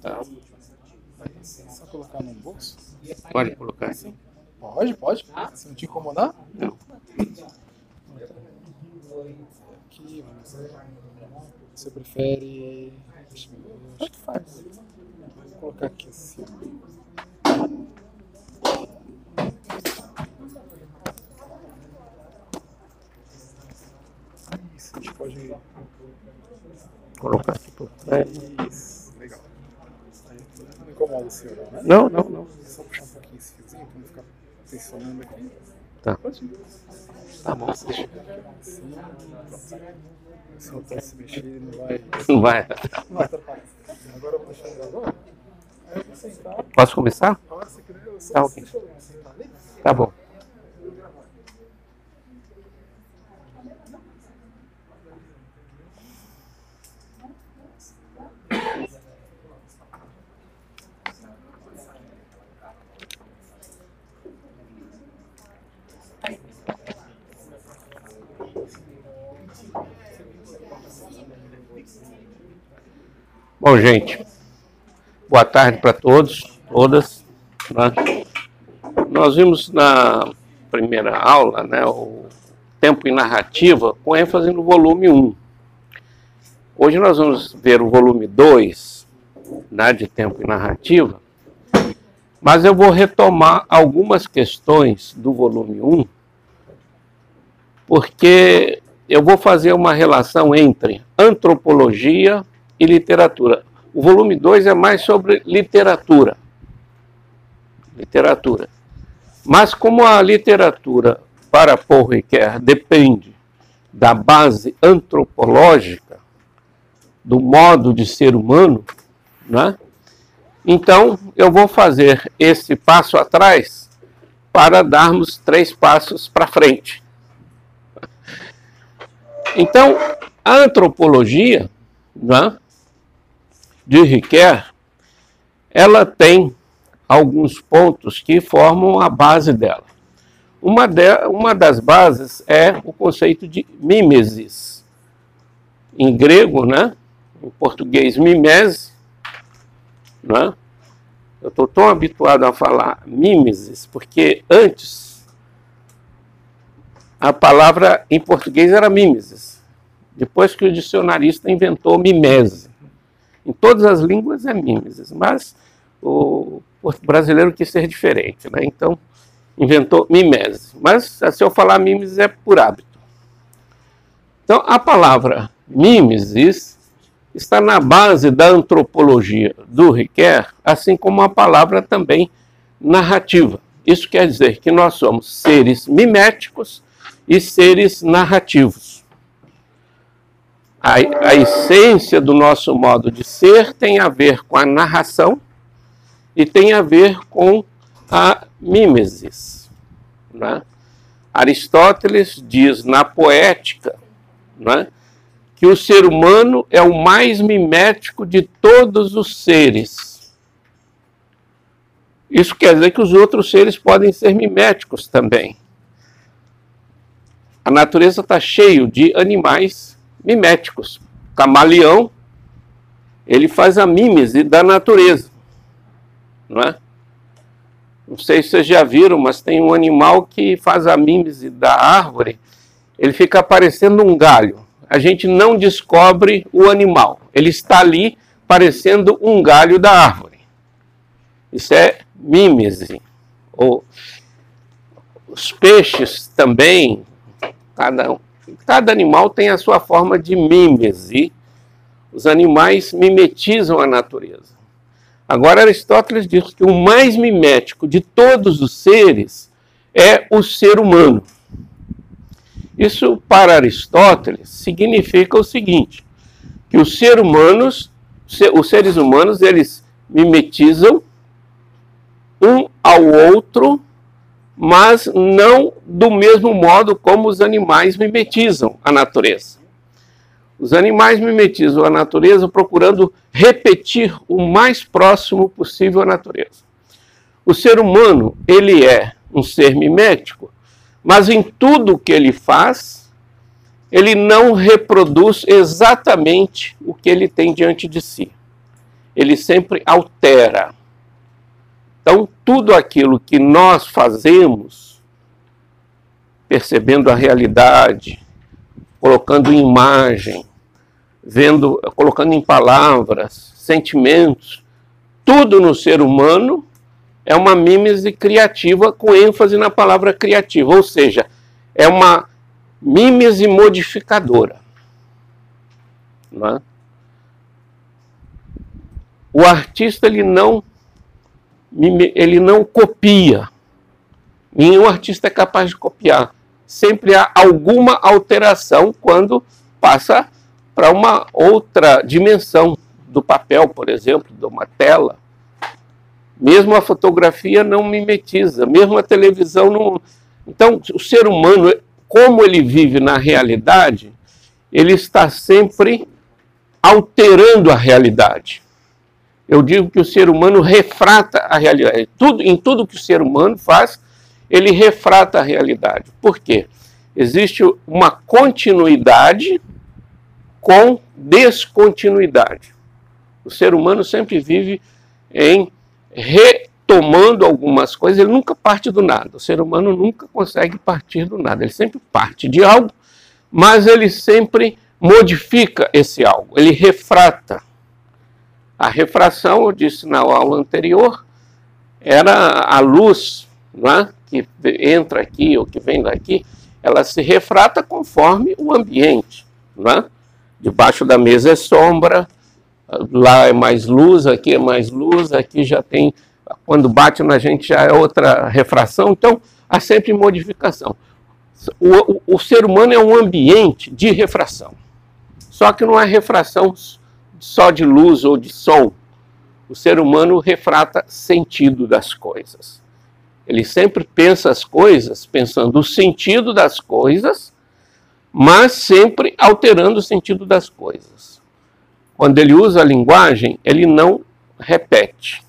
Tá. Só colocar no bolso? Pode colocar assim? Pode, pode. Se não te incomodar? Não. Aqui, ver. Você prefere. Deixa eu ver. Tanto faz. Vou colocar aqui assim. Isso, a gente pode. Colocar aqui por trás. Isso, legal. Aí, não incomoda o senhor, não, né? Não, não, não. Só puxar um pouquinho esse fiozinho pra não ficar pressionando aqui. Tá. Pode ir. Tá bom. Assim, pronto. Se o senhor se mexer, ele não vai. Não vai. Não vai atrapalhar. Agora eu vou deixar agora. Aí eu vou sentar. Posso começar? Tá, ok. deixa. Tá bom. Bom, gente, boa tarde para todos, todas. né? Nós vimos na primeira aula né, o tempo e narrativa com ênfase no volume 1. Hoje nós vamos ver o volume 2 né, de tempo e narrativa, mas eu vou retomar algumas questões do volume 1, porque eu vou fazer uma relação entre antropologia e literatura. O volume 2 é mais sobre literatura. Literatura. Mas como a literatura para Paul Ricoeur depende da base antropológica, do modo de ser humano, né? então eu vou fazer esse passo atrás para darmos três passos para frente. Então, a antropologia né, de Ricoeur, ela tem alguns pontos que formam a base dela. Uma, de, uma das bases é o conceito de mimesis. Em grego, né? Em português, mimese. Né? Eu estou tão habituado a falar mimesis, porque antes a palavra em português era mimesis. Depois que o dicionarista inventou mimese. Em todas as línguas é mimesis, mas o brasileiro quis ser diferente, né? Então inventou mimese. Mas se eu falar mimesis é por hábito. Então a palavra mimesis está na base da antropologia do Ricoeur, assim como a palavra também narrativa. Isso quer dizer que nós somos seres miméticos e seres narrativos. A, a essência do nosso modo de ser tem a ver com a narração e tem a ver com a mimesis. Né? Aristóteles diz na poética né, que o ser humano é o mais mimético de todos os seres. Isso quer dizer que os outros seres podem ser miméticos também. A natureza está cheio de animais miméticos. Camaleão, ele faz a mímese da natureza. Não é? Não sei se vocês já viram, mas tem um animal que faz a mímese da árvore, ele fica parecendo um galho. A gente não descobre o animal. Ele está ali parecendo um galho da árvore. Isso é mímese. Ou, os peixes também, cada, cada animal tem a sua forma de mímese. Os animais mimetizam a natureza. Agora, Aristóteles diz que o mais mimético de todos os seres é o ser humano. Isso, para Aristóteles, significa o seguinte: que os seres humanos, os seres humanos, eles mimetizam um ao outro, mas não do mesmo modo como os animais mimetizam a natureza. Os animais mimetizam a natureza procurando repetir o mais próximo possível à natureza. O ser humano, ele é um ser mimético, mas em tudo que ele faz, ele não reproduz exatamente o que ele tem diante de si. ele sempre altera. Então, tudo aquilo que nós fazemos, percebendo a realidade, colocando em imagem, vendo, colocando em palavras, sentimentos, tudo no ser humano é uma mímese criativa com ênfase na palavra criativa, ou seja, é uma mímese modificadora. Não é? O artista ele não ele não copia. Nenhum artista é capaz de copiar. Sempre há alguma alteração quando passa para uma outra dimensão do papel, por exemplo, de uma tela. Mesmo a fotografia não mimetiza, mesmo a televisão não. Então, o ser humano, como ele vive na realidade, ele está sempre alterando a realidade. Eu digo que o ser humano refrata a realidade. Tudo, em tudo que o ser humano faz, ele refrata a realidade. Por quê? Existe uma continuidade com descontinuidade. O ser humano sempre vive em retomando algumas coisas, ele nunca parte do nada. O ser humano nunca consegue partir do nada. Ele sempre parte de algo, mas ele sempre modifica esse algo, ele refrata. A refração, eu disse na aula anterior, era a luz é? que entra aqui ou que vem daqui, ela se refrata conforme o ambiente. É? Debaixo da mesa é sombra, lá é mais luz, aqui é mais luz, aqui já tem, quando bate na gente já é outra refração, então há sempre modificação. O, o, o ser humano é um ambiente de refração. Só que não é refração só de luz ou de som. O ser humano refrata sentido das coisas. Ele sempre pensa as coisas pensando o sentido das coisas, mas sempre alterando o sentido das coisas. Quando ele usa a linguagem, ele não repete.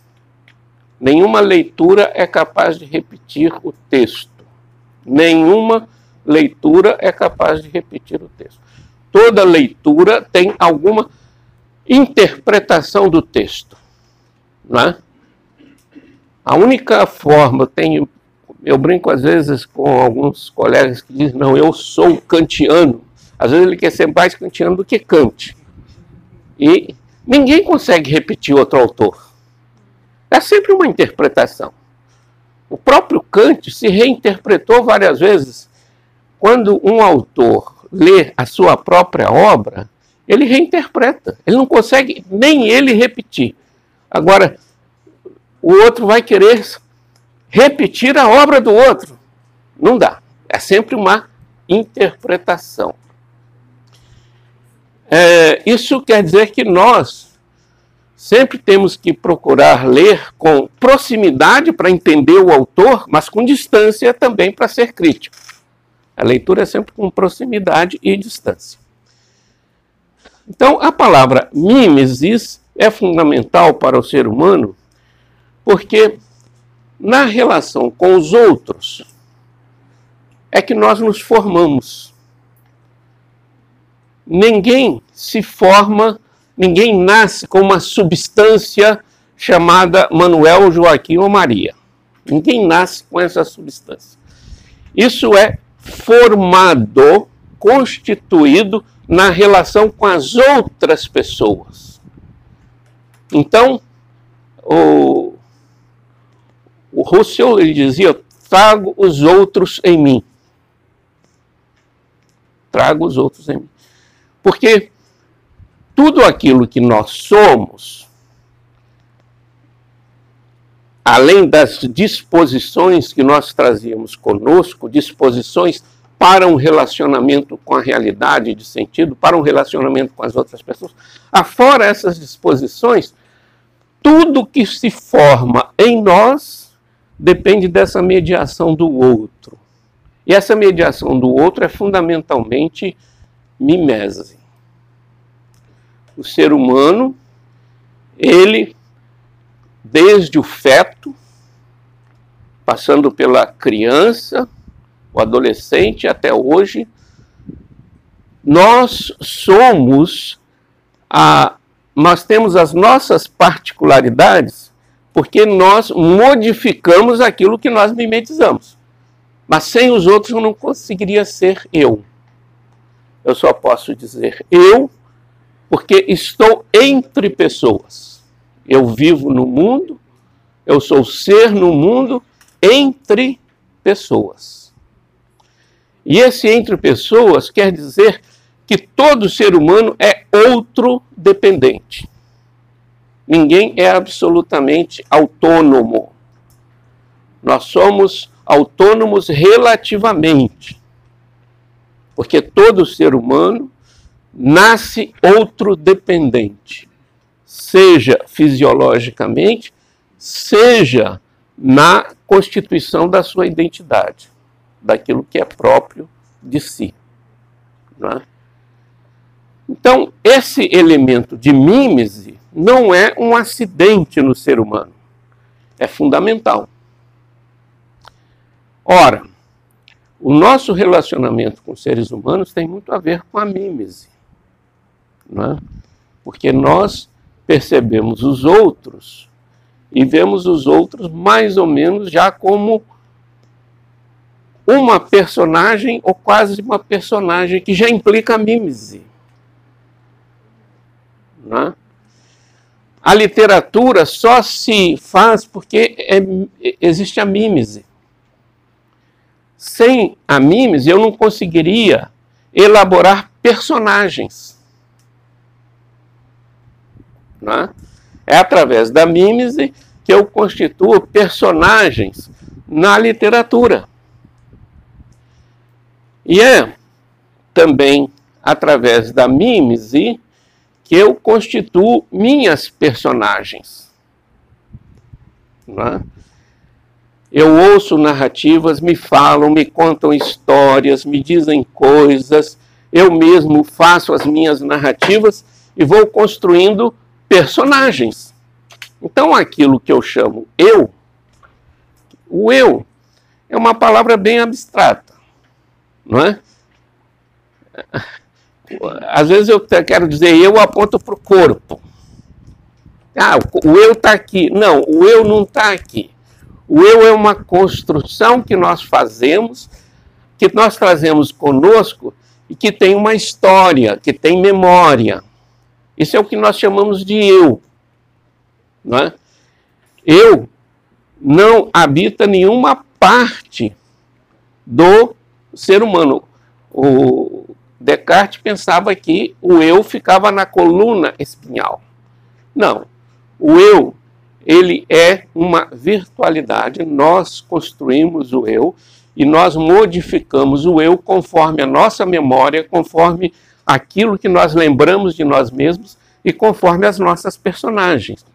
Nenhuma leitura é capaz de repetir o texto. Nenhuma leitura é capaz de repetir o texto. Toda leitura tem alguma interpretação do texto. Não é? A única forma, tenho, eu brinco às vezes com alguns colegas que dizem, não, eu sou kantiano. Às vezes ele quer ser mais kantiano do que Kant. E ninguém consegue repetir outro autor. É sempre uma interpretação. O próprio Kant se reinterpretou várias vezes. Quando um autor lê a sua própria obra, ele reinterpreta. Ele não consegue nem ele repetir. Agora, o outro vai querer repetir a obra do outro. Não dá. É sempre uma interpretação. É, isso quer dizer que nós sempre temos que procurar ler com proximidade para entender o autor, mas com distância também para ser crítico. A leitura é sempre com proximidade e distância. Então, a palavra mimesis é fundamental para o ser humano porque na relação com os outros é que nós nos formamos. Ninguém se forma, ninguém nasce com uma substância chamada Manuel, Joaquim ou Maria. Ninguém nasce com essa substância. Isso é formado, constituído na relação com as outras pessoas. Então, o, o Russell ele dizia: trago os outros em mim. Trago os outros em mim. Porque tudo aquilo que nós somos, além das disposições que nós trazíamos conosco, disposições para um relacionamento com a realidade de sentido, para um relacionamento com as outras pessoas, afora essas disposições, tudo que se forma em nós depende dessa mediação do outro. E essa mediação do outro é fundamentalmente mimese. O ser humano, ele desde o feto, passando pela criança, o adolescente até hoje, nós somos a nós temos as nossas particularidades porque nós modificamos aquilo que nós mimetizamos. Mas sem os outros eu não conseguiria ser eu. Eu só posso dizer eu porque estou entre pessoas. Eu vivo no mundo, eu sou ser no mundo entre pessoas. E esse entre pessoas quer dizer que todo ser humano é outro dependente. Ninguém é absolutamente autônomo. Nós somos autônomos relativamente. Porque todo ser humano nasce outro dependente, seja fisiologicamente, seja na constituição da sua identidade, daquilo que é próprio de si. É? Então, esse elemento de mímese não é um acidente no ser humano, é fundamental. Ora, o nosso relacionamento com seres humanos tem muito a ver com a mímese, é? porque nós percebemos os outros e vemos os outros mais ou menos já como uma personagem ou quase uma personagem que já implica mímese. Né? A literatura só se faz porque é, existe a mímese. Sem a mímese, eu não conseguiria elaborar personagens. Né? É através da mímese que eu constituo personagens na literatura. E é também através da mímese que eu constituo minhas personagens. É? Eu ouço narrativas, me falam, me contam histórias, me dizem coisas, eu mesmo faço as minhas narrativas e vou construindo personagens. Então, aquilo que eu chamo eu, o eu, é uma palavra bem abstrata, não é? às vezes eu quero dizer eu aponto para o corpo. Ah, o eu está aqui. Não, o eu não está aqui. O eu é uma construção que nós fazemos, que nós trazemos conosco e que tem uma história, que tem memória. Isso é o que nós chamamos de eu. Não é? Eu não habita nenhuma parte do ser humano. O, Descartes pensava que o eu ficava na coluna espinhal. Não. O eu, ele é uma virtualidade. Nós construímos o eu e nós modificamos o eu conforme a nossa memória, conforme aquilo que nós lembramos de nós mesmos e conforme as nossas personagens.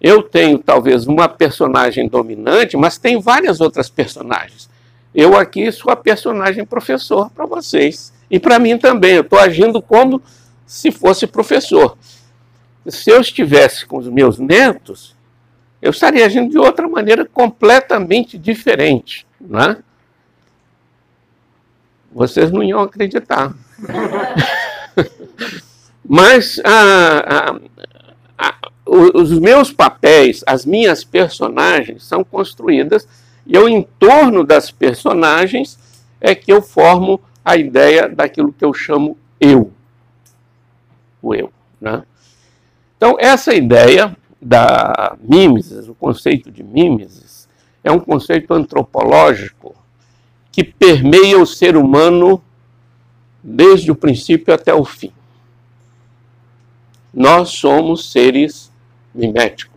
Eu tenho talvez uma personagem dominante, mas tem várias outras personagens. Eu aqui sou a personagem professor para vocês. E para mim também, eu estou agindo como se fosse professor. Se eu estivesse com os meus netos, eu estaria agindo de outra maneira completamente diferente. Né? Vocês não iam acreditar. Mas a, a, a, os meus papéis, as minhas personagens são construídas e eu, em torno das personagens, é que eu formo a ideia daquilo que eu chamo eu. O eu. Né? Então, essa ideia da mimesis, o conceito de mimesis, é um conceito antropológico que permeia o ser humano desde o princípio até o fim. Nós somos seres miméticos,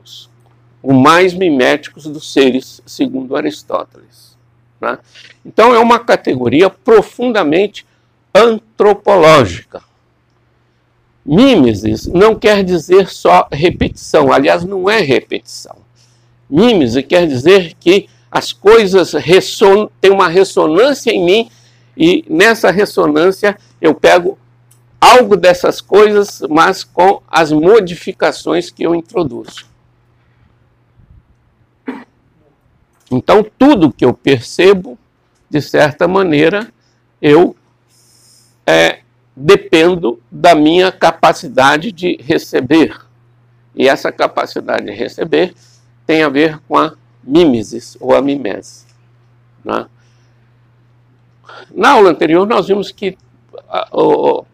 o mais miméticos dos seres, segundo Aristóteles. Né? Então é uma categoria profundamente antropológica. Mimesis não quer dizer só repetição, aliás, não é repetição. Mimesis quer dizer que as coisas têm uma ressonância em mim e nessa ressonância eu pego algo dessas coisas, mas com as modificações que eu introduzo. Então, tudo que eu percebo, de certa maneira, eu é, dependo da minha capacidade de receber. E essa capacidade de receber tem a ver com a mimesis ou a mimese. Né? Na aula anterior, nós vimos que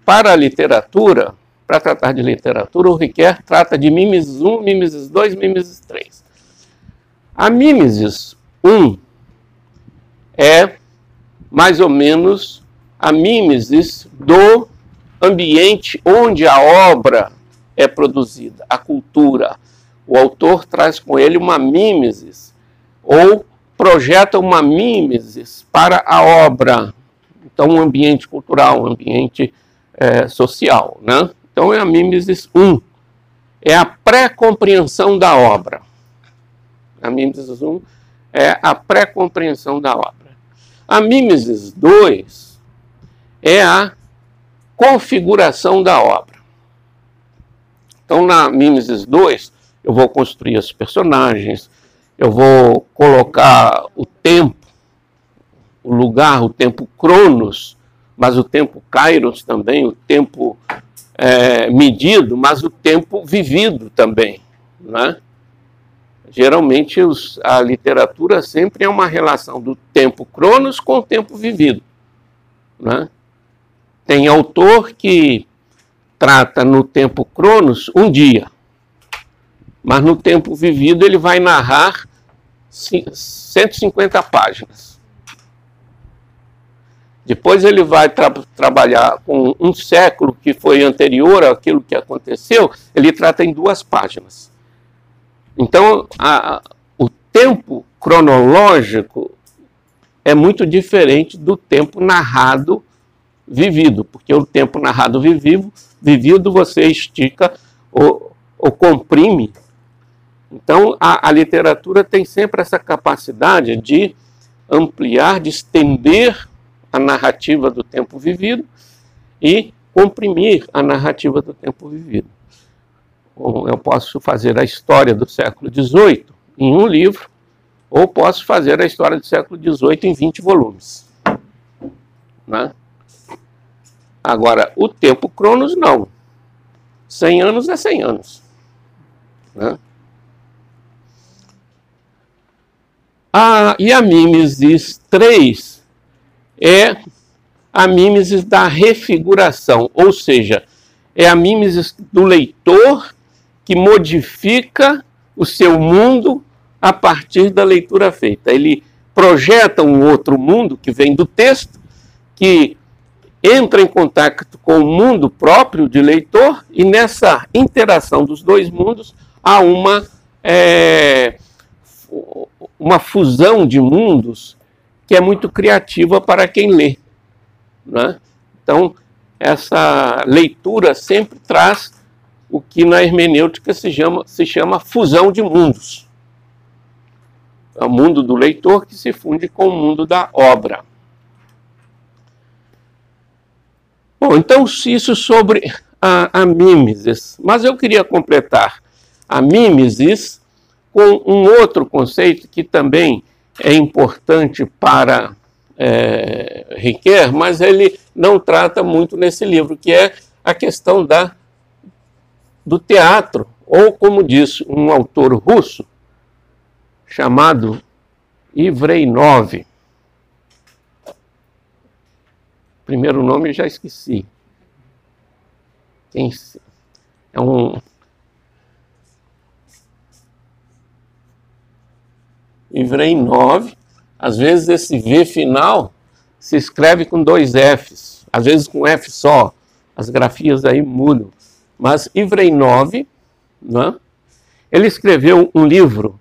para a literatura, para tratar de literatura, o Riquet trata de mimesis 1, mimesis 2, mimesis 3. A mimesis 1 é mais ou menos a mimesis do ambiente onde a obra é produzida, a cultura. O autor traz com ele uma mimesis ou projeta uma mimesis para a obra. Então, um ambiente cultural, um ambiente é, social. Né? Então, é a mimesis 1. É a pré-compreensão da obra. A mimesis 1 é a pré-compreensão da obra. A mimesis 2 é a configuração da obra. Então, na Mimesis 2, eu vou construir os personagens, eu vou colocar o tempo, o lugar, o tempo Cronos, mas o tempo Kairos também, o tempo é, medido, mas o tempo vivido também. Né? Geralmente os, a literatura sempre é uma relação do tempo Cronos com o tempo vivido. Né? Tem autor que trata no tempo Cronos um dia, mas no tempo vivido ele vai narrar 150 páginas. Depois ele vai tra trabalhar com um século que foi anterior àquilo que aconteceu, ele trata em duas páginas. Então, a, o tempo cronológico é muito diferente do tempo narrado vivido, porque o tempo narrado vivido, vivido você estica ou, ou comprime. Então, a, a literatura tem sempre essa capacidade de ampliar, de estender a narrativa do tempo vivido e comprimir a narrativa do tempo vivido. Eu posso fazer a história do século XVIII em um livro, ou posso fazer a história do século XVIII em 20 volumes. Né? Agora, o tempo Cronos, não. 100 anos é 100 anos. Né? e a mimesis 3 é a mimesis da refiguração, ou seja, é a mimesis do leitor que modifica o seu mundo a partir da leitura feita. Ele projeta um outro mundo que vem do texto, que entra em contato com o mundo próprio de leitor e nessa interação dos dois mundos há uma, é, uma fusão de mundos que é muito criativa para quem lê. Né? Então, essa leitura sempre traz o que na hermenêutica se chama, se chama fusão de mundos. É o mundo do leitor que se funde com o mundo da obra. Bom, então isso sobre a, a mimesis. Mas eu queria completar a mimesis com um outro conceito que também é importante para é, Riquet, mas ele não trata muito nesse livro, que é a questão da, do teatro, ou como diz um autor russo chamado Ivreinov, primeiro nome eu já esqueci. É um Ivrei 9. Às vezes esse V final se escreve com dois Fs, às vezes com F só. As grafias aí mudam. Mas Ivrei 9, né? ele escreveu um livro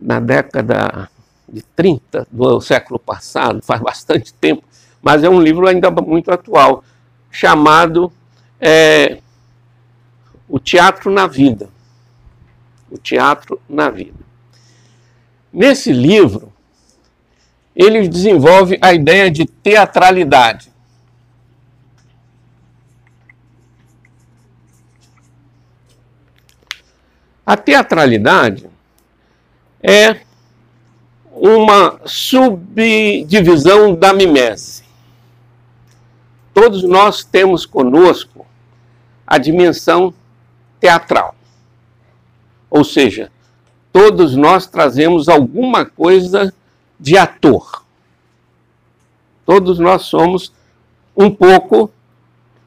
na década de 30 do século passado, faz bastante tempo, mas é um livro ainda muito atual, chamado é, O Teatro na Vida. O Teatro na Vida. Nesse livro, ele desenvolve a ideia de teatralidade. A teatralidade é uma subdivisão da mimese todos nós temos conosco a dimensão teatral. Ou seja, todos nós trazemos alguma coisa de ator. Todos nós somos um pouco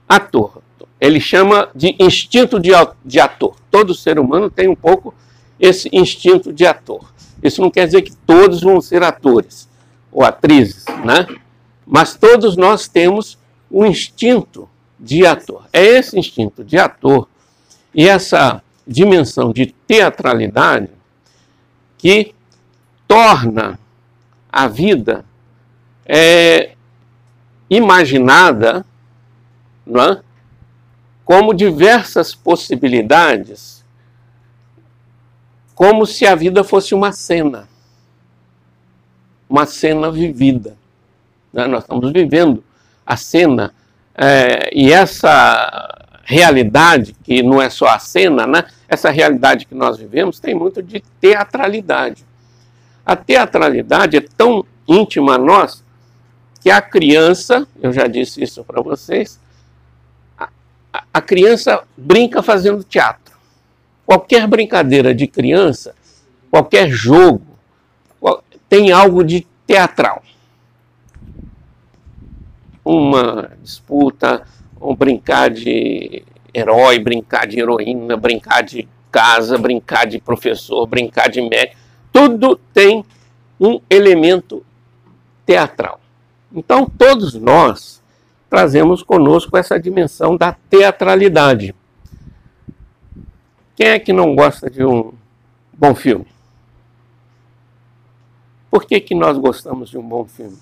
ator. Ele chama de instinto de ator. Todo ser humano tem um pouco esse instinto de ator. Isso não quer dizer que todos vão ser atores ou atrizes, né? Mas todos nós temos um instinto de ator. É esse instinto de ator e essa dimensão de teatralidade que torna a vida é, imaginada não é? Como diversas possibilidades, como se a vida fosse uma cena, uma cena vivida. Né? Nós estamos vivendo a cena é, e essa realidade, que não é só a cena, né? essa realidade que nós vivemos tem muito de teatralidade. A teatralidade é tão íntima a nós que a criança, eu já disse isso para vocês, a criança brinca fazendo teatro. Qualquer brincadeira de criança, qualquer jogo, tem algo de teatral. Uma disputa, um brincar de herói, brincar de heroína, brincar de casa, brincar de professor, brincar de médico, tudo tem um elemento teatral. Então, todos nós trazemos conosco essa dimensão da teatralidade. Quem é que não gosta de um bom filme? Por que, que nós gostamos de um bom filme?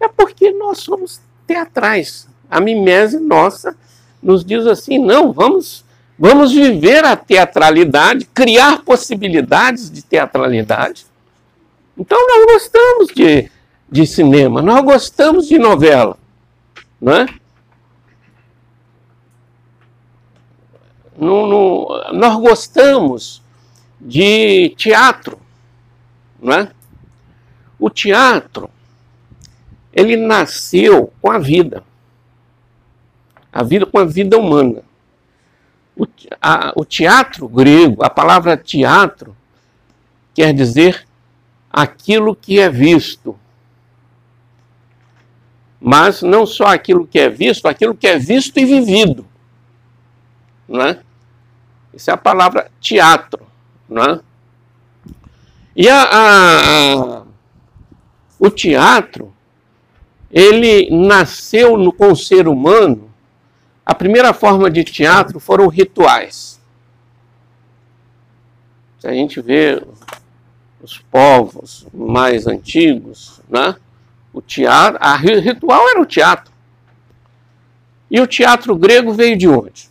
É porque nós somos teatrais. A mimese nossa nos diz assim: não, vamos, vamos viver a teatralidade, criar possibilidades de teatralidade. Então nós gostamos de, de cinema, nós gostamos de novela, não é? No, no, nós gostamos de teatro, não é? O teatro ele nasceu com a vida. A vida com a vida humana. O, a, o teatro grego, a palavra teatro, quer dizer aquilo que é visto. Mas não só aquilo que é visto, aquilo que é visto e vivido. Não é? Isso é a palavra teatro. Não é? E a, a, a, o teatro ele nasceu no, com o ser humano. A primeira forma de teatro foram rituais. Se a gente vê os povos mais antigos, né? O teatro, a ritual era o teatro. E o teatro grego veio de onde?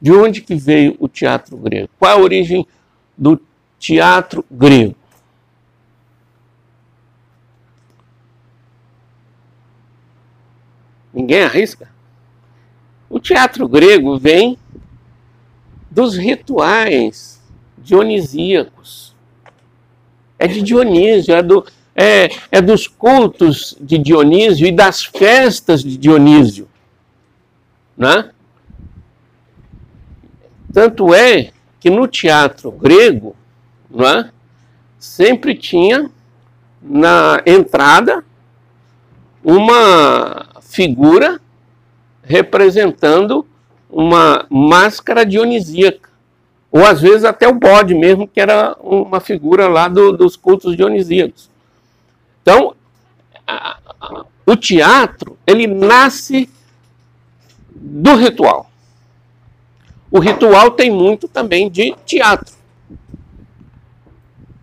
De onde que veio o teatro grego? Qual a origem do teatro grego? Ninguém arrisca. O teatro grego vem dos rituais dionisíacos. É de Dionísio, é, do, é, é dos cultos de Dionísio e das festas de Dionísio. Né? Tanto é que no teatro grego né, sempre tinha na entrada uma figura representando uma máscara dionisíaca. Ou às vezes até o bode mesmo, que era uma figura lá do, dos cultos dionisíacos. Então, a, a, o teatro, ele nasce do ritual. O ritual tem muito também de teatro.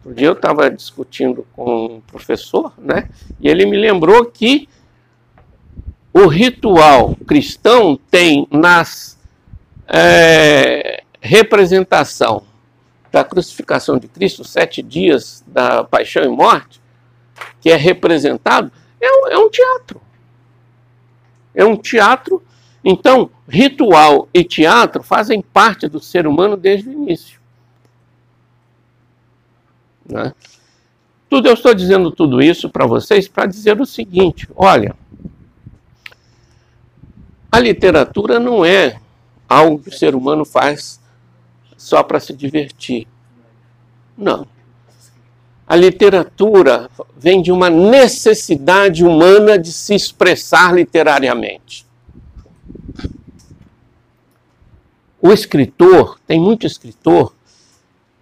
Um dia eu estava discutindo com um professor, né? E ele me lembrou que o ritual cristão tem nas é, representação da crucificação de Cristo, sete dias da paixão e morte, que é representado, é um, é um teatro. É um teatro. Então, ritual e teatro fazem parte do ser humano desde o início. Né? Tudo eu estou dizendo tudo isso para vocês para dizer o seguinte: olha, a literatura não é algo que o ser humano faz só para se divertir. Não. A literatura vem de uma necessidade humana de se expressar literariamente. O escritor, tem muito escritor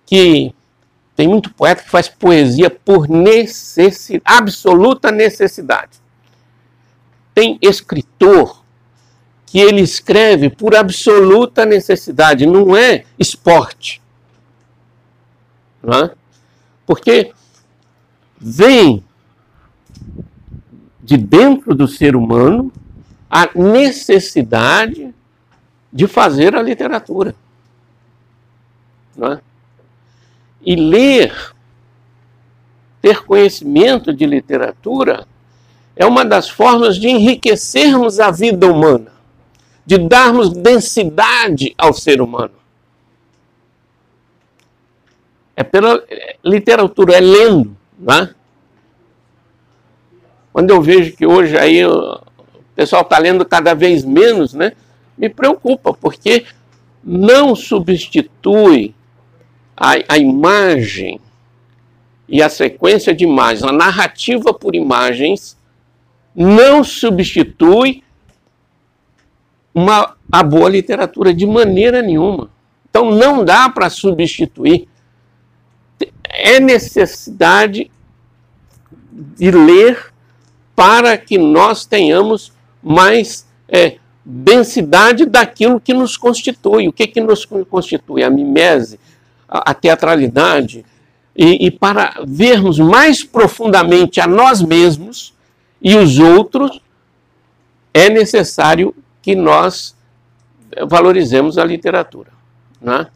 que tem muito poeta que faz poesia por necessidade, absoluta necessidade. Tem escritor que ele escreve por absoluta necessidade, não é esporte. Não é? Porque vem de dentro do ser humano a necessidade de fazer a literatura. Não é? E ler, ter conhecimento de literatura, é uma das formas de enriquecermos a vida humana, de darmos densidade ao ser humano. É pela literatura, é lendo. Né? Quando eu vejo que hoje aí o pessoal está lendo cada vez menos, né, me preocupa, porque não substitui a, a imagem e a sequência de imagens, a narrativa por imagens, não substitui uma, a boa literatura de maneira nenhuma. Então não dá para substituir. É necessidade de ler para que nós tenhamos mais é, densidade daquilo que nos constitui. O que, que nos constitui? A mimese, a, teatralidade, e, e para vermos mais profundamente a nós mesmos e os outros, é necessário que nós valorizemos a literatura. Né?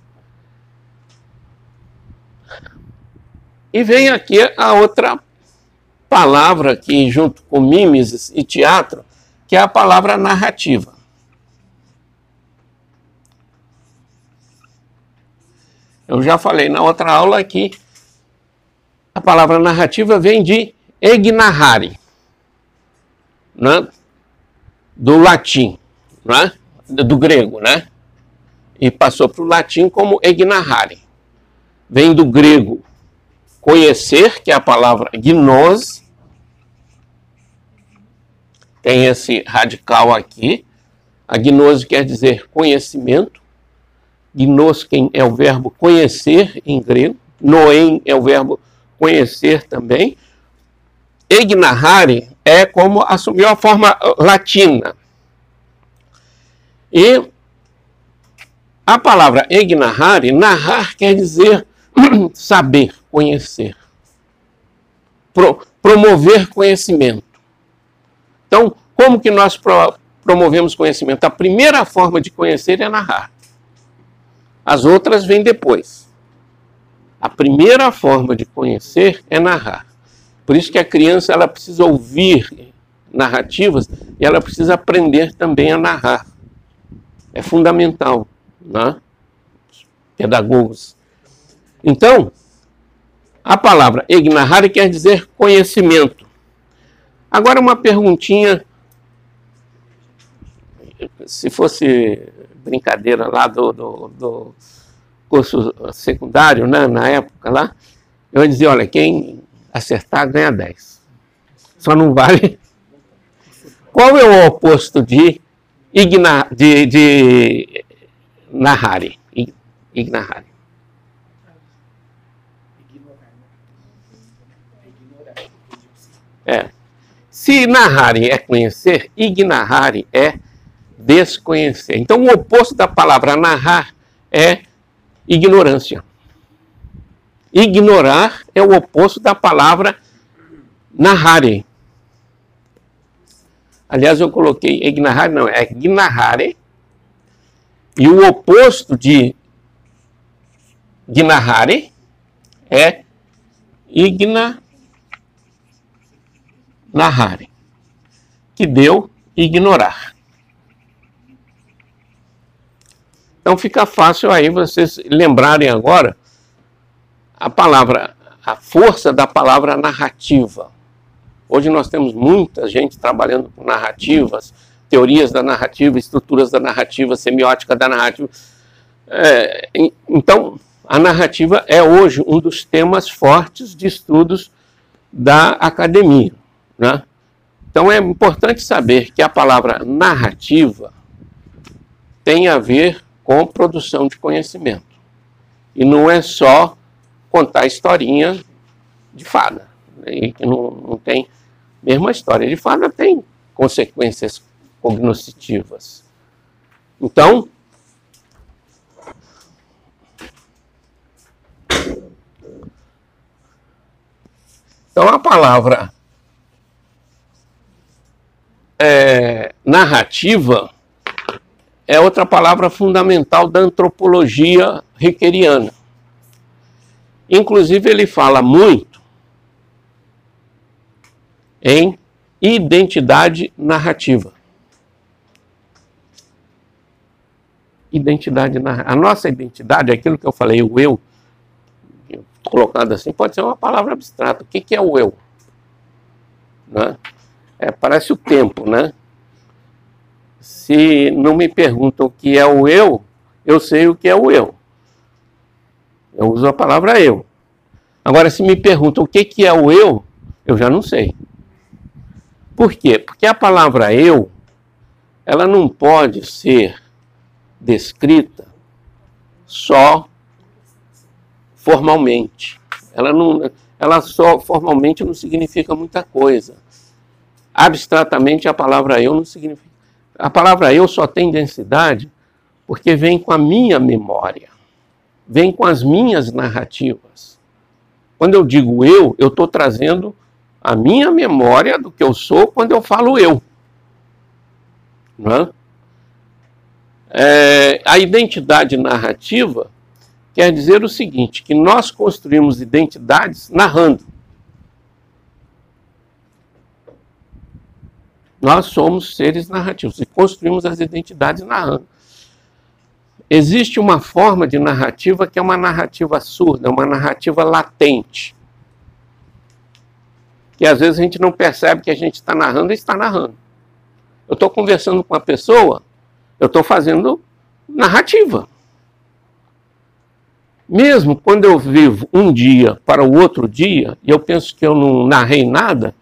E vem aqui a outra palavra aqui, junto com mimes e teatro, que é a palavra narrativa. Eu já falei na outra aula que a palavra narrativa vem de egnarrare, né? do latim, né? do grego, né? E passou para o latim como egnarrare. Vem do grego conhecer, que é a palavra gnose, tem esse radical aqui. A gnose quer dizer conhecimento. Gnosken é o verbo conhecer em grego, noem é o verbo conhecer também. Egnarrare é como assumiu a forma latina. E a palavra egnarrare, narrar quer dizer saber, conhecer, pro, promover conhecimento. Então, como que nós pro, promovemos conhecimento? A primeira forma de conhecer é narrar. As outras vêm depois. A primeira forma de conhecer é narrar. Por isso que a criança ela precisa ouvir narrativas e ela precisa aprender também a narrar. É fundamental, né? Pedagogos. Então, a palavra egnarrar quer dizer conhecimento. Agora uma perguntinha, se fosse brincadeira lá do, do, do curso secundário, né, na época lá, eu ia dizer, olha, quem acertar ganha 10. Só não vale. Qual é o oposto de, igna, de, de narrare? Ignarare. É. Se narrare é conhecer, ignarare é desconhecer. Então, o oposto da palavra narrar é ignorância. Ignorar é o oposto da palavra narrare. Aliás, eu coloquei ignarare, não, é gnarrare. E o oposto de gnarrare é igna narrare, que deu ignorar. Então fica fácil aí vocês lembrarem agora a palavra a força da palavra narrativa. Hoje nós temos muita gente trabalhando com narrativas, teorias da narrativa, estruturas da narrativa, semiótica da narrativa. É, então, a narrativa é hoje um dos temas fortes de estudos da academia. Né? Então, é importante saber que a palavra narrativa tem a ver com produção de conhecimento. E não é só contar historinha de fada. Né? Não, não tem. Mesmo a história de fada tem consequências cognoscitivas. Então, então a palavra é, narrativa é outra palavra fundamental da antropologia riqueriana. Inclusive, ele fala muito em identidade narrativa. Identidade narrativa. A nossa identidade, aquilo que eu falei, o eu, colocado assim, pode ser uma palavra abstrata. O que, é o eu? Né? É, parece o tempo, né? Se não me perguntam o que é o eu, eu sei o que é o eu. Eu uso a palavra eu. Agora, se me perguntam o que, que é o eu, eu já não sei. Por quê? Porque a palavra eu, ela não pode ser descrita só formalmente. Ela, não, ela só formalmente não significa muita coisa. Abstratamente, a palavra eu não significa. A palavra eu só tem densidade porque vem com a minha memória, vem com as minhas narrativas. Quando eu digo eu, eu estou trazendo a minha memória do que eu sou quando eu falo eu. É? É, a identidade narrativa quer dizer o seguinte: que nós construímos identidades narrando. Nós somos seres narrativos e construímos as identidades narrando. Existe uma forma de narrativa que é uma narrativa surda, uma narrativa latente. Que às vezes a gente não percebe que a gente está narrando e está narrando. Eu estou conversando com uma pessoa, eu estou fazendo narrativa. Mesmo quando eu vivo um dia para o outro dia, e eu penso que eu não narrei nada,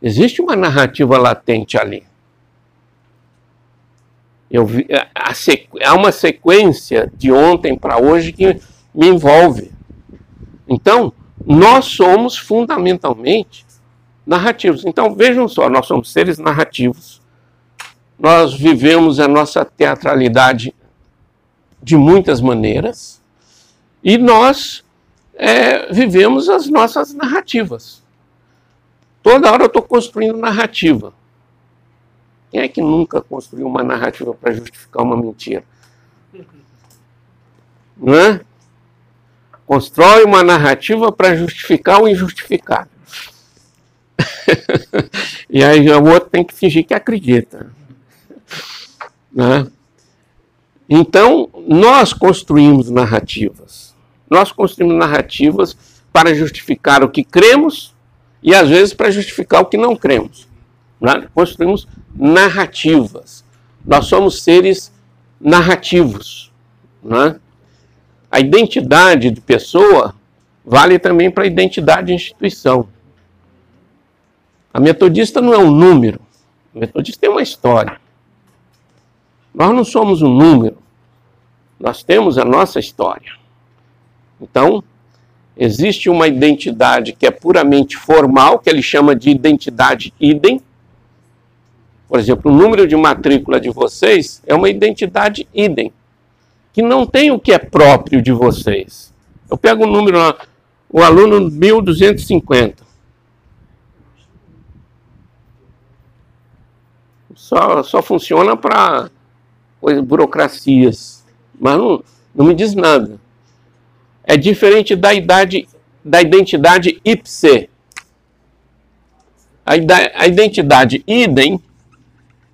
Existe uma narrativa latente ali. Eu vi, há uma sequência de ontem para hoje que me envolve. Então, nós somos fundamentalmente narrativos. Então, vejam só, nós somos seres narrativos. Nós vivemos a nossa teatralidade de muitas maneiras e nós é, vivemos as nossas narrativas. Toda hora eu estou construindo narrativa. Quem é que nunca construiu uma narrativa para justificar uma mentira? Não é? Constrói uma narrativa para justificar o injustificável. e aí o outro tem que fingir que acredita. Né? Então, nós construímos narrativas. Nós construímos narrativas para justificar o que cremos e às vezes para justificar o que não cremos. Né? Construímos narrativas. Nós somos seres narrativos. Né? A identidade de pessoa vale também para a identidade de instituição. A metodista não é um número. A metodista tem uma história. Nós não somos um número. Nós temos a nossa história. Então, Existe uma identidade que é puramente formal, que ele chama de identidade idem. Por exemplo, o número de matrícula de vocês é uma identidade idem, que não tem o que é próprio de vocês. Eu pego o um número, o aluno 1250. Só, só funciona para burocracias, mas não, não me diz nada é diferente da idade da identidade ipse. A, a identidade idem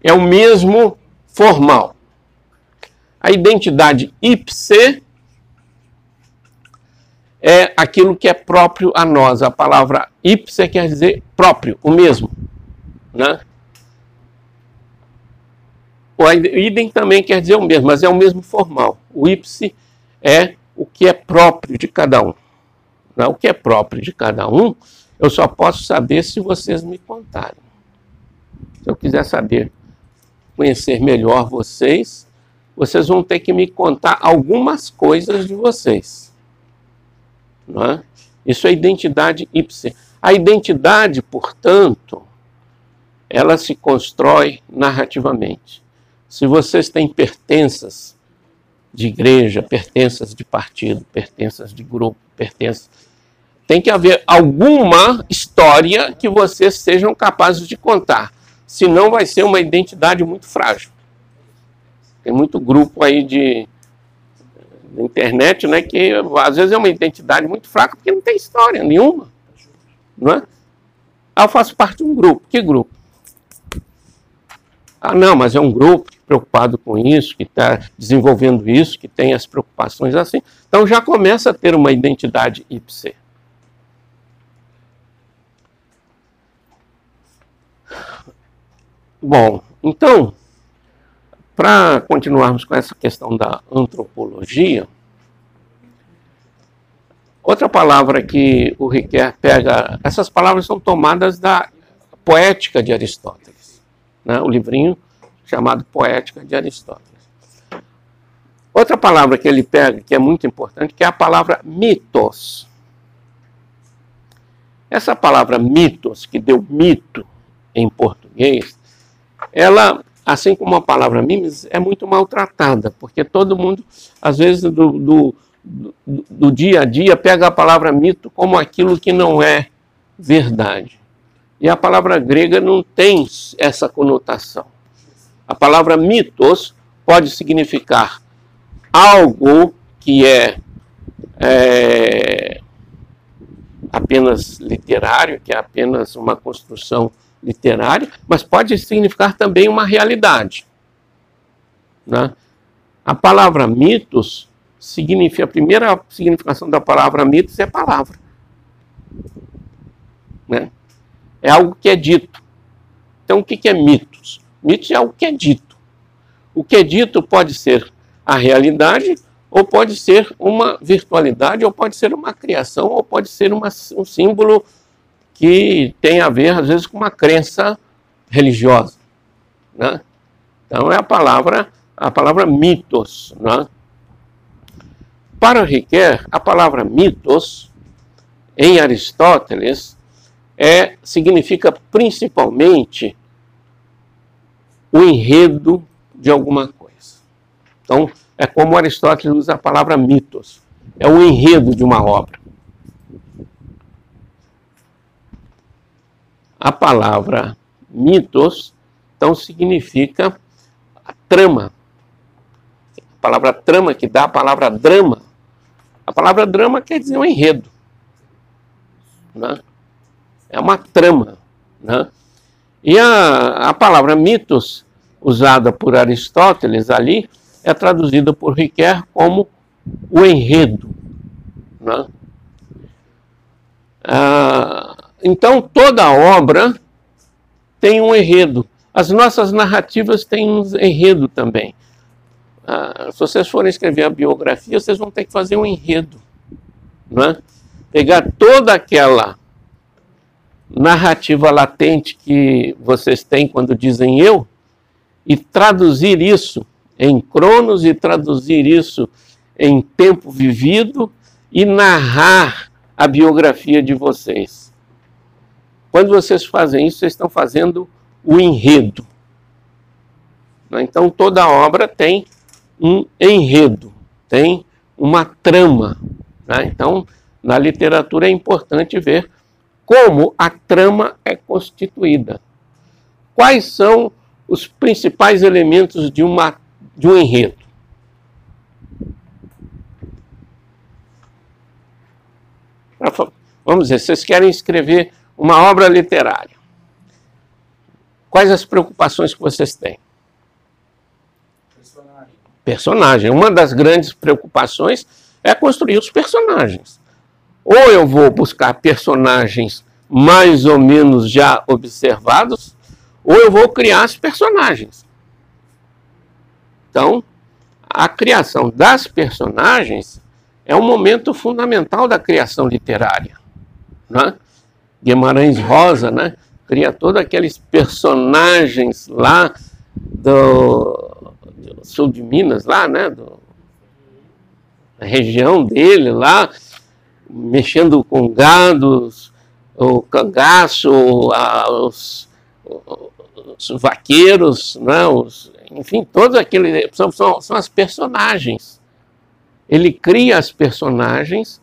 é o mesmo formal. A identidade ipse é aquilo que é próprio a nós. A palavra ipse quer dizer próprio, o mesmo. Né? O idem também quer dizer o mesmo, mas é o mesmo formal. O ipse é o que é próprio de cada um. Né? O que é próprio de cada um, eu só posso saber se vocês me contarem. Se eu quiser saber, conhecer melhor vocês, vocês vão ter que me contar algumas coisas de vocês. Não é? Isso é identidade ipse. A identidade, portanto, ela se constrói narrativamente. Se vocês têm pertenças de igreja, pertenças de partido, pertenças de grupo, pertenças. Tem que haver alguma história que vocês sejam capazes de contar. Senão vai ser uma identidade muito frágil. Tem muito grupo aí de, de internet, né, que às vezes é uma identidade muito fraca porque não tem história nenhuma, não é? Ah, eu faço parte de um grupo. Que grupo? Ah, não, mas é um grupo preocupado com isso, que está desenvolvendo isso, que tem as preocupações assim. Então já começa a ter uma identidade ipse. Bom, então, para continuarmos com essa questão da antropologia, outra palavra que o Riquet pega, essas palavras são tomadas da poética de Aristóteles, né? o livrinho chamado Poética de Aristóteles. Outra palavra que ele pega, que é muito importante, que é a palavra mitos. Essa palavra mitos, que deu mito em português, ela assim como a palavra mimes, é muito maltratada, porque todo mundo, às vezes, do, do, do, do, dia a dia, pega a palavra mito como aquilo que não é verdade. E a palavra grega não tem essa conotação. A palavra mitos pode significar algo que é, é apenas literário, que é apenas uma construção literária, mas pode significar também uma realidade. Né? A palavra mitos significa, a primeira significação da palavra mitos é palavra. Né? É algo que é dito. Então, o que é mitos? Mitos é algo que é dito. O que é dito pode ser a realidade, ou pode ser uma virtualidade, ou pode ser uma criação, ou pode ser uma, um símbolo que tem a ver, às vezes, com uma crença religiosa. Né? Então é a palavra, a palavra mitos. Né? Para Riquet, a palavra mitos, em Aristóteles, é, significa principalmente o enredo de alguma coisa. Então, é como Aristóteles usa a palavra mitos. É o enredo de uma obra. A palavra mitos, então, significa a trama. A palavra trama que dá a palavra drama. A palavra drama quer dizer um enredo. Né? É uma trama. Né? E a, a palavra mitos, usada por Aristóteles ali, é traduzida por Riquet como o enredo. Né? Ah, então, toda obra tem um enredo. As nossas narrativas têm um enredo também. Ah, se vocês forem escrever a biografia, vocês vão ter que fazer um enredo. Né? Pegar toda aquela narrativa latente que vocês têm quando dizem eu e traduzir isso em cronos e traduzir isso em tempo vivido e narrar a biografia de vocês. Quando vocês fazem isso, vocês estão fazendo o enredo. Né? Então, toda obra tem um enredo, tem uma trama. Né? Então, na literatura é importante ver como a trama é constituída. Quais são os principais elementos de, uma, de um enredo? Vamos dizer, vocês querem escrever uma obra literária. Quais as preocupações que vocês têm? Personagem. Personagem. Uma das grandes preocupações é construir os personagens. Ou eu vou buscar personagens mais ou menos já observados, ou eu vou criar os personagens. Então, a criação das personagens é um momento fundamental da criação literária. Né? Guimarães Rosa né, cria todos aqueles personagens lá do, do sul de Minas, lá, né, do, da região dele lá, mexendo com gados, o cangaço, os, os vaqueiros, né, os, enfim, todos aqueles são, são, são as personagens. Ele cria as personagens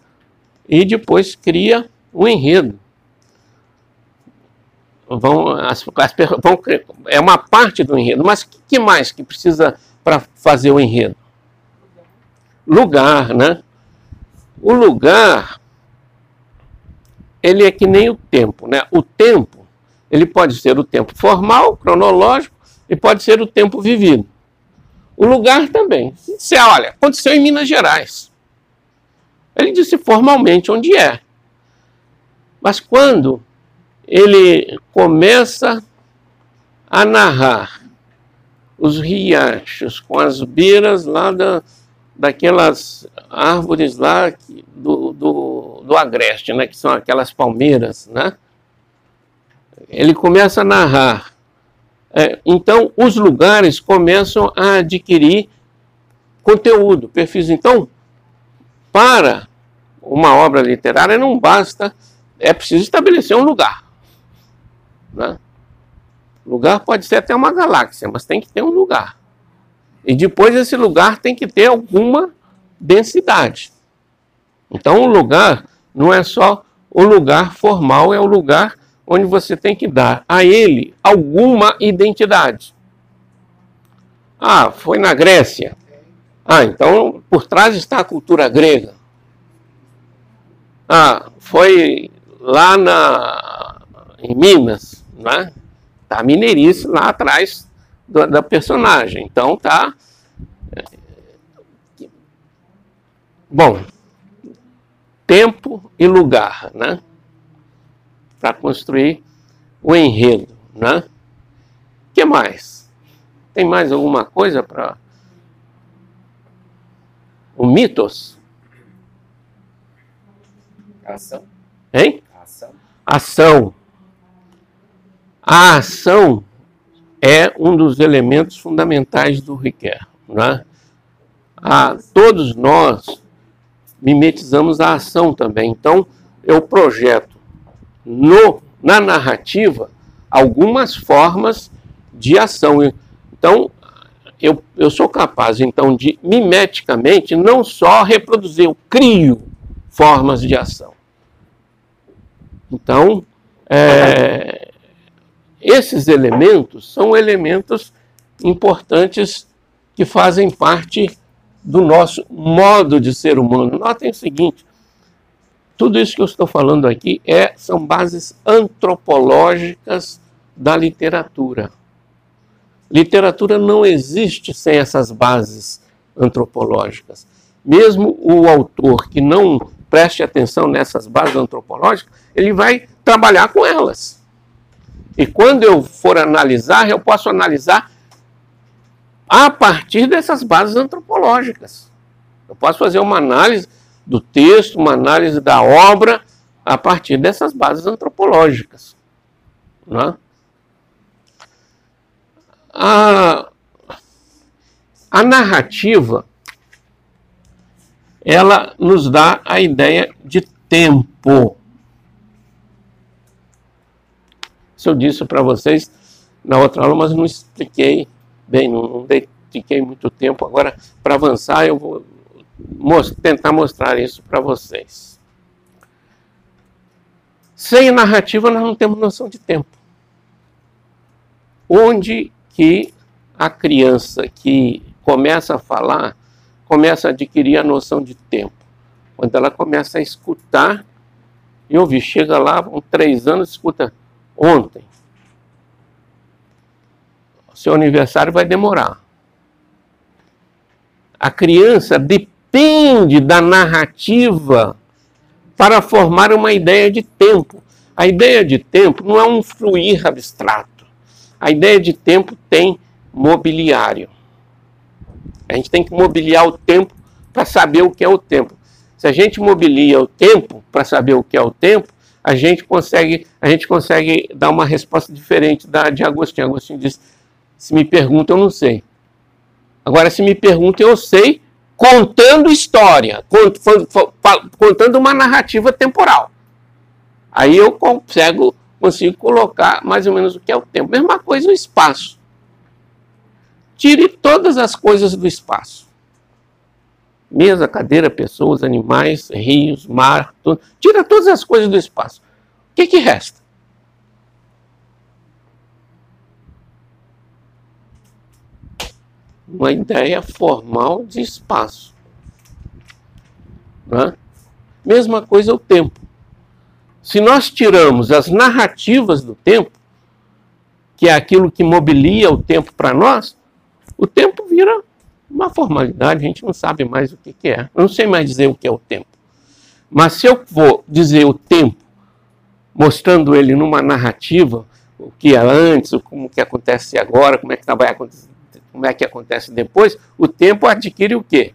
e depois cria o enredo. Vão, as, as, vão, é uma parte do enredo, mas que, que mais que precisa para fazer o enredo? Lugar, né? O lugar, ele é que nem o tempo, né? O tempo, ele pode ser o tempo formal, cronológico, e pode ser o tempo vivido. O lugar também. Você olha, aconteceu em Minas Gerais. Ele disse formalmente onde é. Mas quando ele começa a narrar os riachos com as beiras lá da, daquelas árvores lá do, do, do agreste, né, que são aquelas palmeiras, né? Ele começa a narrar é, então, os lugares começam a adquirir conteúdo, perfis. Então, para uma obra literária não basta, é preciso estabelecer um lugar. Né? Lugar pode ser até uma galáxia, mas tem que ter um lugar. E depois esse lugar tem que ter alguma densidade. Então, o lugar não é só o lugar formal, é o lugar onde você tem que dar a ele alguma identidade. Ah, foi na Grécia. Ah, então por trás está a cultura grega. Ah, foi lá na, em Minas, né? Tá mineirice lá atrás do, da personagem. Então tá. Bom, tempo e lugar, né? Para construir o enredo, né? que mais? Tem mais alguma coisa para o mitos? Ação. Hein? Ação. Ação. A ação é um dos elementos fundamentais do Riquet. Né? A, todos nós mimetizamos a ação também. Então, eu projeto no, na narrativa algumas formas de ação. Então, eu, eu sou capaz, então, de mimeticamente não só reproduzir, eu crio formas de ação. Então, é, esses elementos são elementos importantes que fazem parte do nosso modo de ser humano. Notem o seguinte: tudo isso que eu estou falando aqui é, são bases antropológicas da literatura. Literatura não existe sem essas bases antropológicas. Mesmo o autor que não preste atenção nessas bases antropológicas, ele vai trabalhar com elas. E quando eu for analisar, eu posso analisar a partir dessas bases antropológicas. Eu posso fazer uma análise do texto, uma análise da obra a partir dessas bases antropológicas. Né? A, a narrativa ela nos dá a ideia de tempo. Isso eu disse para vocês na outra aula, mas não expliquei bem, não, dediquei muito tempo. Agora, para avançar, eu vou tentar mostrar isso para vocês. Sem narrativa, nós não temos noção de tempo. Onde que a criança que começa a falar começa a adquirir a noção de tempo? Quando ela começa a escutar e ouvir. Chega lá, com três anos, escuta ontem. Seu aniversário vai demorar. A criança, depois depende da narrativa para formar uma ideia de tempo. A ideia de tempo não é um fluir abstrato. A ideia de tempo tem mobiliário. A gente tem que mobiliar o tempo para saber o que é o tempo. Se a gente mobilia o tempo para saber o que é o tempo, a gente consegue, a gente consegue dar uma resposta diferente da de Agostinho. Agostinho diz: se me pergunta, eu não sei. Agora, se me pergunta, eu sei, contando história, contando uma narrativa temporal. Aí eu consigo, consigo colocar mais ou menos o que é o tempo. Mesma coisa o espaço. Tire todas as coisas do espaço. Mesa, cadeira, pessoas, animais, rios, mar, tudo. Tira todas as coisas do espaço. O que, que resta? Uma ideia formal de espaço. Né? Mesma coisa o tempo. Se nós tiramos as narrativas do tempo, que é aquilo que mobilia o tempo para nós, o tempo vira uma formalidade, a gente não sabe mais o que, que é. Eu não sei mais dizer o que é o tempo. Mas se eu vou dizer o tempo, mostrando ele numa narrativa, o que é antes, como que acontece agora, como é que vai acontecer, como é que acontece depois, o tempo adquire o quê?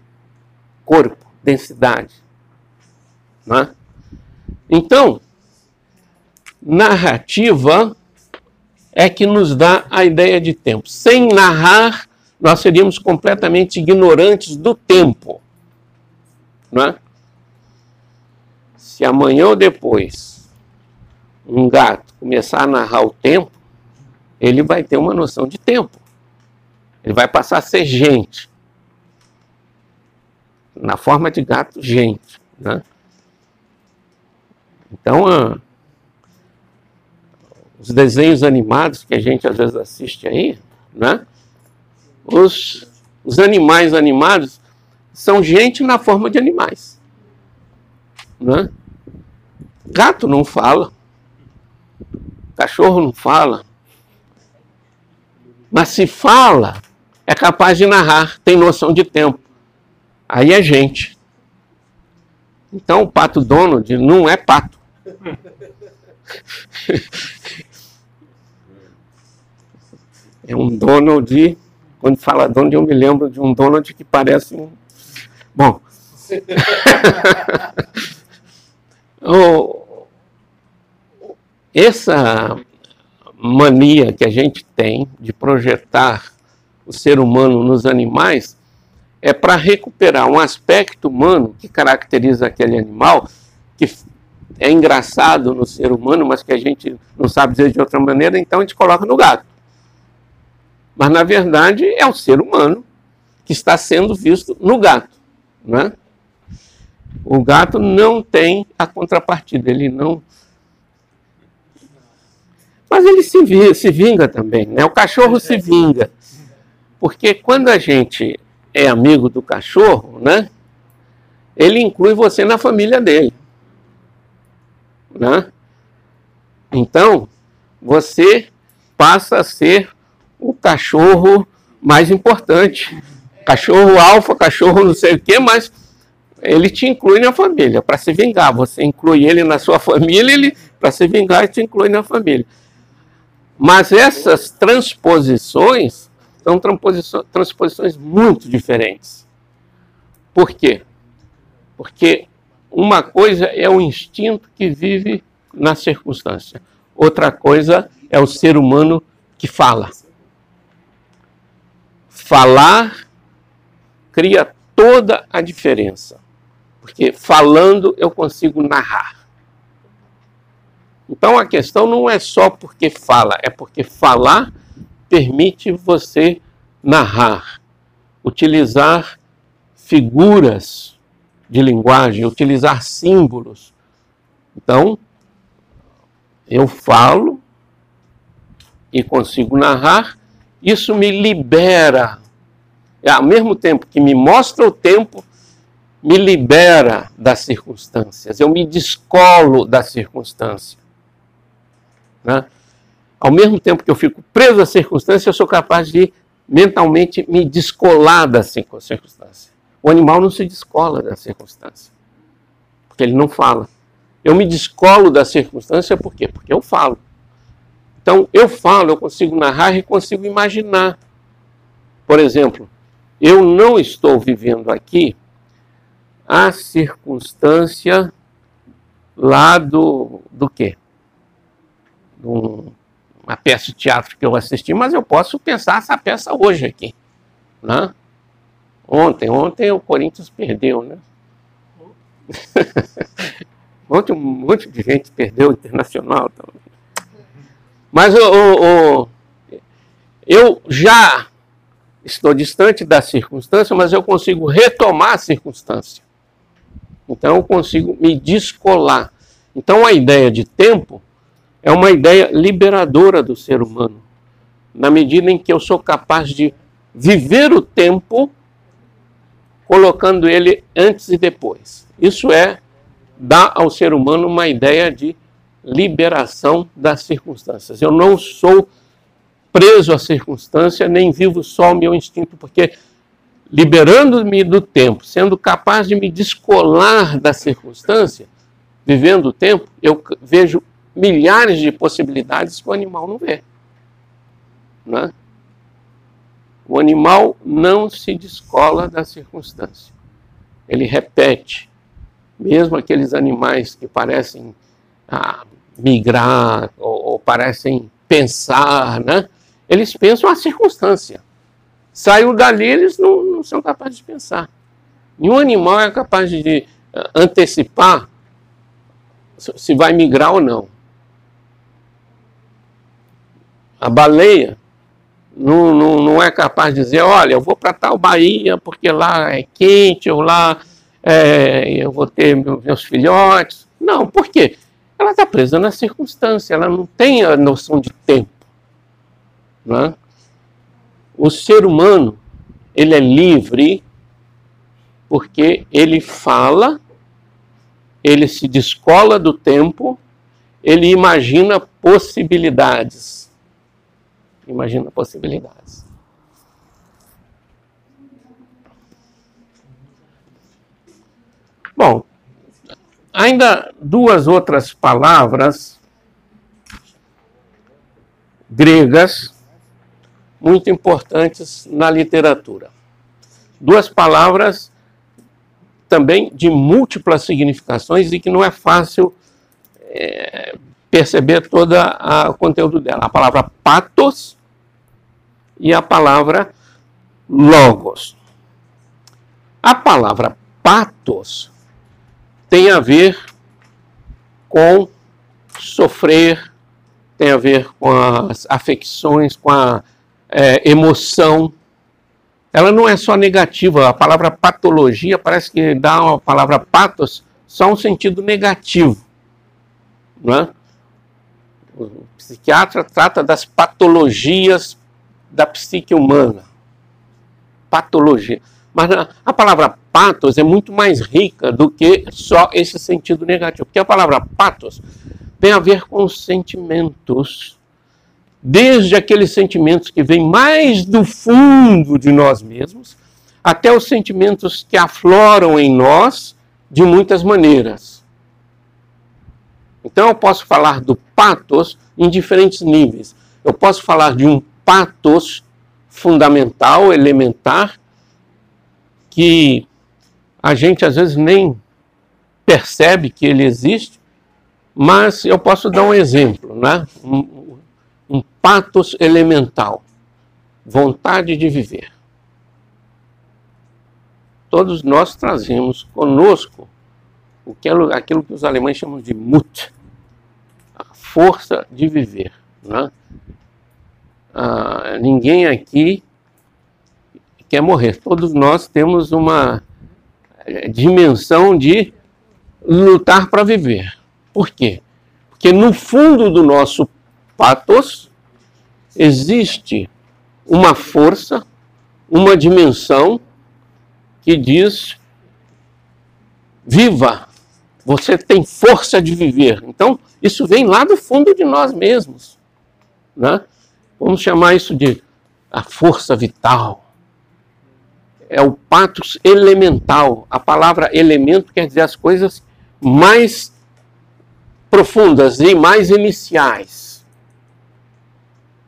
Corpo, densidade. Né? Então, narrativa é que nos dá a ideia de tempo. Sem narrar, nós seríamos completamente ignorantes do tempo. Não é? Se amanhã ou depois um gato começar a narrar o tempo, ele vai ter uma noção de tempo. Ele vai passar a ser gente. Na forma de gato, gente. Né? Então, ah, os desenhos animados que a gente às vezes assiste aí, né? os, os animais animados são gente na forma de animais. Né? Gato não fala, cachorro não fala, mas se fala, é capaz de narrar, tem noção de tempo. Aí é gente. Então o pato Donald não é pato. é um Donald quando fala Donald, eu me lembro de um Donald que parece um. Bom. essa mania que a gente tem de projetar o ser humano nos animais é para recuperar um aspecto humano que caracteriza aquele animal, que é engraçado no ser humano, mas que a gente não sabe dizer de outra maneira, então a gente coloca no gato. Mas, na verdade, é o ser humano que está sendo visto no gato. Né? O gato não tem a contrapartida, ele não. Mas ele se, vinga, se vinga também, né? O cachorro se vinga. Porque quando a gente é amigo do cachorro, né? Ele inclui você na família dele. Né? Então, você passa a ser o cachorro mais importante. Cachorro alfa, cachorro não sei o que, mas ele te inclui na família para se vingar. Você inclui ele na sua família, ele para se vingar e te inclui na família. Mas essas transposições são transposições muito diferentes. Por quê? Porque uma coisa é o instinto que vive na circunstância, outra coisa é o ser humano que fala falar cria toda a diferença. Porque falando eu consigo narrar. Então a questão não é só porque fala, é porque falar permite você narrar, utilizar figuras de linguagem, utilizar símbolos. Então, eu falo e consigo narrar isso me libera. É, ao mesmo tempo que me mostra o tempo, me libera das circunstâncias. Eu me descolo da circunstância. Né? Ao mesmo tempo que eu fico preso à circunstância, eu sou capaz de mentalmente me descolar da circunstância. O animal não se descola da circunstância, porque ele não fala. Eu me descolo da circunstância por quê? Porque eu falo. Então, eu falo, eu consigo narrar e consigo imaginar. Por exemplo, eu não estou vivendo aqui a circunstância lá do, do quê? Do, uma peça de teatro que eu assisti, mas eu posso pensar essa peça hoje aqui. Né? Ontem, ontem o Corinthians perdeu, né? ontem um monte de gente perdeu o internacional. Também. Mas o, o, o, eu já estou distante da circunstância, mas eu consigo retomar a circunstância. Então eu consigo me descolar. Então a ideia de tempo é uma ideia liberadora do ser humano, na medida em que eu sou capaz de viver o tempo colocando ele antes e depois. Isso é dar ao ser humano uma ideia de liberação das circunstâncias. Eu não sou preso à circunstância, nem vivo só o meu instinto, porque liberando-me do tempo, sendo capaz de me descolar da circunstância, vivendo o tempo, eu vejo milhares de possibilidades que o animal não vê. Né? O animal não se descola da circunstância. Ele repete. Mesmo aqueles animais que parecem ah, migrar ou, ou, parecem pensar, né? eles pensam a circunstância. Saiu dali, eles não, não são capazes de pensar. Nenhum animal é capaz de uh, antecipar se vai migrar ou não. A baleia não, não, não é capaz de dizer, olha, eu vou para tal Bahia porque lá é quente, ou lá é, eu vou ter meus filhotes. Não, por quê? Ela está presa na circunstância, ela não tem a noção de tempo. Né? O ser humano, ele é livre porque ele fala, ele se descola do tempo, ele imagina possibilidades imagina possibilidades. Bom, ainda duas outras palavras gregas muito importantes na literatura. Duas palavras também de múltiplas significações e que não é fácil é, perceber todo o conteúdo dela. A palavra patos e a palavra logos. A palavra patos tem a ver com sofrer, tem a ver com as afecções, com a é, emoção. Ela não é só negativa. A palavra patologia parece que dá a palavra patos só um sentido negativo. Não é? O psiquiatra trata das patologias da psique humana. Patologia. Mas a, palavra patos é muito mais rica do que só esse sentido negativo. Porque a palavra patos tem a ver com os sentimentos. Desde aqueles sentimentos que vêm mais do fundo de nós mesmos, até os sentimentos que afloram em nós de muitas maneiras. Então eu posso falar do patos em diferentes níveis. Eu posso falar de um patos fundamental, elementar, que a gente às vezes nem percebe que ele existe, mas eu posso dar um exemplo, né? um, um patos elemental, vontade de viver. Todos nós trazemos conosco o que é, aquilo que os alemães chamam de Mut, a força de viver. Né? Ah, ninguém aqui quer morrer. Todos nós temos uma eh, dimensão de lutar para viver. Por quê? Porque no fundo do nosso patos existe uma força, uma dimensão que diz: viva, você tem força de viver. Então, isso vem lá do fundo de nós mesmos. Né? Vamos chamar isso de a força vital. É o patos elemental. A palavra elemento quer dizer as coisas mais profundas e mais iniciais.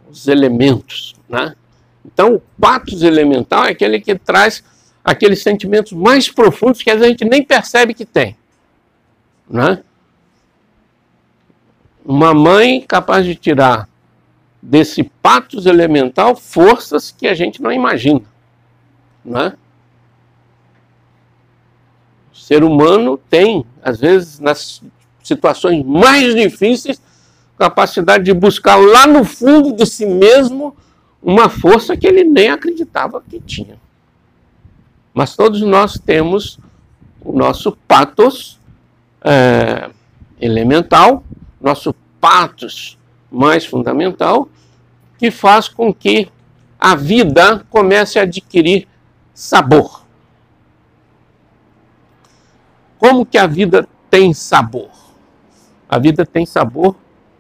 Os elementos, né? Então, o patos elemental é aquele que traz aqueles sentimentos mais profundos que a gente nem percebe que tem, né? Uma mãe capaz de tirar desse patos elemental forças que a gente não imagina, né? O ser humano tem, às vezes, nas situações mais difíceis, capacidade de buscar lá no fundo de si mesmo uma força que ele nem acreditava que tinha. Mas todos nós temos o nosso patos é, elemental, nosso patos mais fundamental, que faz com que a vida comece a adquirir sabor. Como que a vida tem sabor? A vida tem sabor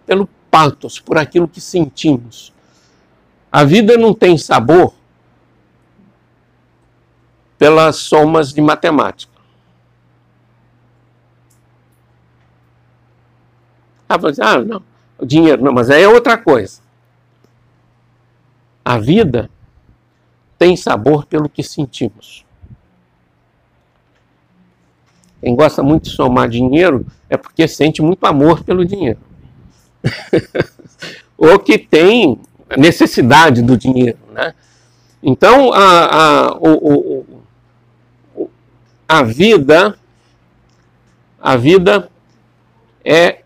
pelo patos, por aquilo que sentimos. A vida não tem sabor pelas somas de matemática. Ah, ah, não, dinheiro, não, mas aí é outra coisa. A vida tem sabor pelo que sentimos. Quem gosta muito de somar dinheiro é porque sente muito amor pelo dinheiro. Ou que tem necessidade do dinheiro. Né? Então, a, a, o, o, a vida, a vida é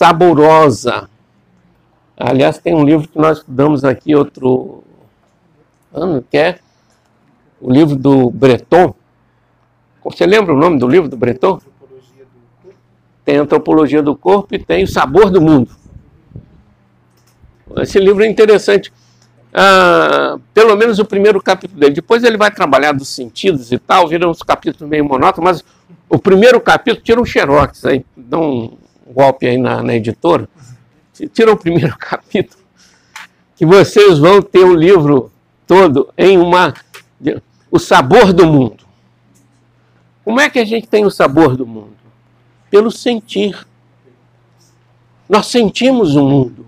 saborosa. Aliás, tem um livro que nós estudamos aqui outro ano, que é o livro do Breton. Você lembra o nome do livro do Breton? Tem Antropologia do Corpo e tem O Sabor do Mundo. Esse livro é interessante. Ah, pelo menos o primeiro capítulo dele. Depois ele vai trabalhar dos sentidos e tal, vira uns capítulos meio monótonos, mas o primeiro capítulo tira um xerox aí, dá um golpe aí na, na editora, tira o primeiro capítulo, que vocês vão ter o livro todo em uma. O sabor do mundo. Como é que a gente tem o sabor do mundo? Pelo sentir. Nós sentimos o mundo.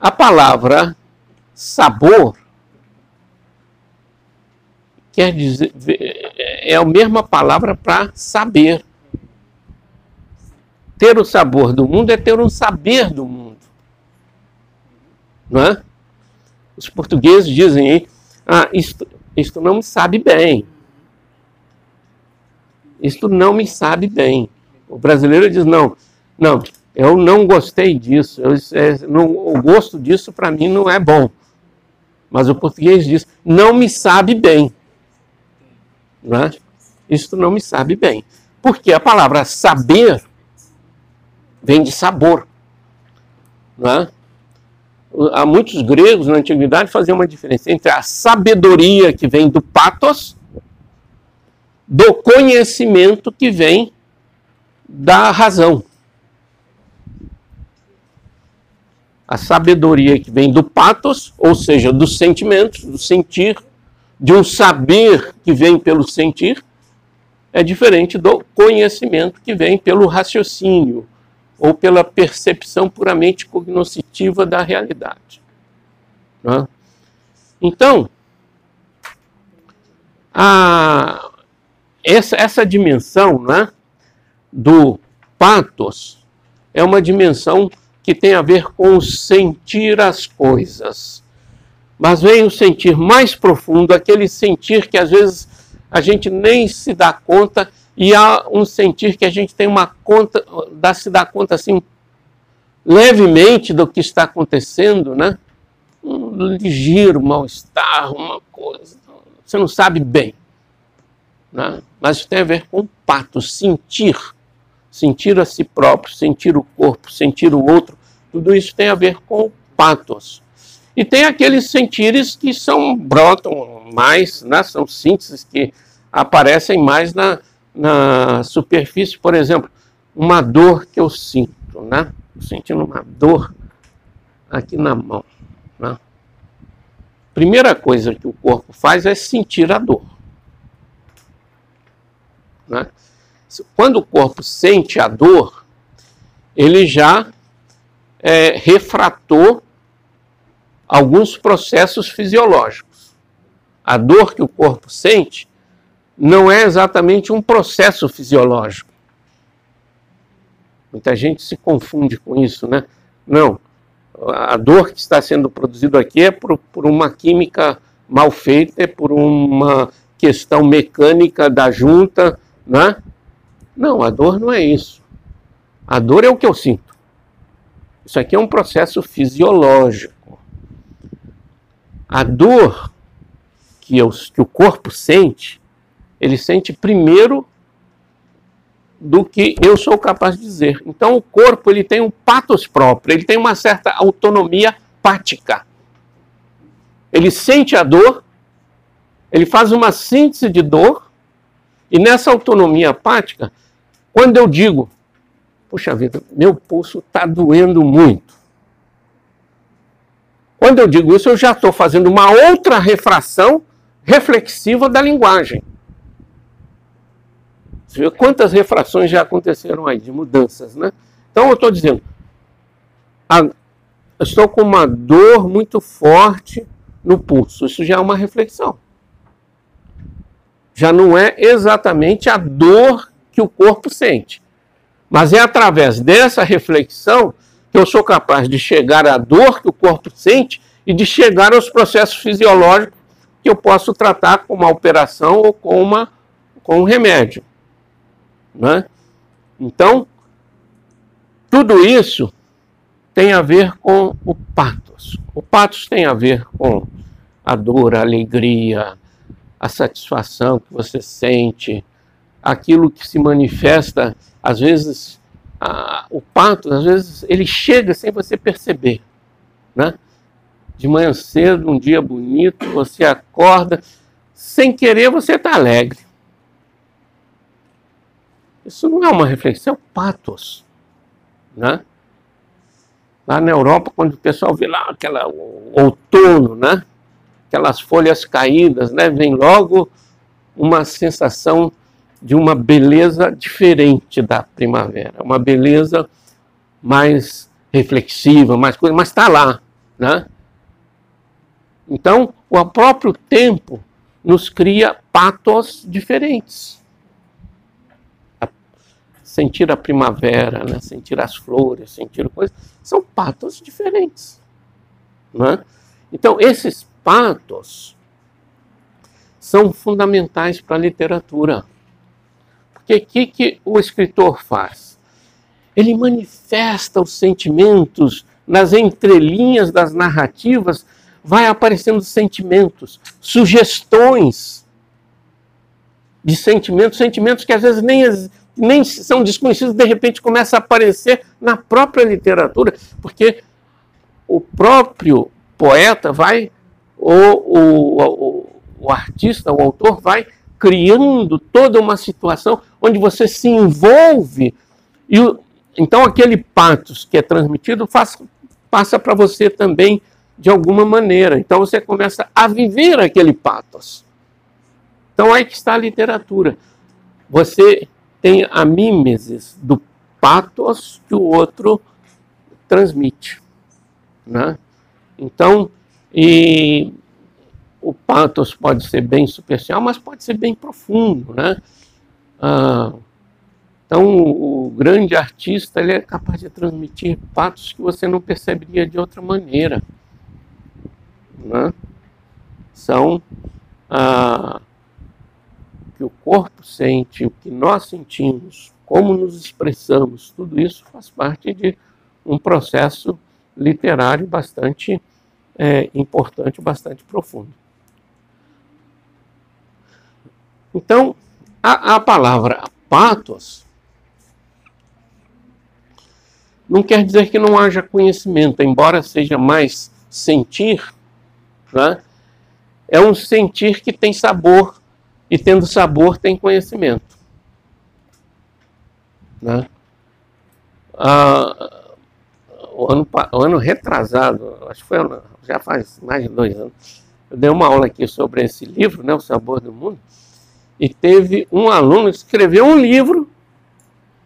A palavra sabor quer dizer é a mesma palavra para saber. Ter o sabor do mundo é ter um saber do mundo. Não é? Os portugueses dizem ah, isto, isto não me sabe bem. Isto não me sabe bem. O brasileiro diz, não, não, eu não gostei disso, eu, é, não, o gosto disso para mim não é bom. Mas o português diz, não me sabe bem. Né? Isto não me sabe bem. Porque a palavra saber vem de sabor. Né? Há muitos gregos na antiguidade faziam uma diferença entre a sabedoria que vem do patos, do conhecimento que vem da razão. a sabedoria que vem do patos, ou seja, dos sentimentos, do sentir, de um saber que vem pelo sentir, é diferente do conhecimento que vem pelo raciocínio ou pela percepção puramente cognoscitiva da realidade. Né? Então, a, essa, essa dimensão né, do patos é uma dimensão que tem a ver com sentir as coisas. Mas vem o sentir mais profundo, aquele sentir que às vezes a gente nem se dá conta, e há um sentir que a gente tem uma conta, dá se dá conta assim, levemente do que está acontecendo, né? Um ligeiro mal-estar, uma coisa. Você não sabe bem. Né? Mas isso tem a ver com pato, sentir. Sentir a si próprio, sentir o corpo, sentir o outro, tudo isso tem a ver com patos. E tem aqueles sentires que são brotam mais, né, são sínteses que aparecem mais na, na superfície. Por exemplo, uma dor que eu sinto, né? sentindo uma dor aqui na mão. Né? Primeira coisa que o corpo faz é sentir a dor. Né? quando o corpo sente a dor, ele já é, refratou alguns processos fisiológicos. A dor que o corpo sente não é exatamente um processo fisiológico. Muita gente se confunde com isso, né? Não. A dor que está sendo produzida aqui é por, por uma química mal feita, é por uma questão mecânica da junta, né? Não, a dor não é isso. A dor é o que eu sinto. Isso aqui é um processo fisiológico. A dor que, eu, que o corpo sente, ele sente primeiro do que eu sou capaz de dizer. Então o corpo ele tem um patos próprio, ele tem uma certa autonomia pática. Ele sente a dor, ele faz uma síntese de dor, e nessa autonomia apática, quando eu digo, puxa vida, meu pulso está doendo muito. Quando eu digo isso, eu já estou fazendo uma outra refração reflexiva da linguagem. Quantas refrações já aconteceram aí, de mudanças, né? Então eu estou dizendo, a, estou com uma dor muito forte no pulso. Isso já é uma reflexão. Já não é exatamente a dor que o corpo sente. Mas é através dessa reflexão que eu sou capaz de chegar à dor que o corpo sente e de chegar aos processos fisiológicos que eu posso tratar com uma operação ou com, uma, com um remédio. Né? Então, tudo isso tem a ver com o patos. O patos tem a ver com a dor, a alegria, a satisfação que você sente, aquilo que se manifesta, às vezes, a, o patos, às vezes, ele chega sem você perceber. Né? De manhã cedo, um dia bonito, você acorda, sem querer você está alegre. Isso não é uma reflexão, é um patos. Né? Lá na Europa, quando o pessoal vê lá aquela outono, né? aquelas folhas caídas, né? vem logo uma sensação de uma beleza diferente da primavera, uma beleza mais reflexiva, mais coisa, mas está lá, né? Então, o próprio tempo nos cria patos diferentes sentir a primavera, né? sentir as flores, sentir coisas, são patos diferentes. Né? Então, esses patos são fundamentais para a literatura. Porque o que, que o escritor faz? Ele manifesta os sentimentos nas entrelinhas das narrativas, vai aparecendo sentimentos, sugestões de sentimentos, sentimentos que às vezes nem, nem são desconhecidos, de repente começa a aparecer na própria literatura, porque o próprio poeta vai, ou o, o, o artista, o autor vai criando toda uma situação onde você se envolve e o, então aquele patos que é transmitido faz, passa para você também de alguma maneira. Então você começa a viver aquele patos. Então aí que está a literatura. Você tem a mimesis do patos que o outro transmite. Né? Então, e o patos pode ser bem superficial, mas pode ser bem profundo. Né? Ah, então, o grande artista ele é capaz de transmitir patos que você não perceberia de outra maneira. Né? São ah, que o corpo sente, o que nós sentimos, como nos expressamos, tudo isso faz parte de um processo literário bastante é, importante, bastante profundo. Então, a, a palavra patos não quer dizer que não haja conhecimento, embora seja mais sentir, né? é um sentir que tem sabor e tendo sabor tem conhecimento. Né? Ah, o, ano, o ano retrasado, acho que foi já faz mais de dois anos, eu dei uma aula aqui sobre esse livro, né, O Sabor do Mundo, e teve um aluno que escreveu um livro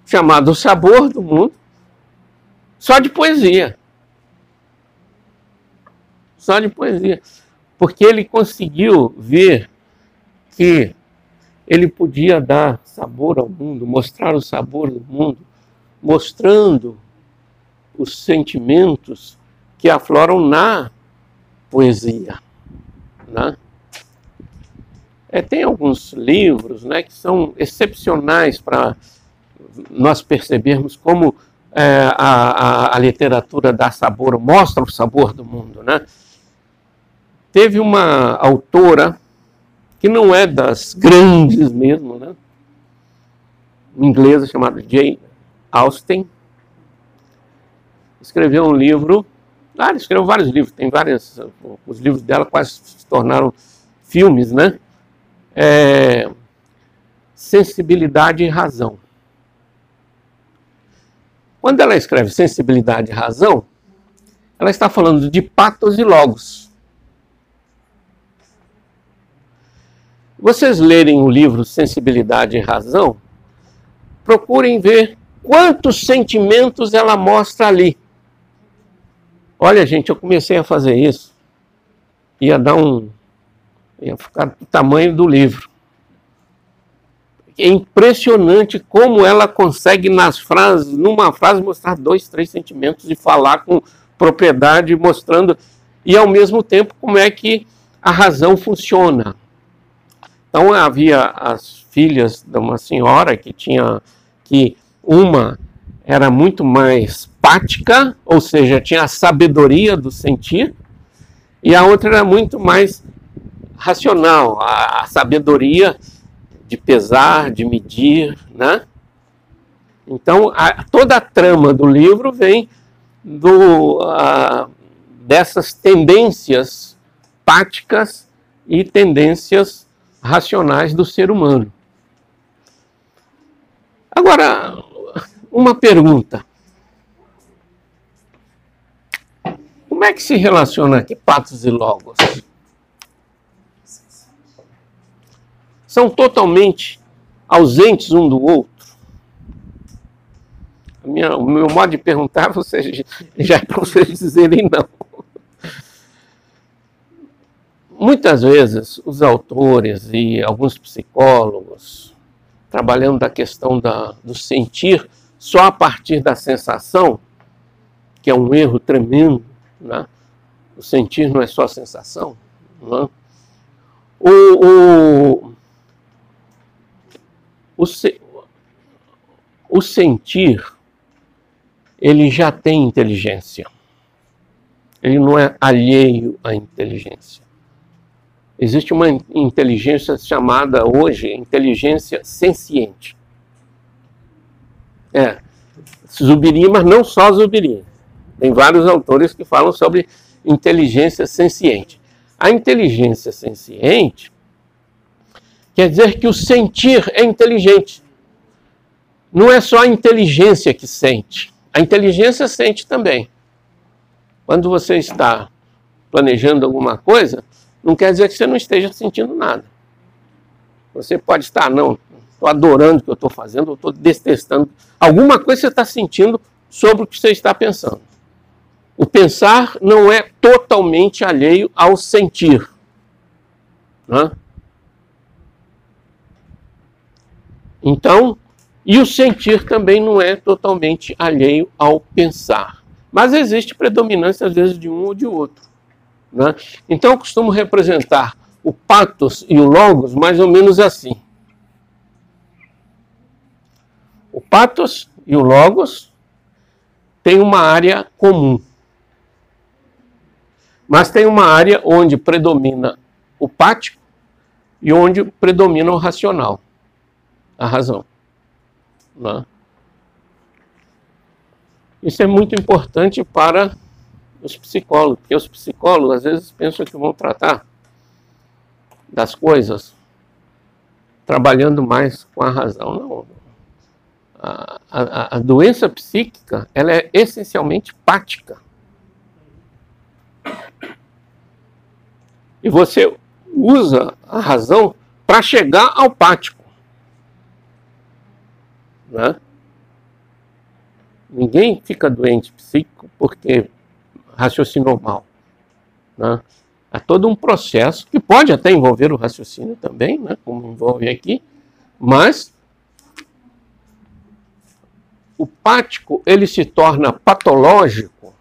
chamado O Sabor do Mundo, só de poesia. Só de poesia. Porque ele conseguiu ver que ele podia dar sabor ao mundo, mostrar o sabor do mundo, mostrando os sentimentos que afloram na poesia. Né? É, tem alguns livros né, que são excepcionais para nós percebermos como é, a, a, a, literatura dá sabor, mostra o sabor do mundo. Né? Teve uma autora que não é das grandes mesmo, né? inglesa chamada Jane Austen, escreveu um livro, ah, ele escreveu vários livros, tem vários, os livros dela quase se tornaram filmes, né? É, sensibilidade e razão. Quando ela escreve sensibilidade e razão, ela está falando de patos e logos. Vocês lerem o livro Sensibilidade e Razão, procurem ver quantos sentimentos ela mostra ali. Olha, gente, eu comecei a fazer isso. Ia dar um. ia ficar do tamanho do livro. É impressionante como ela consegue, nas frases, numa frase, mostrar dois, três sentimentos e falar com propriedade, mostrando, e ao mesmo tempo como é que a razão funciona. Então havia as filhas de uma senhora que tinha que uma era muito mais pática, ou seja, tinha a sabedoria do sentir, e a outra era muito mais racional, a, a sabedoria de pesar, de medir, né? Então, a, toda a trama do livro vem do, uh, dessas tendências páticas e tendências racionais do ser humano. Agora, uma pergunta. Como é que se relaciona aqui patos e logos? São totalmente ausentes um do outro. Minha, o meu modo de perguntar vocês, já é para vocês dizerem não. Muitas vezes os autores e alguns psicólogos, trabalhando da questão da, do sentir só a partir da sensação, que é um erro tremendo, né? o sentir não é só sensação. Né? O, o, o, se, o sentir, ele já tem inteligência. Ele não é alheio à inteligência. Existe uma inteligência chamada hoje inteligência senciente. É, Zubiri, mas não só Zubiri. Tem vários autores que falam sobre inteligência senciente. A inteligência senciente quer dizer que o sentir é inteligente. Não é só a inteligência que sente. A inteligência sente também. Quando você está planejando alguma coisa, não quer dizer que você não esteja sentindo nada. Você pode estar, não, estou adorando o que eu estou fazendo, estou detestando. Alguma coisa você está sentindo sobre o que você está pensando. O pensar não é totalmente alheio ao sentir. Né? Então, e o sentir também não é totalmente alheio ao pensar. Mas existe predominância, às vezes, de um ou de outro. Né? Então eu costumo representar o patos e o logos mais ou menos assim. O patos e o logos têm uma área comum. Mas tem uma área onde predomina o pático e onde predomina o racional, a razão. Né? Isso é muito importante para os psicólogos, porque os psicólogos às vezes pensam que vão tratar das coisas trabalhando mais com a razão. Não. A, a, a doença psíquica ela é essencialmente pática. E você usa a razão para chegar ao pático. Né? Ninguém fica doente psíquico porque raciocinou mal. Né? Há todo um processo que pode até envolver o raciocínio também, né? como envolve aqui, mas o pático ele se torna patológico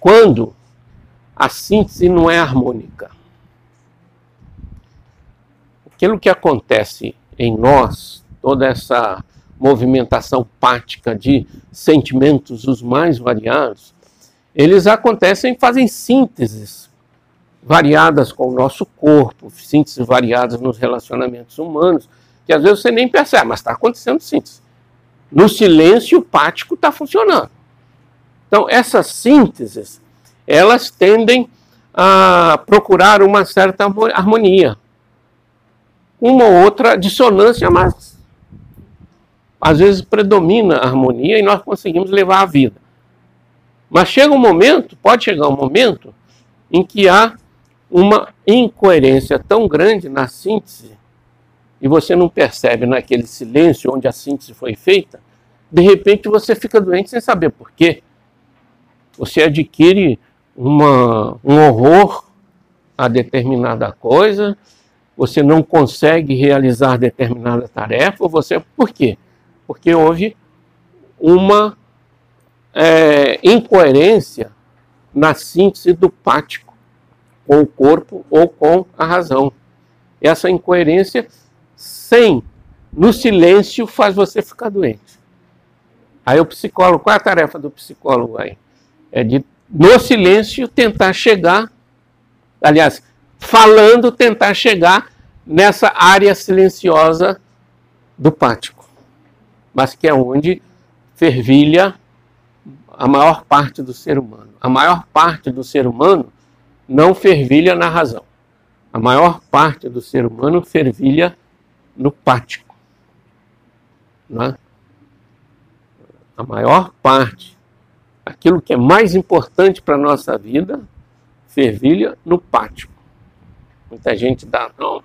quando a síntese não é harmônica. Aquilo que acontece em nós, toda essa movimentação pática de sentimentos os mais variados, eles acontecem, fazem sínteses variadas com o nosso corpo, sínteses variadas nos relacionamentos humanos, que às vezes você nem percebe, mas está acontecendo síntese. No silêncio, o pático está funcionando. Então, essas sínteses, elas tendem a procurar uma certa harmonia. Uma ou outra dissonância, mas às vezes predomina a harmonia e nós conseguimos levar a vida. Mas chega um momento, pode chegar um momento, em que há uma incoerência tão grande na síntese, e você não percebe naquele silêncio onde a síntese foi feita, de repente você fica doente sem saber por quê. Você adquire uma, um horror a determinada coisa, você não consegue realizar determinada tarefa, você por quê? Porque houve uma é, incoerência na síntese do pático com o corpo ou com a razão. Essa incoerência, sem, no silêncio, faz você ficar doente. Aí o psicólogo, qual é a tarefa do psicólogo aí? É de, no silêncio, tentar chegar, aliás, falando, tentar chegar nessa área silenciosa do pático, mas que é onde fervilha a maior parte do ser humano. A maior parte do ser humano não fervilha na razão. A maior parte do ser humano fervilha no pático. É? A maior parte, aquilo que é mais importante para a nossa vida, fervilha no pático. Muita gente dá, não,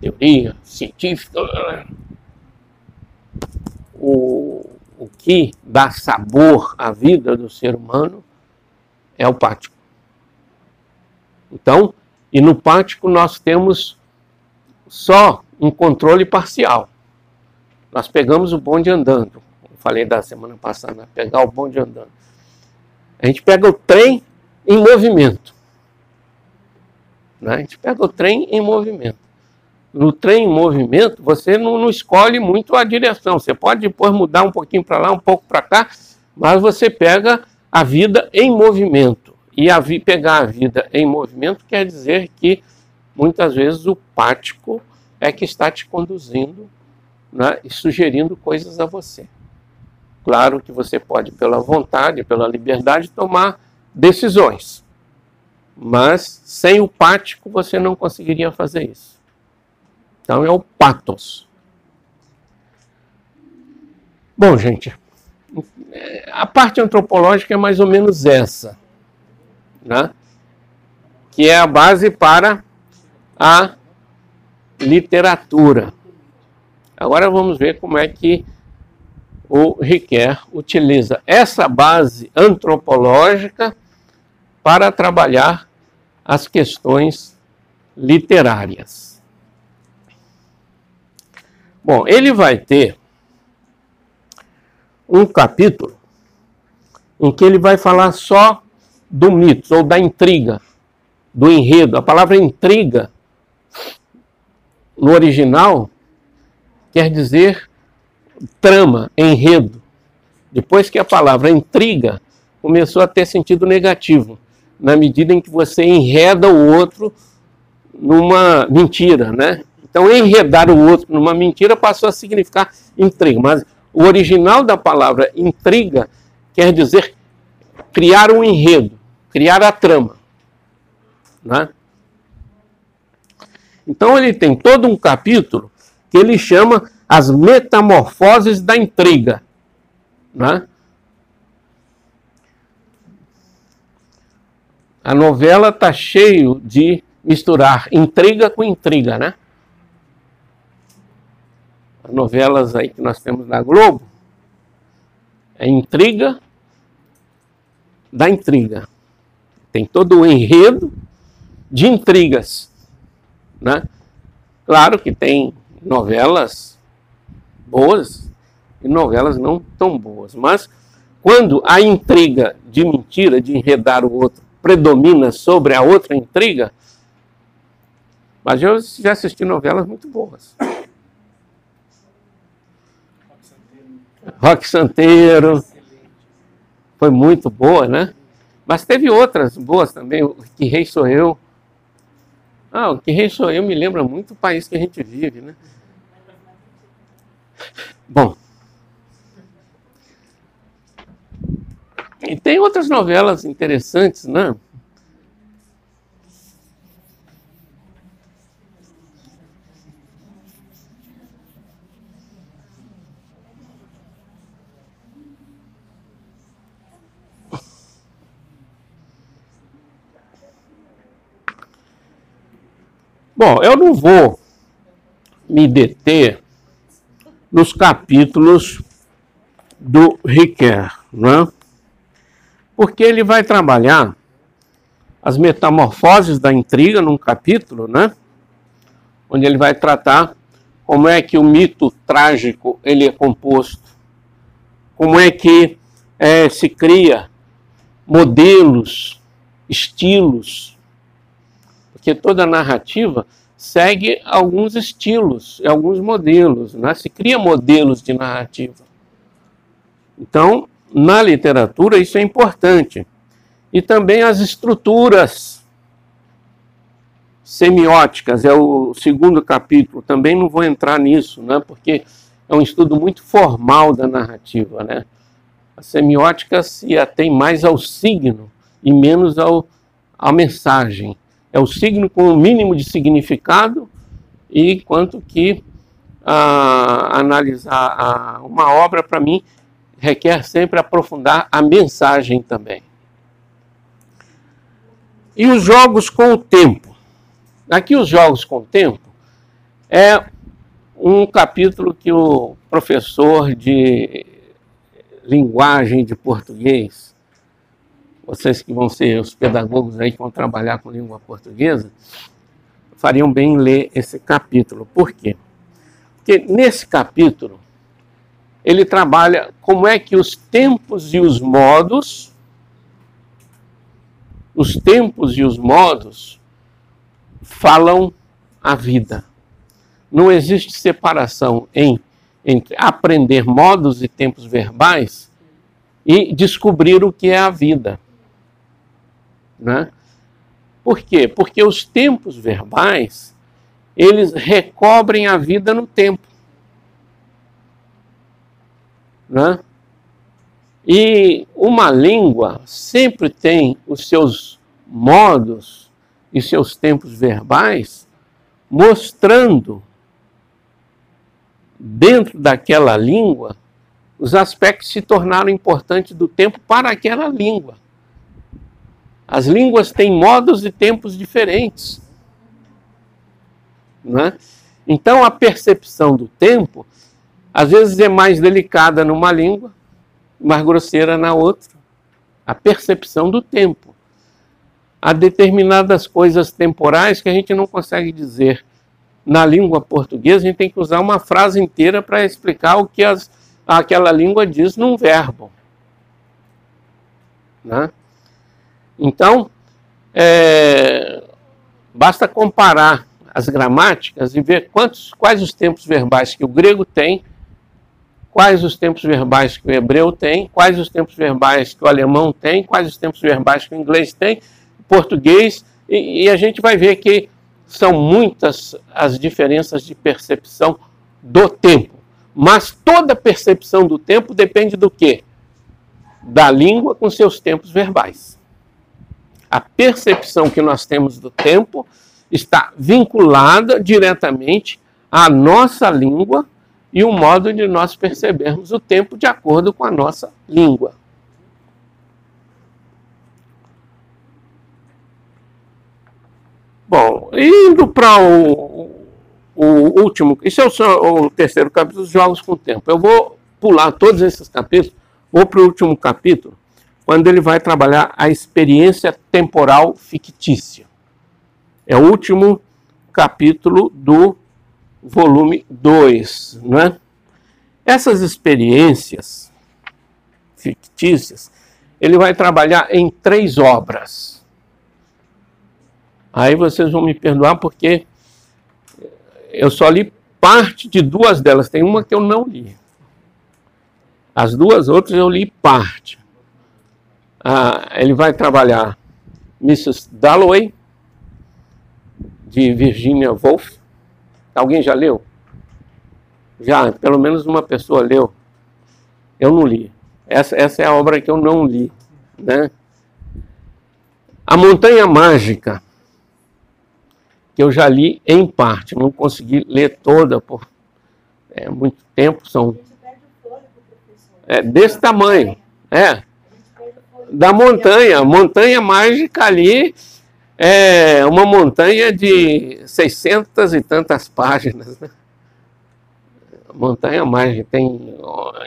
teoria científica. O, o que dá sabor à vida do ser humano é o pático. Então, e no pático nós temos só um controle parcial. Nós pegamos o bonde andando. Eu falei da semana passada, pegar o bonde andando. A gente pega o trem em movimento. Né? A gente pega o trem em movimento no trem em movimento, você não, não, escolhe muito a direção. Você pode depois mudar um pouquinho para lá, um pouco para cá, mas você pega a vida em movimento. E a vi, pegar a vida em movimento quer dizer que muitas vezes o pático é que está te conduzindo né, e sugerindo coisas a você. Claro que você pode, pela vontade, pela liberdade, tomar decisões. Mas sem o pático você não conseguiria fazer isso. Então é o patos. Bom, gente, a parte antropológica é mais ou menos essa, né? que é a base para a literatura. Agora vamos ver como é que o Riquet utiliza essa base antropológica para trabalhar as questões literárias. Bom, ele vai ter um capítulo em que ele vai falar só do mito, ou da intriga, do enredo. A palavra intriga, no original, quer dizer trama, enredo. Depois que a palavra intriga começou a ter sentido negativo, na medida em que você enreda o outro numa mentira, né? Então, enredar o outro numa mentira passou a significar intriga. Mas o original da palavra intriga quer dizer criar um enredo, criar a trama. Né? Então, ele tem todo um capítulo que ele chama as metamorfoses da intriga. Né? A novela está cheio de misturar intriga com intriga, né? Novelas aí que nós temos na Globo, É intriga da intriga. Tem todo o enredo de intrigas. Né? Claro que tem novelas boas e novelas não tão boas, mas quando a intriga de mentira, de enredar o outro, predomina sobre a outra intriga, mas eu já assisti novelas muito boas. Rock Santeiro. Foi muito boa, né? Mas teve outras boas também. O Que Rei Sou Eu. Ah, o Que Rei Sou Eu me lembra muito o país que a gente vive, né? Bom. E tem outras novelas interessantes, né? Bom, eu não vou me deter nos capítulos do Riquet, né? porque ele vai trabalhar as metamorfoses da intriga num capítulo, né? onde ele vai tratar como é que o mito trágico ele é composto, como é que é, se cria modelos, estilos, porque toda narrativa segue alguns estilos, alguns modelos, né? se cria modelos de narrativa. Então, na literatura, isso é importante. E também as estruturas semióticas, é o segundo capítulo, também não vou entrar nisso, né? porque é um estudo muito formal da narrativa. Né? A semiótica se atém mais ao signo e menos ao, à mensagem é o signo com o mínimo de significado e quanto que ah, analisar uma obra para mim requer sempre aprofundar a mensagem também. E os jogos com o tempo. Aqui os jogos com o tempo é um capítulo que o professor de linguagem de português vocês que vão ser os pedagogos aí que vão trabalhar com língua portuguesa, fariam bem em ler esse capítulo. Por quê? Porque nesse capítulo ele trabalha como é que os tempos e os modos, os tempos e os modos falam a vida. Não existe separação em, entre aprender modos e tempos verbais e descobrir o que é a vida. Né? Por quê? Porque os tempos verbais, eles recobrem a vida no tempo. Né? E uma língua sempre tem os seus modos e seus tempos verbais mostrando dentro daquela língua os aspectos que se tornaram importantes do tempo para aquela língua. As línguas têm modos e tempos diferentes. Né? Então, a percepção do tempo, às vezes, é mais delicada numa língua, mais grosseira na outra. A percepção do tempo. Há determinadas coisas temporais que a gente não consegue dizer na língua portuguesa, a gente tem que usar uma frase inteira para explicar o que as, aquela língua diz num verbo. Né? Então, é, basta comparar as gramáticas e ver quantos, quais os tempos verbais que o grego tem, quais os tempos verbais que o hebreu tem, quais os tempos verbais que o alemão tem, quais os tempos verbais que o inglês tem, o português, e, e a gente vai ver que são muitas as diferenças de percepção do tempo. Mas toda percepção do tempo depende do quê? Da língua com seus tempos verbais. A percepção que nós temos do tempo está vinculada diretamente à nossa língua e o modo de nós percebermos o tempo de acordo com a nossa língua. Bom, indo para o, o, último, isso é o, o terceiro capítulo dos Jogos com o Tempo. Eu vou pular todos esses capítulos, Vou para o último capítulo, quando ele vai trabalhar a experiência temporal fictícia. É o último capítulo do volume 2, né? Essas experiências fictícias, ele vai trabalhar em três obras. Aí vocês vão me perdoar porque eu só li parte de duas delas, tem uma que eu não li. As duas outras eu li parte. Ah, ele vai trabalhar Mrs. Dalloway, de Virginia Woolf. Alguém já leu? Já, pelo menos uma pessoa leu. Eu não li. Essa, essa é a obra que eu não li. Né? A Montanha Mágica, que eu já li em parte, não consegui ler toda por é, muito tempo, são é, desse tamanho. É. Da montanha. Montanha mágica ali é uma montanha de 600 e tantas páginas. Né? Montanha Mágica tem,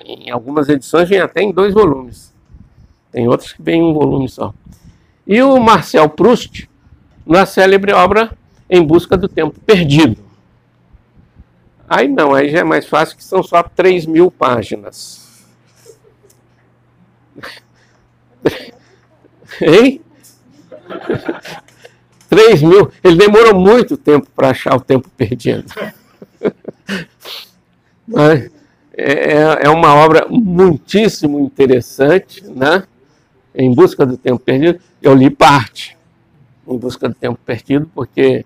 em algumas edições, vem até em dois volumes. Tem outros que vem em um volume só. E o Marcel Proust, na célebre obra Em Busca do Tempo Perdido. Aí não, aí já é mais fácil, que são só 3 mil páginas. Hein? 3 mil. Ele demorou muito tempo para achar o tempo perdido. É, é, é uma obra muitíssimo interessante, né? Em Busca do Tempo Perdido. Eu li parte Em Busca do Tempo Perdido, porque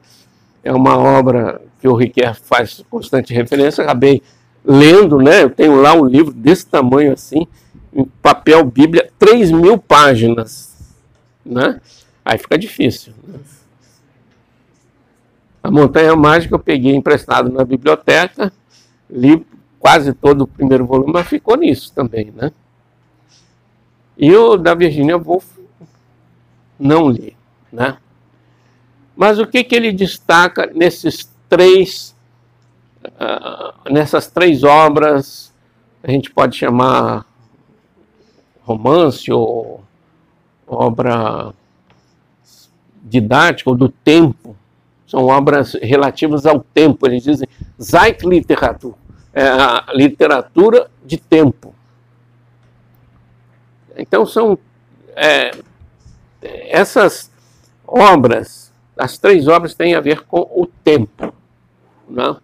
é uma obra que o Riquet faz constante referência. Acabei lendo, né? Eu tenho lá um livro desse tamanho assim, papel Bíblia, 3 mil páginas, né? Aí fica difícil. A Montanha Mágica eu peguei emprestado na biblioteca, li quase todo o primeiro volume, mas ficou nisso também, né? E o da Virginia Woolf não li, né? Mas o que, que ele destaca nesses três, uh, nessas três obras, a gente pode chamar romance ou obra didática ou do tempo, são obras relativas ao tempo, eles dizem Zeitliteratur, é a literatura de tempo. Então são é, essas obras, as três obras têm a ver com o tempo. Né?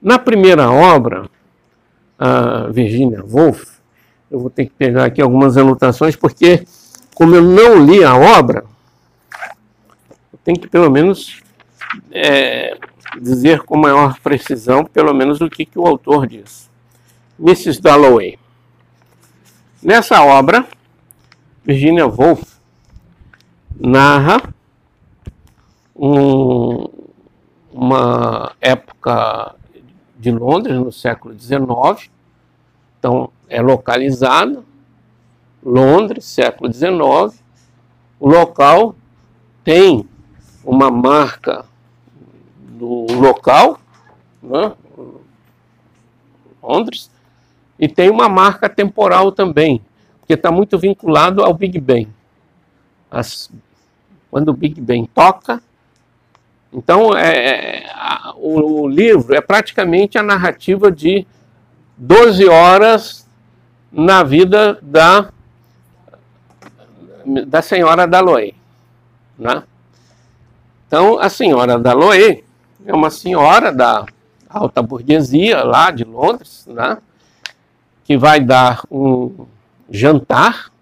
Na primeira obra, a Virginia Woolf, eu vou ter que pegar aqui algumas anotações, porque como eu não li a obra, tem que pelo menos é, dizer com maior precisão, pelo menos o que, que o autor diz. Mrs. Dalloway. Nessa obra, Virginia Woolf narra um, uma época de Londres no século XIX. Então, é localizado Londres, século XIX. O local tem uma marca do local, né? Londres, e tem uma marca temporal também, porque está muito vinculado ao Big Bang. As, quando o Big Bang toca, então é, é a, o, o livro é praticamente a narrativa de 12 horas na vida da, da senhora Daloy. Né? Então, a senhora Daloé é uma senhora da alta burguesia lá de Londres, né? que vai dar um jantar.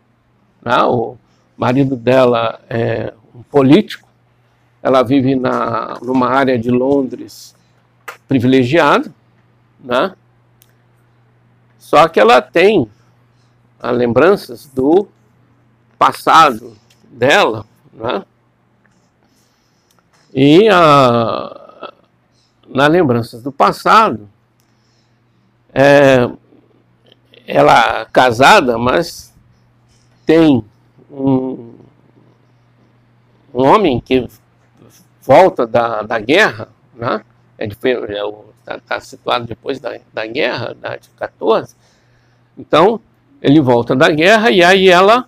Né? O marido dela é um político, ela vive na, numa área de Londres privilegiada, né? só que ela tem lembranças do passado dela, né? E a, na lembranças do passado, é, ela casada, mas tem um, um homem que volta da, da guerra, né? Ele está é, tá situado depois da, da guerra, da, de 14. Então, ele volta da guerra e aí ela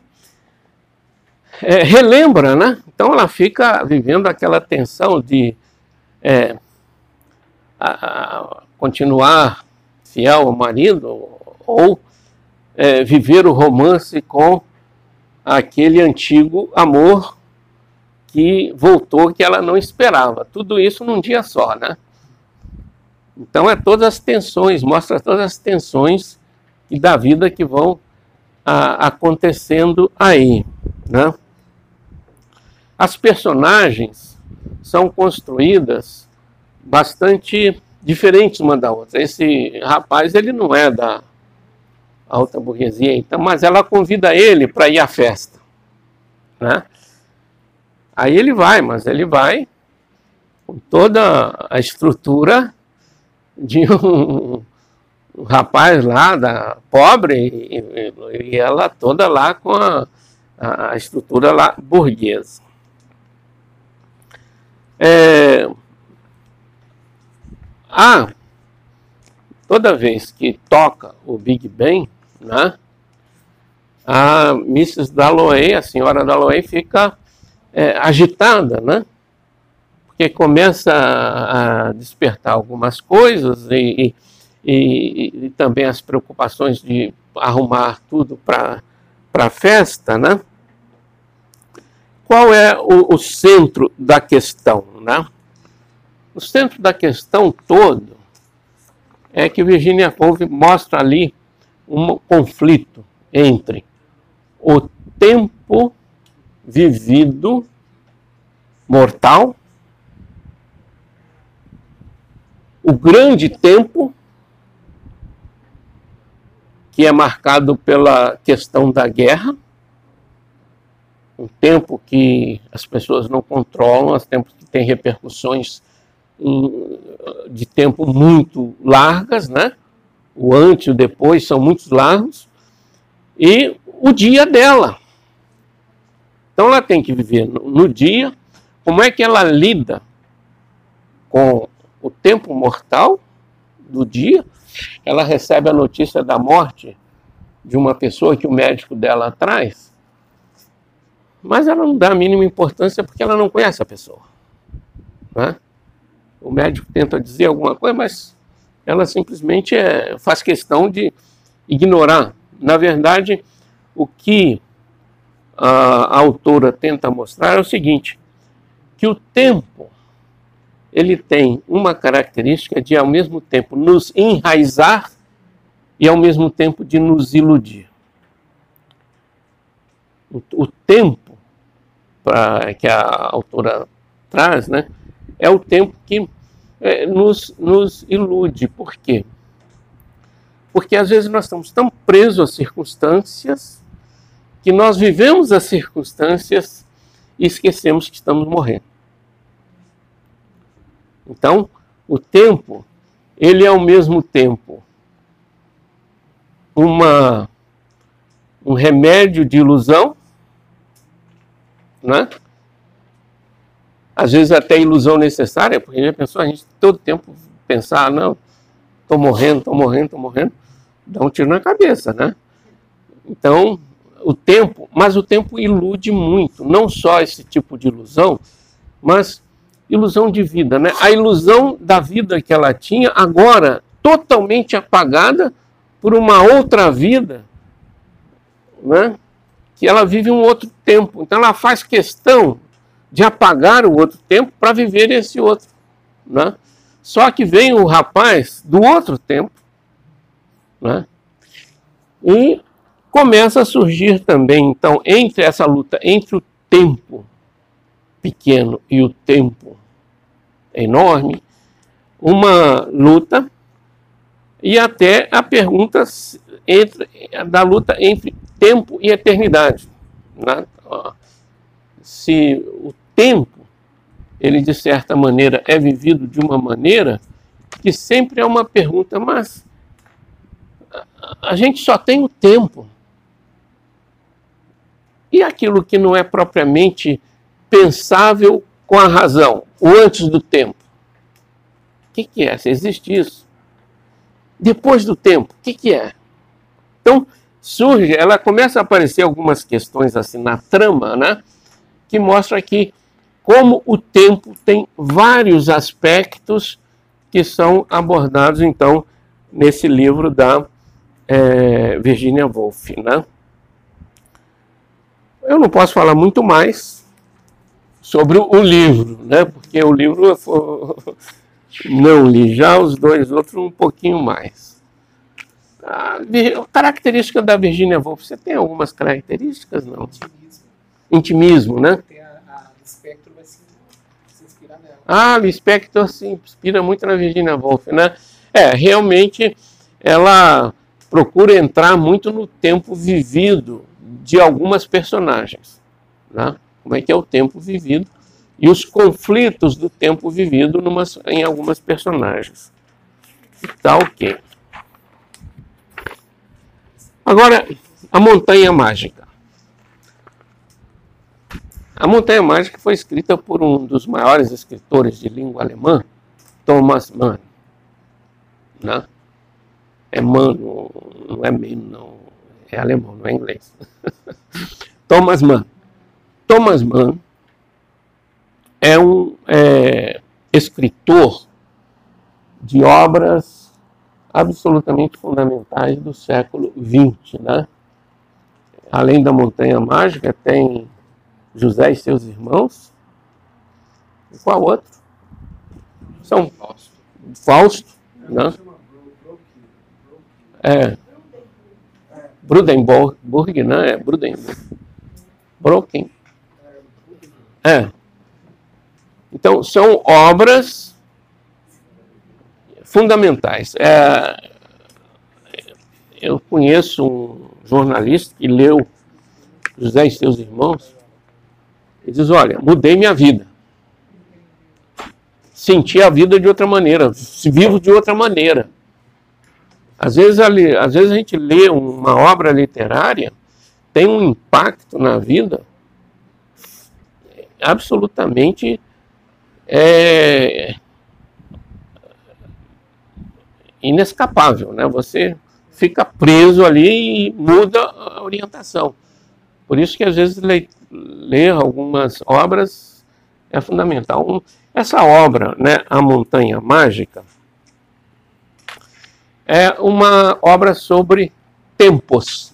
é, relembra, né? Então ela fica vivendo aquela tensão de é, a, a continuar fiel ao marido ou é, viver o romance com aquele antigo amor que voltou que ela não esperava. Tudo isso num dia só, né? Então é todas as tensões, mostra todas as tensões da vida que vão acontecendo aí, né? As personagens são construídas bastante diferentes uma da outra. Esse rapaz, ele não é da alta burguesia, então, mas ela convida ele para ir à festa, né? Aí ele vai, mas ele vai com toda a estrutura de um, um rapaz lá, da, pobre, e, e, ela toda lá com a, a estrutura lá burguesa. É, ah, toda vez que toca o Big Ben, né, a Mrs. Dalloway, a senhora Dalloway, fica é, agitada, né? Porque começa a, despertar algumas coisas e, e, e, também as preocupações de arrumar tudo para a festa, né? Qual é o, o centro da questão, né? O centro da questão todo é que Virginia Woolf mostra ali um conflito entre o tempo vivido mortal, o grande tempo, que é marcado pela questão da guerra, um tempo que as pessoas não controlam, os tempos que têm repercussões de tempo muito largas, né? O antes e o depois são muito largos. E o dia dela, então ela tem que viver no dia. Como é que ela lida com o tempo mortal do dia? Ela recebe a notícia da morte de uma pessoa que o médico dela traz, mas ela não dá a mínima importância porque ela não conhece a pessoa. Né? O médico tenta dizer alguma coisa, mas ela simplesmente é, faz questão de ignorar. Na verdade, o que a, autora tenta mostrar é o seguinte, que o tempo ele tem uma característica de ao mesmo tempo nos enraizar e ao mesmo tempo de nos iludir. O, tempo pra, que a autora traz, né, é o tempo que é, nos, nos ilude. Por quê? Porque às vezes nós estamos tão presos às circunstâncias que nós vivemos as circunstâncias e esquecemos que estamos morrendo. Então, o tempo, ele é ao mesmo tempo uma um remédio de ilusão, né? Às vezes até ilusão necessária, porque já pensou a gente todo tempo pensar, não, estou morrendo, estou morrendo, estou morrendo, dá um tiro na cabeça, né? Então, o tempo, mas o tempo ilude muito, não só esse tipo de ilusão, mas ilusão de vida, né? A ilusão da vida que ela tinha agora totalmente apagada por uma outra vida, né? Que ela vive um outro tempo. Então ela faz questão de apagar o outro tempo para viver esse outro, né? Só que vem o rapaz do outro tempo, né? E começa a surgir também, então, entre essa luta entre o tempo pequeno e o tempo enorme, uma luta e até a pergunta entre, da luta entre tempo e eternidade. Né? Se o tempo, ele de certa maneira é vivido de uma maneira que sempre é uma pergunta, mas a gente só tem o tempo e aquilo que não é propriamente pensável com a razão, o antes do tempo. O que, que é? Se existe isso. Depois do tempo, o que, que é? Então, surge, ela começa a aparecer algumas questões assim na trama, né? Que mostra aqui como o tempo tem vários aspectos que são abordados então nesse livro da é, Virginia Woolf, né? Eu não posso falar muito mais sobre o livro, né? Porque o livro eu não li, já os dois outros um pouquinho mais. A característica da Virginia Woolf, você tem algumas características, não? Intimismo. Intimismo, né? Tem a, a Lispector vai se, se inspirar nela. Ah, Lispector se inspira muito na Virginia Woolf, né? É, realmente ela procura entrar muito no tempo vivido de algumas personagens, né? Como é que é o tempo vivido e os conflitos do tempo vivido em algumas personagens. Tá ok. Agora, a Montanha Mágica. A Montanha Mágica foi escrita por um dos maiores escritores de língua alemã, Thomas Mann. Né? É Mann, não é Mann, não. É alemão, não é inglês. Thomas Mann. Thomas Mann é um é, escritor de obras absolutamente fundamentais do século XX. Né? Além da Montanha Mágica, tem José e seus irmãos. E qual outro? São Fausto. Fausto, né? É. Brudenburg, né? É Brudenburg. Broken. É. Então, são obras fundamentais. É, eu conheço um jornalista que leu José e seus irmãos e diz: Olha, mudei minha vida. Senti a vida de outra maneira, vivo de outra maneira. Às vezes, às vezes a gente lê uma obra literária, tem um impacto na vida absolutamente é inescapável, né? Você fica preso ali e muda a orientação. Por isso que às vezes ler, ler algumas obras é fundamental. Essa obra, né, A Montanha Mágica, é uma obra sobre tempos.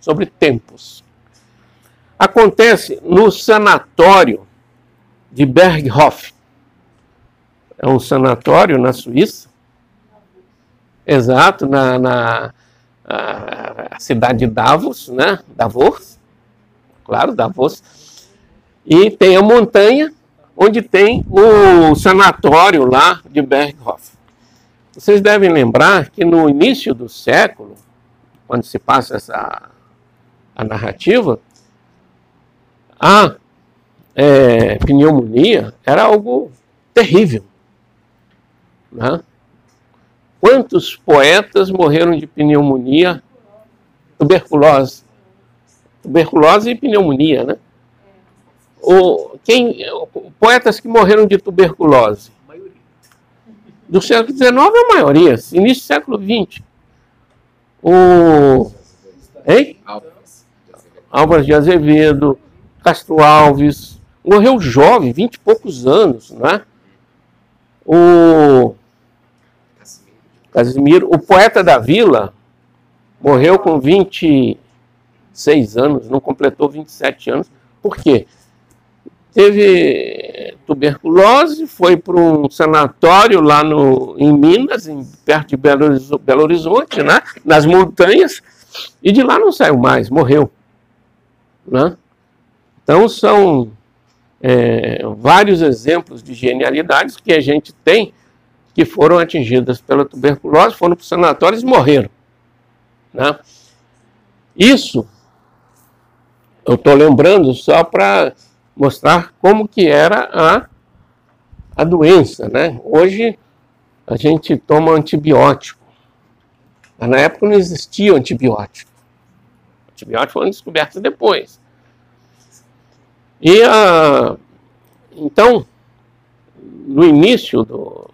Sobre tempos. Acontece no sanatório de Berghof. É um sanatório na Suíça. Exato, na, na a, cidade de Davos, né? Davos. Claro, Davos. E tem a montanha onde tem o sanatório lá de Berghof. Vocês devem lembrar que no início do século, quando se passa essa a narrativa, há é, pneumonia era algo terrível. Né? Quantos poetas morreram de pneumonia, tuberculose? Tuberculose e pneumonia, né? O, quem, poetas que morreram de tuberculose? Do século XIX, a maioria. Início do século XX. O. Hein? Álvares de Azevedo, Castro Alves, morreu jovem, vinte e poucos anos, né? O Casimiro, o poeta da vila, morreu com 26 anos, não completou 27 anos. Por quê? Teve tuberculose, foi para um sanatório lá no, em Minas, em, perto de Belo, Belo Horizonte, né? nas montanhas, e de lá não saiu mais, morreu. Né? Então são é, vários exemplos de genialidades que a gente tem que foram atingidas pela tuberculose, foram para os sanatórios e morreram. Né? Isso eu estou lembrando só para mostrar como que era a, a doença. Né? Hoje a gente toma antibiótico. Mas na época não existia antibiótico. Antibióticos foram descobertos depois. E a, então, no início do,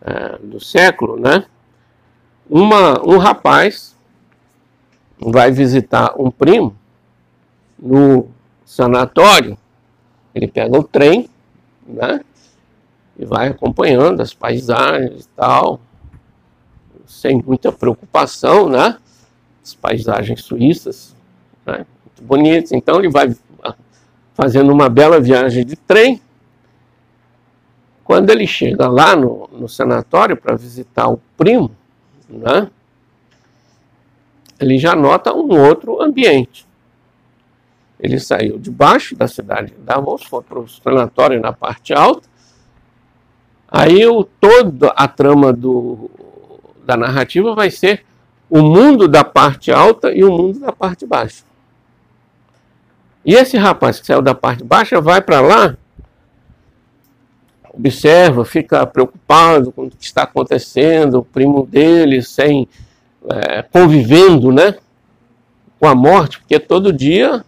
é, do século, né, uma, um rapaz vai visitar um primo no sanatório, ele pega o trem, né? E vai acompanhando as paisagens e tal, sem muita preocupação, né? As paisagens suíças, né? muito bonitas. Então ele vai fazendo uma bela viagem de trem. Quando ele chega lá no, no sanatório para visitar o primo, né? Ele já nota um outro ambiente. Ele saiu de baixo da cidade de Davos, foi para o sanatório na parte alta. Aí o, toda a trama do, da narrativa vai ser o mundo da parte alta e o mundo da parte baixa. E esse rapaz que saiu da parte baixa vai para lá, observa, fica preocupado com o que está acontecendo, o primo dele sem é, convivendo, né, com a morte, porque todo dia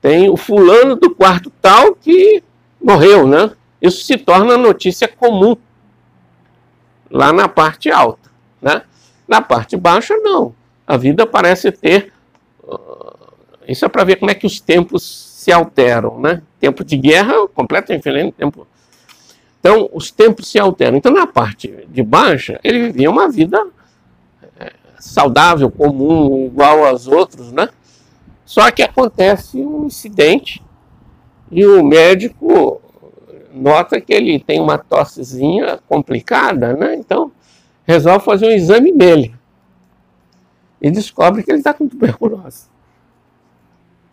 tem o fulano do quarto tal que morreu, né? Isso se torna notícia comum lá na parte alta, né? Na parte baixa, não. A vida parece ter. Uh, isso é para ver como é que os tempos se alteram, né? Tempo de guerra, completamente diferente tempo. Então, os tempos se alteram. Então, na parte de baixa, ele vivia uma vida é, saudável, comum, igual aos outros, né? Só que acontece um incidente e o médico nota que ele tem uma tossezinha complicada, né? Então resolve fazer um exame nele e descobre que ele está com tuberculose.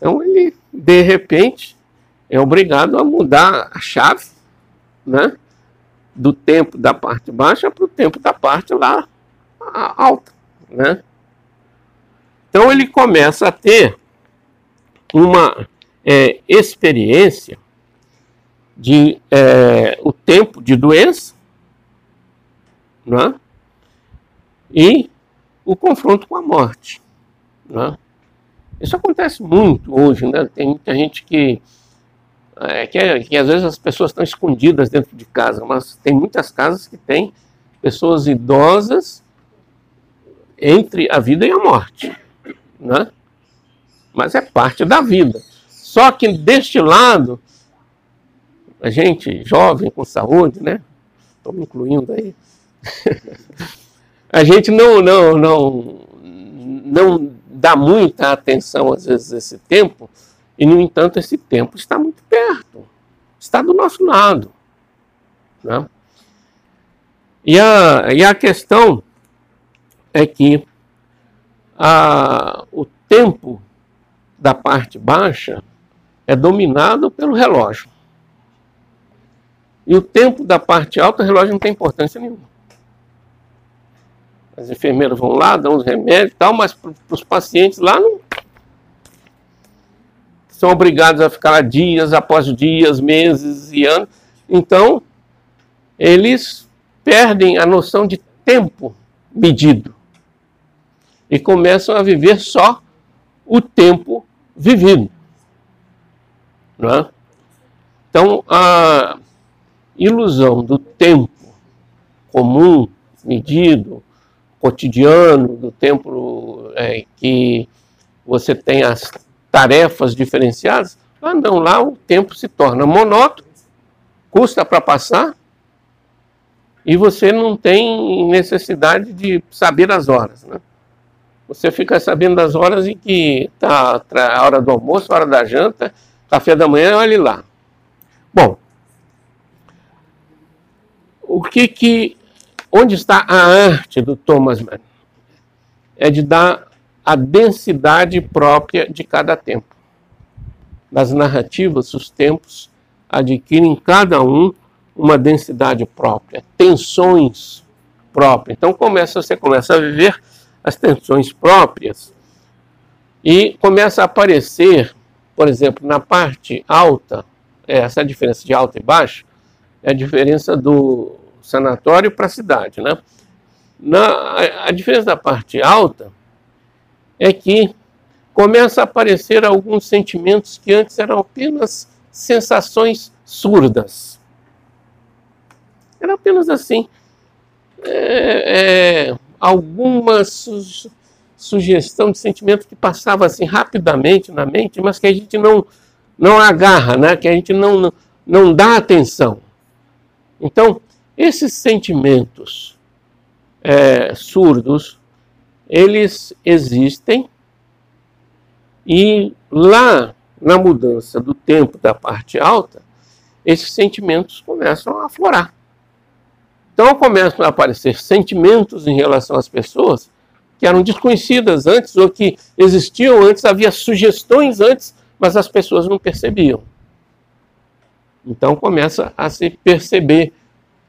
Então ele, de repente, é obrigado a mudar a chave, né? Do tempo da parte baixa para o tempo da parte lá alta, né? Então ele começa a ter uma é, experiência de é, o tempo de doença né? e o confronto com a morte. Né? Isso acontece muito hoje, né? Tem muita gente que, é, que, é, que às vezes as pessoas estão escondidas dentro de casa, mas tem muitas casas que têm pessoas idosas entre a vida e a morte, né? mas é parte da vida. Só que deste lado, a gente jovem com saúde, né? Estou me incluindo aí. a gente não, não, não, não dá muita atenção às vezes a esse tempo, e no entanto esse tempo está muito perto, está do nosso lado. Né? E, a, e a questão é que a, o tempo da parte baixa é dominado pelo relógio. E o tempo da parte alta, o relógio não tem importância nenhuma. As enfermeiras vão lá, dão os remédios e tal, mas para os pacientes lá não. São obrigados a ficar lá dias após dias, meses e anos. Então, eles perdem a noção de tempo medido e começam a viver só o tempo vivido. Não é? Então, a ilusão do tempo comum, medido, cotidiano, do tempo é, que você tem as tarefas diferenciadas, lá não, lá o tempo se torna monótono, custa para passar, e você não tem necessidade de saber as horas. Né? Você fica sabendo das horas em que está a hora do almoço, a hora da janta, café da manhã, olhe lá. Bom, o que que, onde está a arte do Thomas Mann? É de dar a densidade própria de cada tempo. Das narrativas, os tempos adquirem cada um uma densidade própria, tensões próprias. Então começa, você começa a viver as tensões próprias e começa a aparecer, por exemplo, na parte alta, é, essa é a diferença de alta e baixo, é a diferença do sanatório para a cidade. Né? Na, a diferença da parte alta é que começa a aparecer alguns sentimentos que antes eram apenas sensações surdas. Era apenas assim. É, é, algumas sugestão de sentimento que passava assim rapidamente na mente, mas que a gente não, não agarra, né? que a gente não, não dá atenção. Então, esses sentimentos é, surdos, eles existem e lá na mudança do tempo da parte alta, esses sentimentos começam a aflorar. Então começam a aparecer sentimentos em relação às pessoas que eram desconhecidas antes ou que existiam antes, havia sugestões antes, mas as pessoas não percebiam. Então começa a se perceber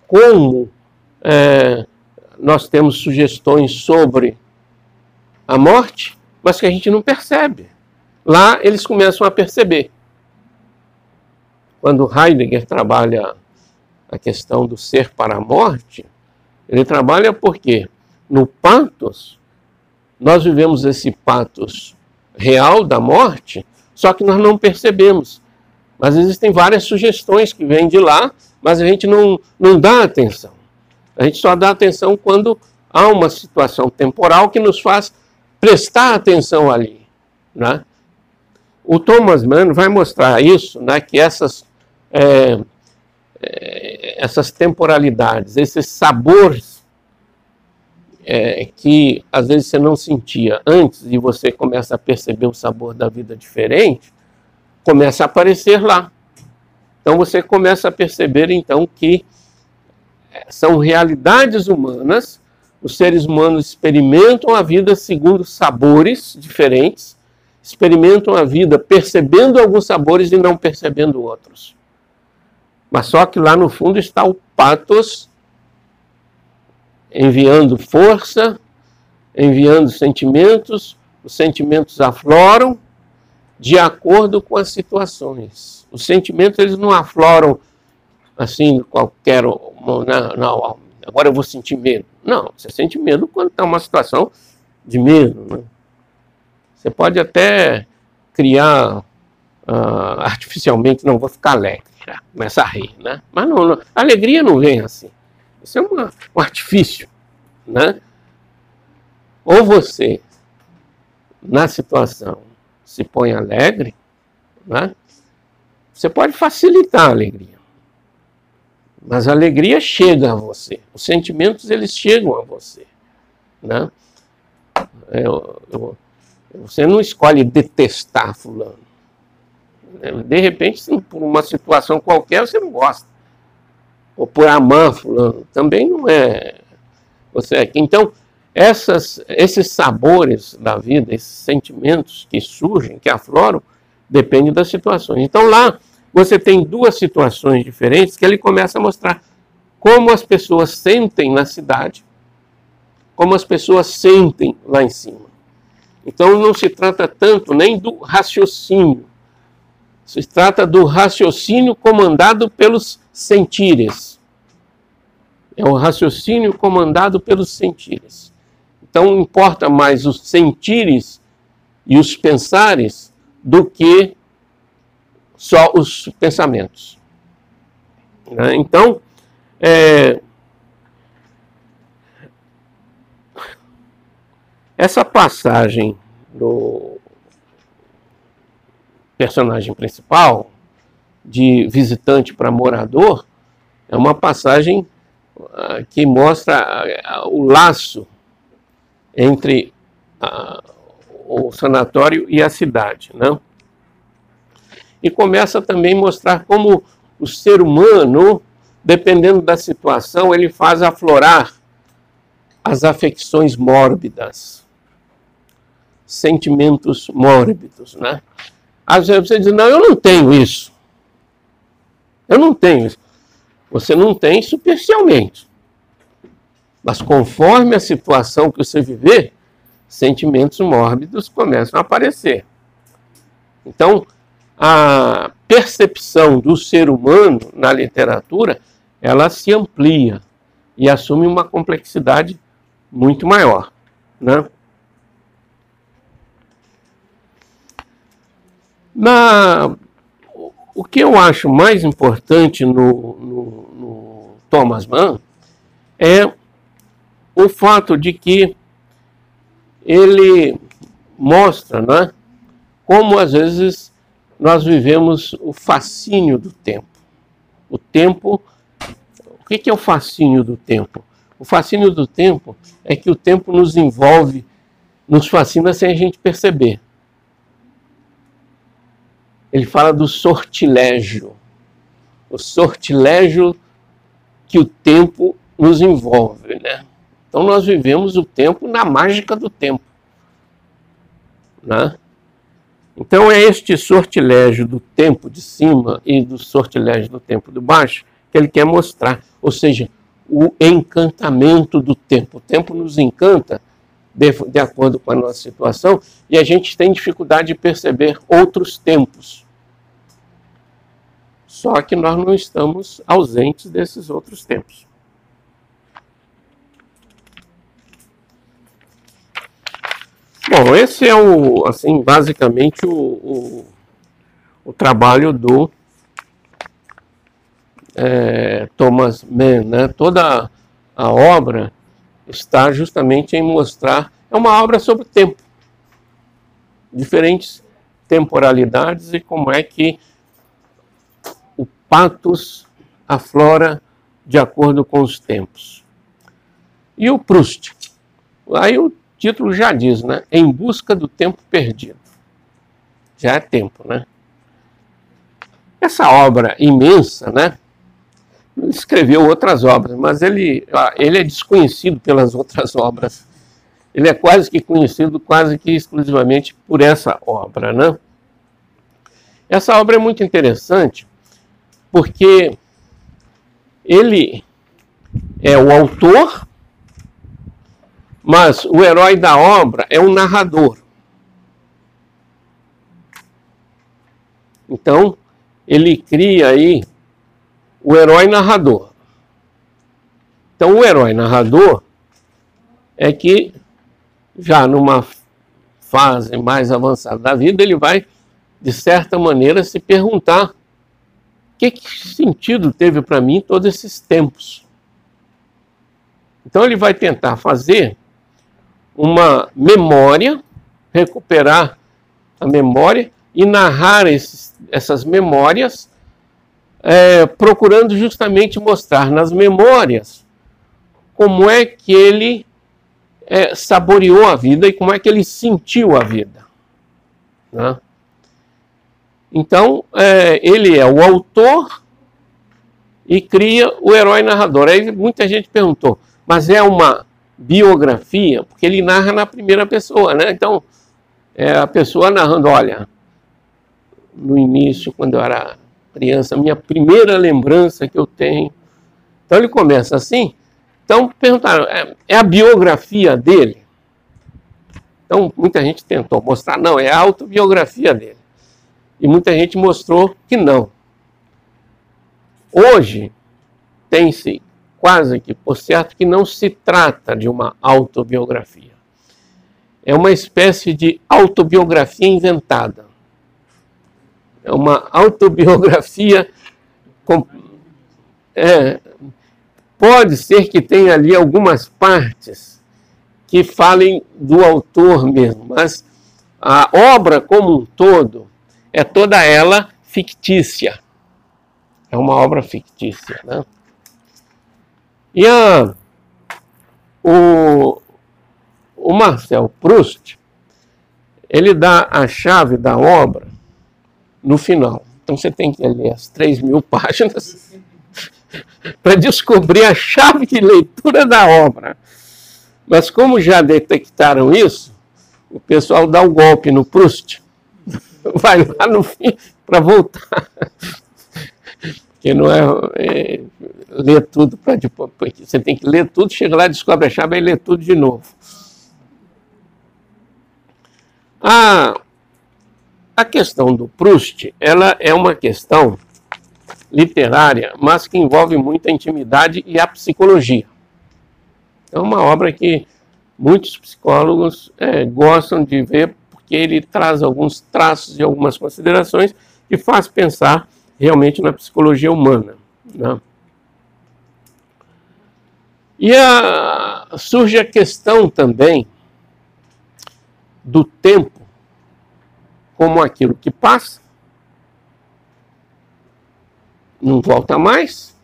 como é, nós temos sugestões sobre a morte, mas que a gente não percebe. Lá eles começam a perceber. Quando Heidegger trabalha a questão do ser para a morte, ele trabalha porque no patos nós vivemos esse patos real da morte, só que nós não percebemos. Mas existem várias sugestões que vêm de lá, mas a gente não, não dá atenção. A gente só dá atenção quando há uma situação temporal que nos faz prestar atenção ali. Né? O Thomas Mann vai mostrar isso, né, que essas, é, é, essas temporalidades, esses sabores é, que às vezes você não sentia antes e você começa a perceber o sabor da vida diferente, começa a aparecer lá. Então você começa a perceber então que são realidades humanas, os seres humanos experimentam a vida segundo sabores diferentes, experimentam a vida percebendo alguns sabores e não percebendo outros. Mas só que lá no fundo está o patos enviando força, enviando sentimentos, os sentimentos afloram de acordo com as situações. Os sentimentos eles não afloram assim qualquer não, não, agora eu vou sentir medo. Não, você sente medo quando está uma situação de medo. Né? Você pode até criar uh, artificialmente, não, vou ficar alegre, já, começa a rir, né? Mas não, não, a alegria não vem assim. Isso é uma, um artifício, né? Ou você, na situação, se põe alegre, né? Você pode facilitar a alegria. Mas a alegria chega a você. Os sentimentos, eles chegam a você. Né? Eu, eu, você não escolhe detestar fulano. De repente, por uma situação qualquer, você não gosta. Ou por amar fulano. Também não é... Você é. Então, essas, esses sabores da vida, esses sentimentos que surgem, que afloram, dependem das situações. Então, lá você tem duas situações diferentes que ele começa a mostrar como as pessoas sentem na cidade, como as pessoas sentem lá em cima. Então não se trata tanto nem do raciocínio, se trata do raciocínio comandado pelos sentires. É o raciocínio comandado pelos sentires. Então importa mais os sentires e os pensares do que só os pensamentos. Né? Então, é, essa passagem do personagem principal, de visitante para morador, é uma passagem uh, que mostra uh, o laço entre uh, o sanatório e a cidade. Né? e começa também a mostrar como o ser humano, dependendo da situação, ele faz aflorar as afecções mórbidas, sentimentos mórbidos, né? Às vezes você diz, não, eu não tenho isso. Eu não tenho isso. Você não tem superficialmente. Mas conforme a situação que você viver, sentimentos mórbidos começam a aparecer. Então, a percepção do ser humano na literatura ela se amplia e assume uma complexidade muito maior. Né? Na, o que eu acho mais importante no, no, no Thomas Mann é o fato de que ele mostra né, como às vezes nós vivemos o fascínio do tempo. O tempo, o que é o fascínio do tempo? O fascínio do tempo é que o tempo nos envolve, nos fascina sem a gente perceber. Ele fala do sortilégio. O sortilégio que o tempo nos envolve, né? Então nós vivemos o tempo na mágica do tempo. Né? Então é este sortilégio do tempo de cima e do sortilégio do tempo de baixo que ele quer mostrar. Ou seja, o encantamento do tempo. O tempo nos encanta de, de acordo com a nossa situação e a gente tem dificuldade de perceber outros tempos. Só que nós não estamos ausentes desses outros tempos. Bom, esse é o, assim, basicamente o, o, o trabalho do é, Thomas Mann, né? Toda a obra está justamente em mostrar, é uma obra sobre tempo, diferentes temporalidades e como é que o patos aflora de acordo com os tempos. E o Proust? Aí o título já diz, né? Em busca do tempo perdido. Já é tempo, né? Essa obra imensa, né? Ele escreveu outras obras, mas ele, ele é desconhecido pelas outras obras. Ele é quase que conhecido, quase que exclusivamente por essa obra, né? Essa obra é muito interessante porque ele é o autor mas o herói da obra é um narrador. Então, ele cria aí o herói narrador. Então, o herói narrador é que, já numa fase mais avançada da vida, ele vai, de certa maneira, se perguntar: que, que sentido teve para mim todos esses tempos? Então, ele vai tentar fazer uma memória, recuperar a memória e narrar esses, essas memórias, é, procurando justamente mostrar nas memórias como é que ele é, saboreou a vida e como é que ele sentiu a vida. Né? Então, é, ele é o autor e cria o herói narrador. Aí muita gente perguntou, mas é uma biografia, porque ele narra na primeira pessoa, né? Então, é a pessoa narrando, olha, no início, quando eu era criança, minha primeira lembrança que eu tenho. Então ele começa assim. Então perguntaram, é, é a biografia dele? Então muita gente tentou mostrar, não, é a autobiografia dele. E muita gente mostrou que não. Hoje tem-se quase que por certo que não se trata de uma autobiografia. É uma espécie de autobiografia inventada. É uma autobiografia. Com, é, pode ser que tenha ali algumas partes que falem do autor mesmo, mas a obra como um todo é toda ela fictícia. É uma obra fictícia, né? E a, o, o Marcel Proust, ele dá a chave da obra no final. Então você tem que ler as 3 mil páginas para descobrir a chave de leitura da obra. Mas como já detectaram isso, o pessoal dá o um golpe no Proust, vai lá no fim para voltar. Porque não é, é ler tudo para depois. Você tem que ler tudo, chega lá, descobre a chave e lê tudo de novo. A, a questão do Proust, ela é uma questão literária, mas que envolve muita intimidade e a psicologia. É uma obra que muitos psicólogos é, gostam de ver, porque ele traz alguns traços e algumas considerações que faz pensar realmente na psicologia humana. Né? E a, surge a questão também do tempo como aquilo que passa, não volta mais.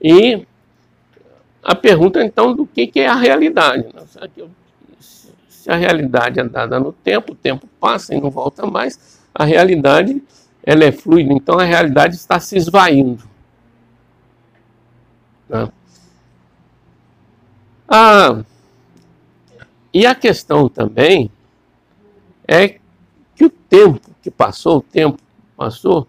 E a pergunta então do que, é a realidade. Né? Se a realidade é dada no tempo, o tempo passa e não volta mais, a realidade ela é fluida, então a realidade está se esvaindo. Né? Ah, e a questão também é que o tempo que passou, o tempo passou,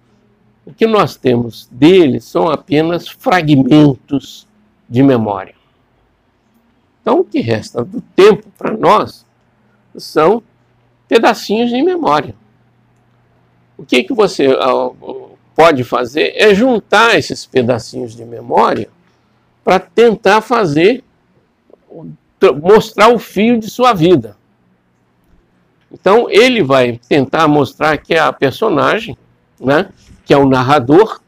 o que nós temos dele são apenas fragmentos de memória. Então, o que resta do tempo para nós são pedacinhos de memória. O que, que você ah, pode fazer é juntar esses pedacinhos de memória para tentar fazer, mostrar o fio de sua vida. Então, ele vai tentar mostrar que a personagem, né, que é o narrador,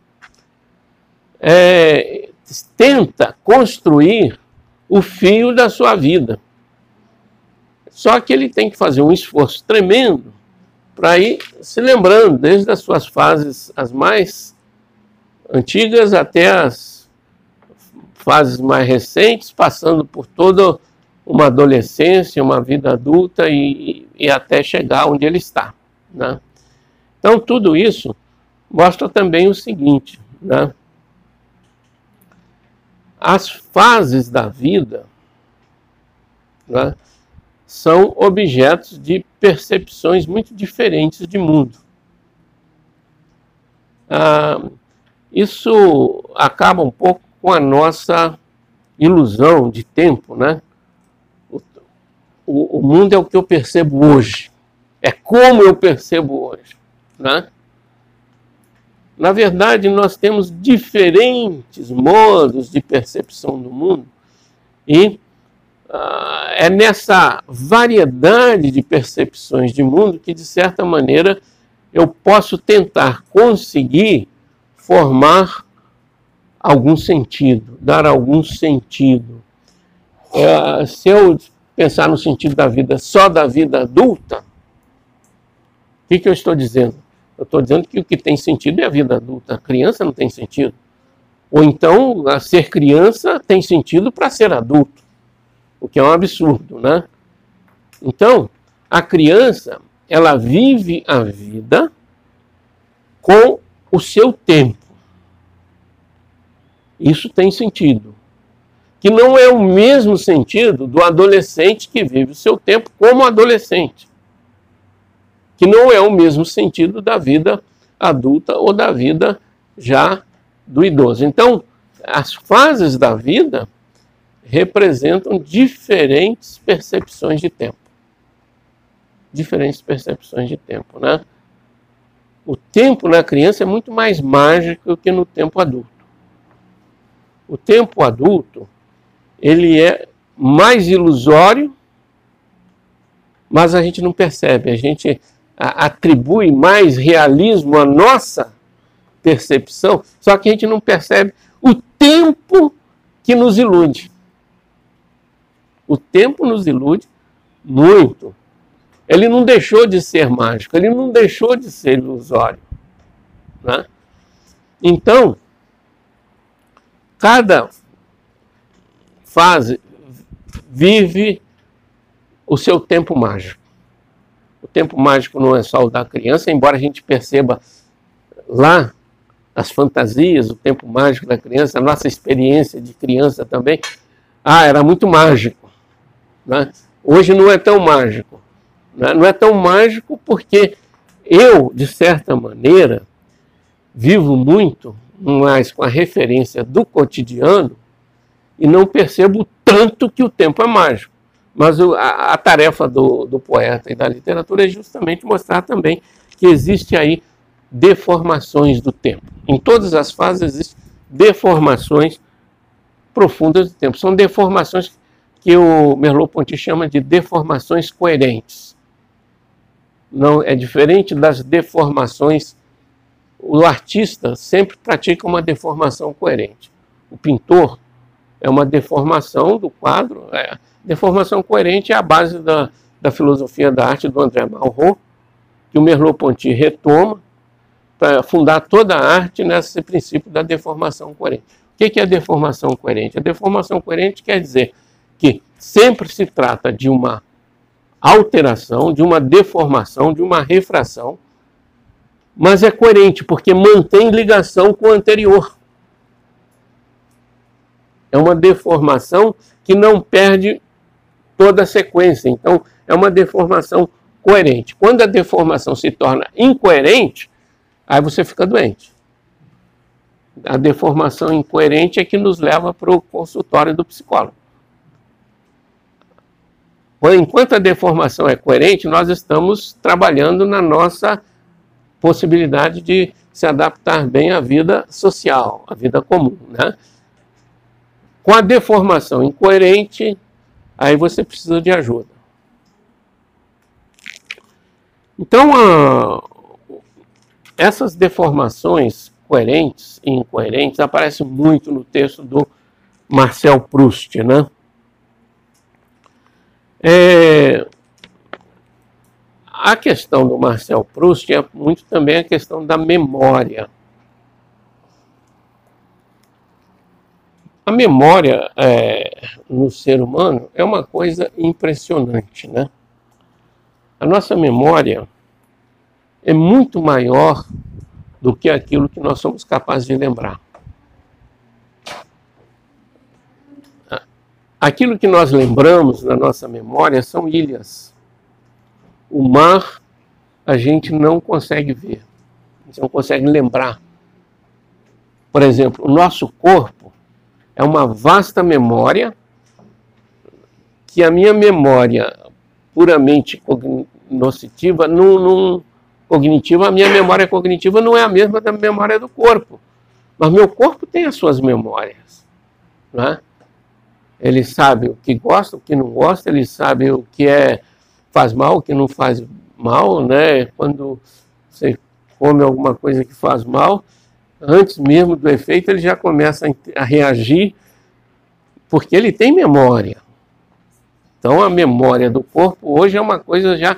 é, tenta construir o fio da sua vida. Só que ele tem que fazer um esforço tremendo para ir se lembrando, desde as suas fases as mais antigas até as fases mais recentes, passando por toda uma adolescência, uma vida adulta e, e até chegar onde ele está. Né? Então, tudo isso mostra também o seguinte: né? as fases da vida né, são objetos de percepções muito diferentes de mundo. Ah, isso acaba um pouco com a nossa ilusão de tempo, né? O, o, mundo é o que eu percebo hoje, é como eu percebo hoje, né? Na verdade, nós temos diferentes modos de percepção do mundo e uh, é nessa variedade de percepções de mundo que, de certa maneira, eu posso tentar conseguir formar algum sentido, dar algum sentido. É, se eu pensar no sentido da vida só da vida adulta, o que, que eu estou dizendo? Eu estou dizendo que o que tem sentido é a vida adulta. A criança não tem sentido. Ou então, ser criança tem sentido para ser adulto, o que é um absurdo, né? Então, a criança, ela vive a vida com o seu tempo. Isso tem sentido. Que não é o mesmo sentido do adolescente que vive o seu tempo como adolescente que não é o mesmo sentido da vida adulta ou da vida já do idoso. Então, as fases da vida representam diferentes percepções de tempo. Diferentes percepções de tempo, né? O tempo na criança é muito mais mágico que no tempo adulto. O tempo adulto, ele é mais ilusório, mas a gente não percebe. A gente atribui mais realismo à nossa percepção, só que a gente não percebe o tempo que nos ilude. O tempo nos ilude muito. Ele não deixou de ser mágico, ele não deixou de ser ilusório. Né? Então, cada fase vive o seu tempo mágico. O tempo mágico não é só o da criança, embora a gente perceba lá as fantasias, o tempo mágico da criança, a nossa experiência de criança também. Ah, era muito mágico. Né? Hoje não é tão mágico. Né? Não é tão mágico porque eu, de certa maneira, vivo muito mais com a referência do cotidiano e não percebo tanto que o tempo é mágico. Mas a, tarefa do, do poeta e da literatura é justamente mostrar também que existe aí deformações do tempo. Em todas as fases existem deformações profundas do tempo. São deformações que o Merleau-Ponty chama de deformações coerentes. Não é diferente das deformações. O artista sempre pratica uma deformação coerente. O pintor é uma deformação do quadro, é, Deformação coerente é a base da, da filosofia da arte do André Malraux, que o Merleau-Ponty retoma para fundar toda a arte nesse princípio da deformação coerente. O que é a deformação coerente? A deformação coerente quer dizer que sempre se trata de uma alteração, de uma deformação, de uma refração, mas é coerente porque mantém ligação com o anterior. É uma deformação que não perde toda a sequência. Então, é uma deformação coerente. Quando a deformação se torna incoerente, aí você fica doente. A deformação incoerente é que nos leva para o consultório do psicólogo. Enquanto a deformação é coerente, nós estamos trabalhando na nossa possibilidade de se adaptar bem à vida social, à vida comum. Né? Com a deformação incoerente, aí você precisa de ajuda. Então, a, essas deformações coerentes e incoerentes aparecem muito no texto do Marcel Proust, né? É, a questão do Marcel Proust é muito também a questão da memória. A memória é, no ser humano é uma coisa impressionante, né? A nossa memória é muito maior do que aquilo que nós somos capazes de lembrar. Aquilo que nós lembramos na nossa memória são ilhas. O mar a gente não consegue ver, a gente não consegue lembrar. Por exemplo, o nosso corpo é uma vasta memória que a minha memória puramente cognitiva, não, não, a minha memória cognitiva não é a mesma da memória do corpo. Mas meu corpo tem as suas memórias. Né? Ele sabe o que gosta, o que não gosta, ele sabe o que é faz mal, o que não faz mal, né? Quando você come alguma coisa que faz mal, antes mesmo do efeito, ele já começa a reagir, porque ele tem memória. Então, a memória do corpo hoje é uma coisa já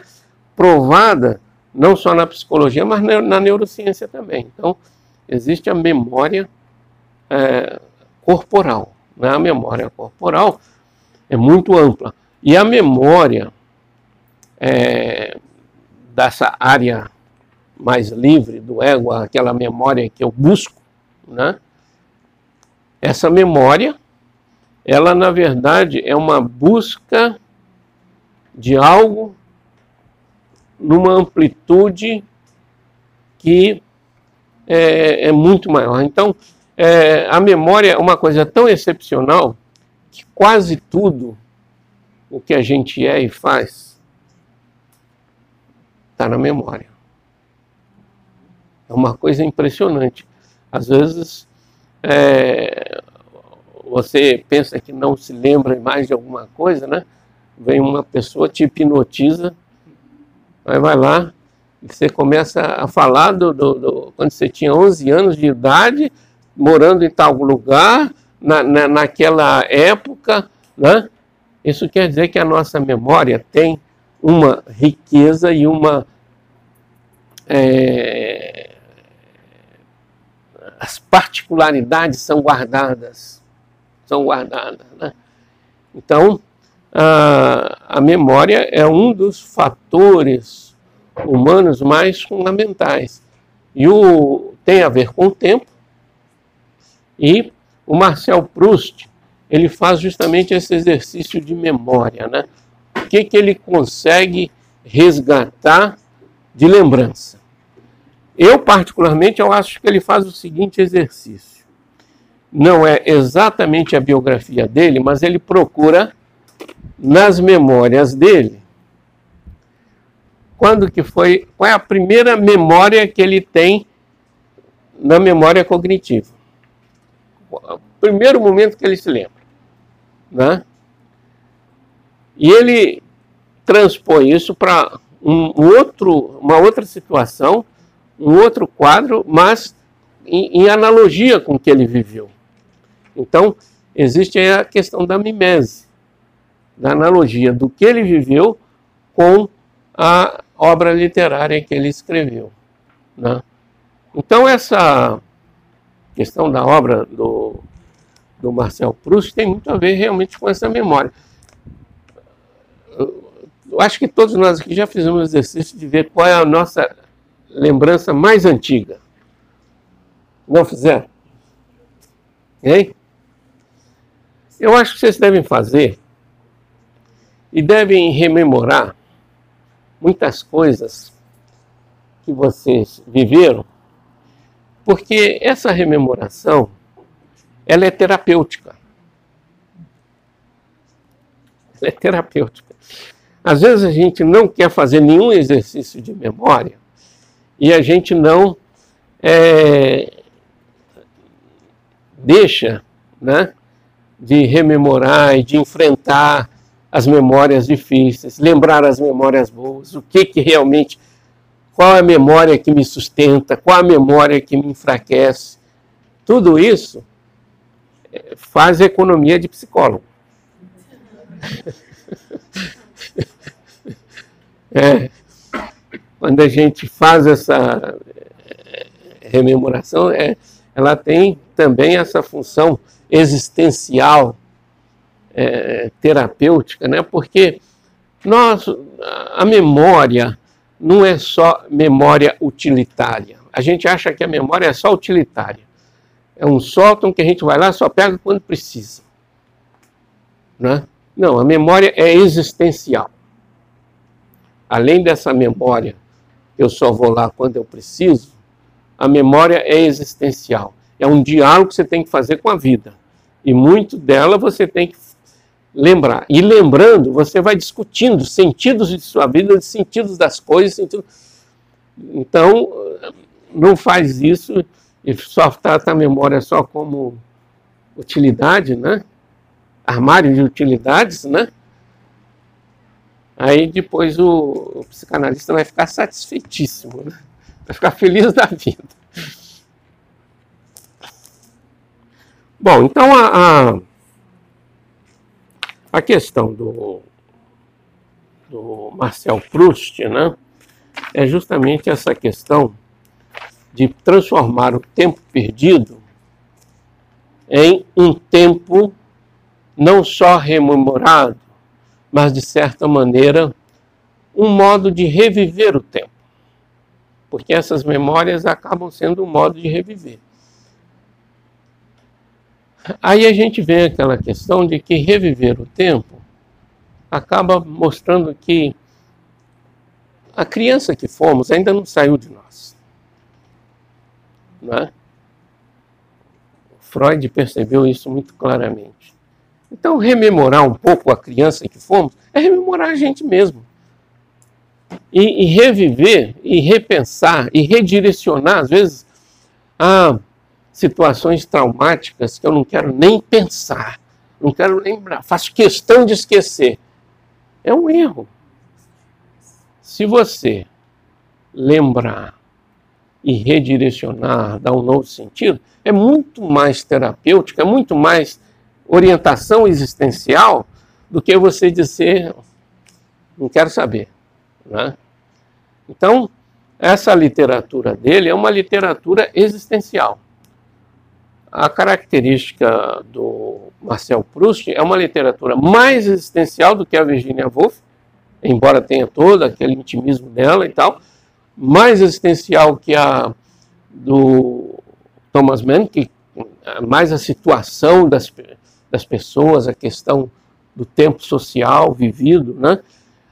provada, não só na psicologia, mas na neurociência também. Então, existe a memória é, corporal. Né? A memória corporal é muito ampla. E a memória é, dessa área mais livre do ego, aquela memória que eu busco, né? essa memória ela na verdade é uma busca de algo numa amplitude que é, é muito maior. Então, é, a memória é uma coisa tão excepcional que quase tudo o que a gente é e faz está na memória. É uma coisa impressionante. Às vezes, é, você pensa que não se lembra mais de alguma coisa, né? Vem uma pessoa, te hipnotiza, aí vai lá, e você começa a falar do, do, do, quando você tinha 11 anos de idade, morando em tal lugar, na, na, naquela época, né? Isso quer dizer que a nossa memória tem uma riqueza e uma. É, as particularidades são guardadas são guardadas. Né? Então, a, a memória é um dos fatores humanos mais fundamentais. E o, tem a ver com o tempo. E o Marcel Proust, ele faz justamente esse exercício de memória. Né? O que, que ele consegue resgatar de lembrança? Eu, particularmente, eu acho que ele faz o seguinte exercício não é exatamente a biografia dele, mas ele procura nas memórias dele quando que foi, qual é a primeira memória que ele tem na memória cognitiva. O primeiro momento que ele se lembra, né? E ele transpõe isso para um outro, uma outra situação, um outro quadro, mas em, em analogia com o que ele viveu. Então, existe a questão da mimese. da analogia do que ele viveu com a obra literária que ele escreveu. Né? Então, essa questão da obra do, do Marcel Proust tem muito a ver realmente com essa memória. Eu acho que todos nós aqui já fizemos o exercício de ver qual é a nossa lembrança mais antiga. Não fizeram? Hein? Eu acho que vocês devem fazer e devem rememorar muitas coisas que vocês viveram, porque essa rememoração ela é terapêutica. Ela é terapêutica. Às vezes a gente não quer fazer nenhum exercício de memória e a gente não é, deixa né, de rememorar e de enfrentar as memórias difíceis, lembrar as memórias boas, o que, que realmente, qual a memória que me sustenta, qual a memória que me enfraquece. Tudo isso é, faz economia de psicólogo. É, quando a gente faz essa é, rememoração, é, ela tem também essa função existencial é, terapêutica, né? porque nós, a memória não é só memória utilitária. A gente acha que a memória é só utilitária. É um sótão que a gente vai lá só pega quando precisa. Né? Não, a memória é existencial. Além dessa memória, eu só vou lá quando eu preciso, a memória é existencial. É um diálogo que você tem que fazer com a vida. E muito dela você tem que lembrar. E lembrando, você vai discutindo sentidos de sua vida, sentidos das coisas. Sentido... Então, não faz isso e só trata a memória só como utilidade, né? Armário de utilidades, né? Aí depois o, o psicanalista vai ficar satisfeitíssimo, né? vai ficar feliz da vida. Bom, então a, a a questão do, do Marcel Proust né, é justamente essa questão de transformar o tempo perdido em um tempo não só rememorado, mas de certa maneira um modo de reviver o tempo. Porque essas memórias acabam sendo um modo de reviver. Aí a gente vê aquela questão de que reviver o tempo acaba mostrando que a criança que fomos ainda não saiu de nós. Não é? Freud percebeu isso muito claramente. Então, rememorar um pouco a criança que fomos é rememorar a gente mesmo. E, e reviver, e repensar, e redirecionar, às vezes, a situações traumáticas que eu não quero nem pensar, não quero lembrar, faço questão de esquecer. É um erro. Se você lembrar e redirecionar, dar um novo sentido, é muito mais terapêutico, é muito mais orientação existencial do que você dizer, não quero saber. Né? Então, essa literatura dele é uma literatura existencial. A característica do Marcel Proust é uma literatura mais existencial do que a Virginia Woolf, embora tenha todo aquele intimismo dela e tal, mais existencial que a do Thomas Mann, que é mais a situação das, das pessoas, a questão do tempo social vivido, né?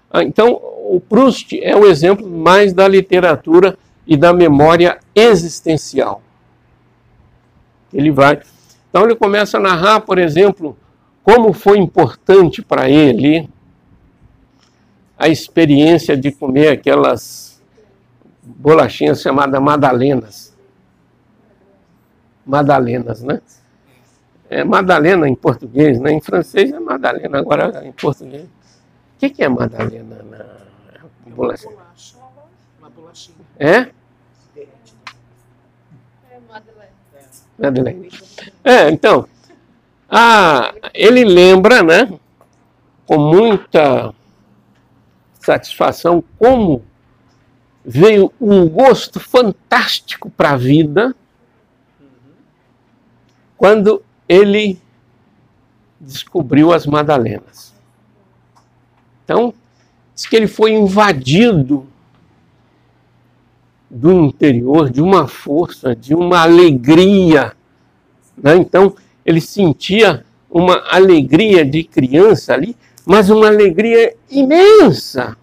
Ah, então, o Proust é o exemplo mais da literatura e da memória existencial. Ele vai. Então ele começa a narrar, por exemplo, como foi importante para ele a experiência de comer aquelas bolachinhas chamadas madalenas. Madalenas, né? É Madalena em português, né? Em francês é Madalena, agora em português. O que, que é Madalena na bolachinha? Uma bolachinha. É? Madeleine. É, então, ah, ele lembra, né, com muita satisfação como veio um gosto fantástico para a vida quando ele descobriu as Madalenas. Então, diz que ele foi invadido do interior, de uma força, de uma alegria. Né? Então, ele sentia uma alegria de criança ali, mas uma alegria imensa,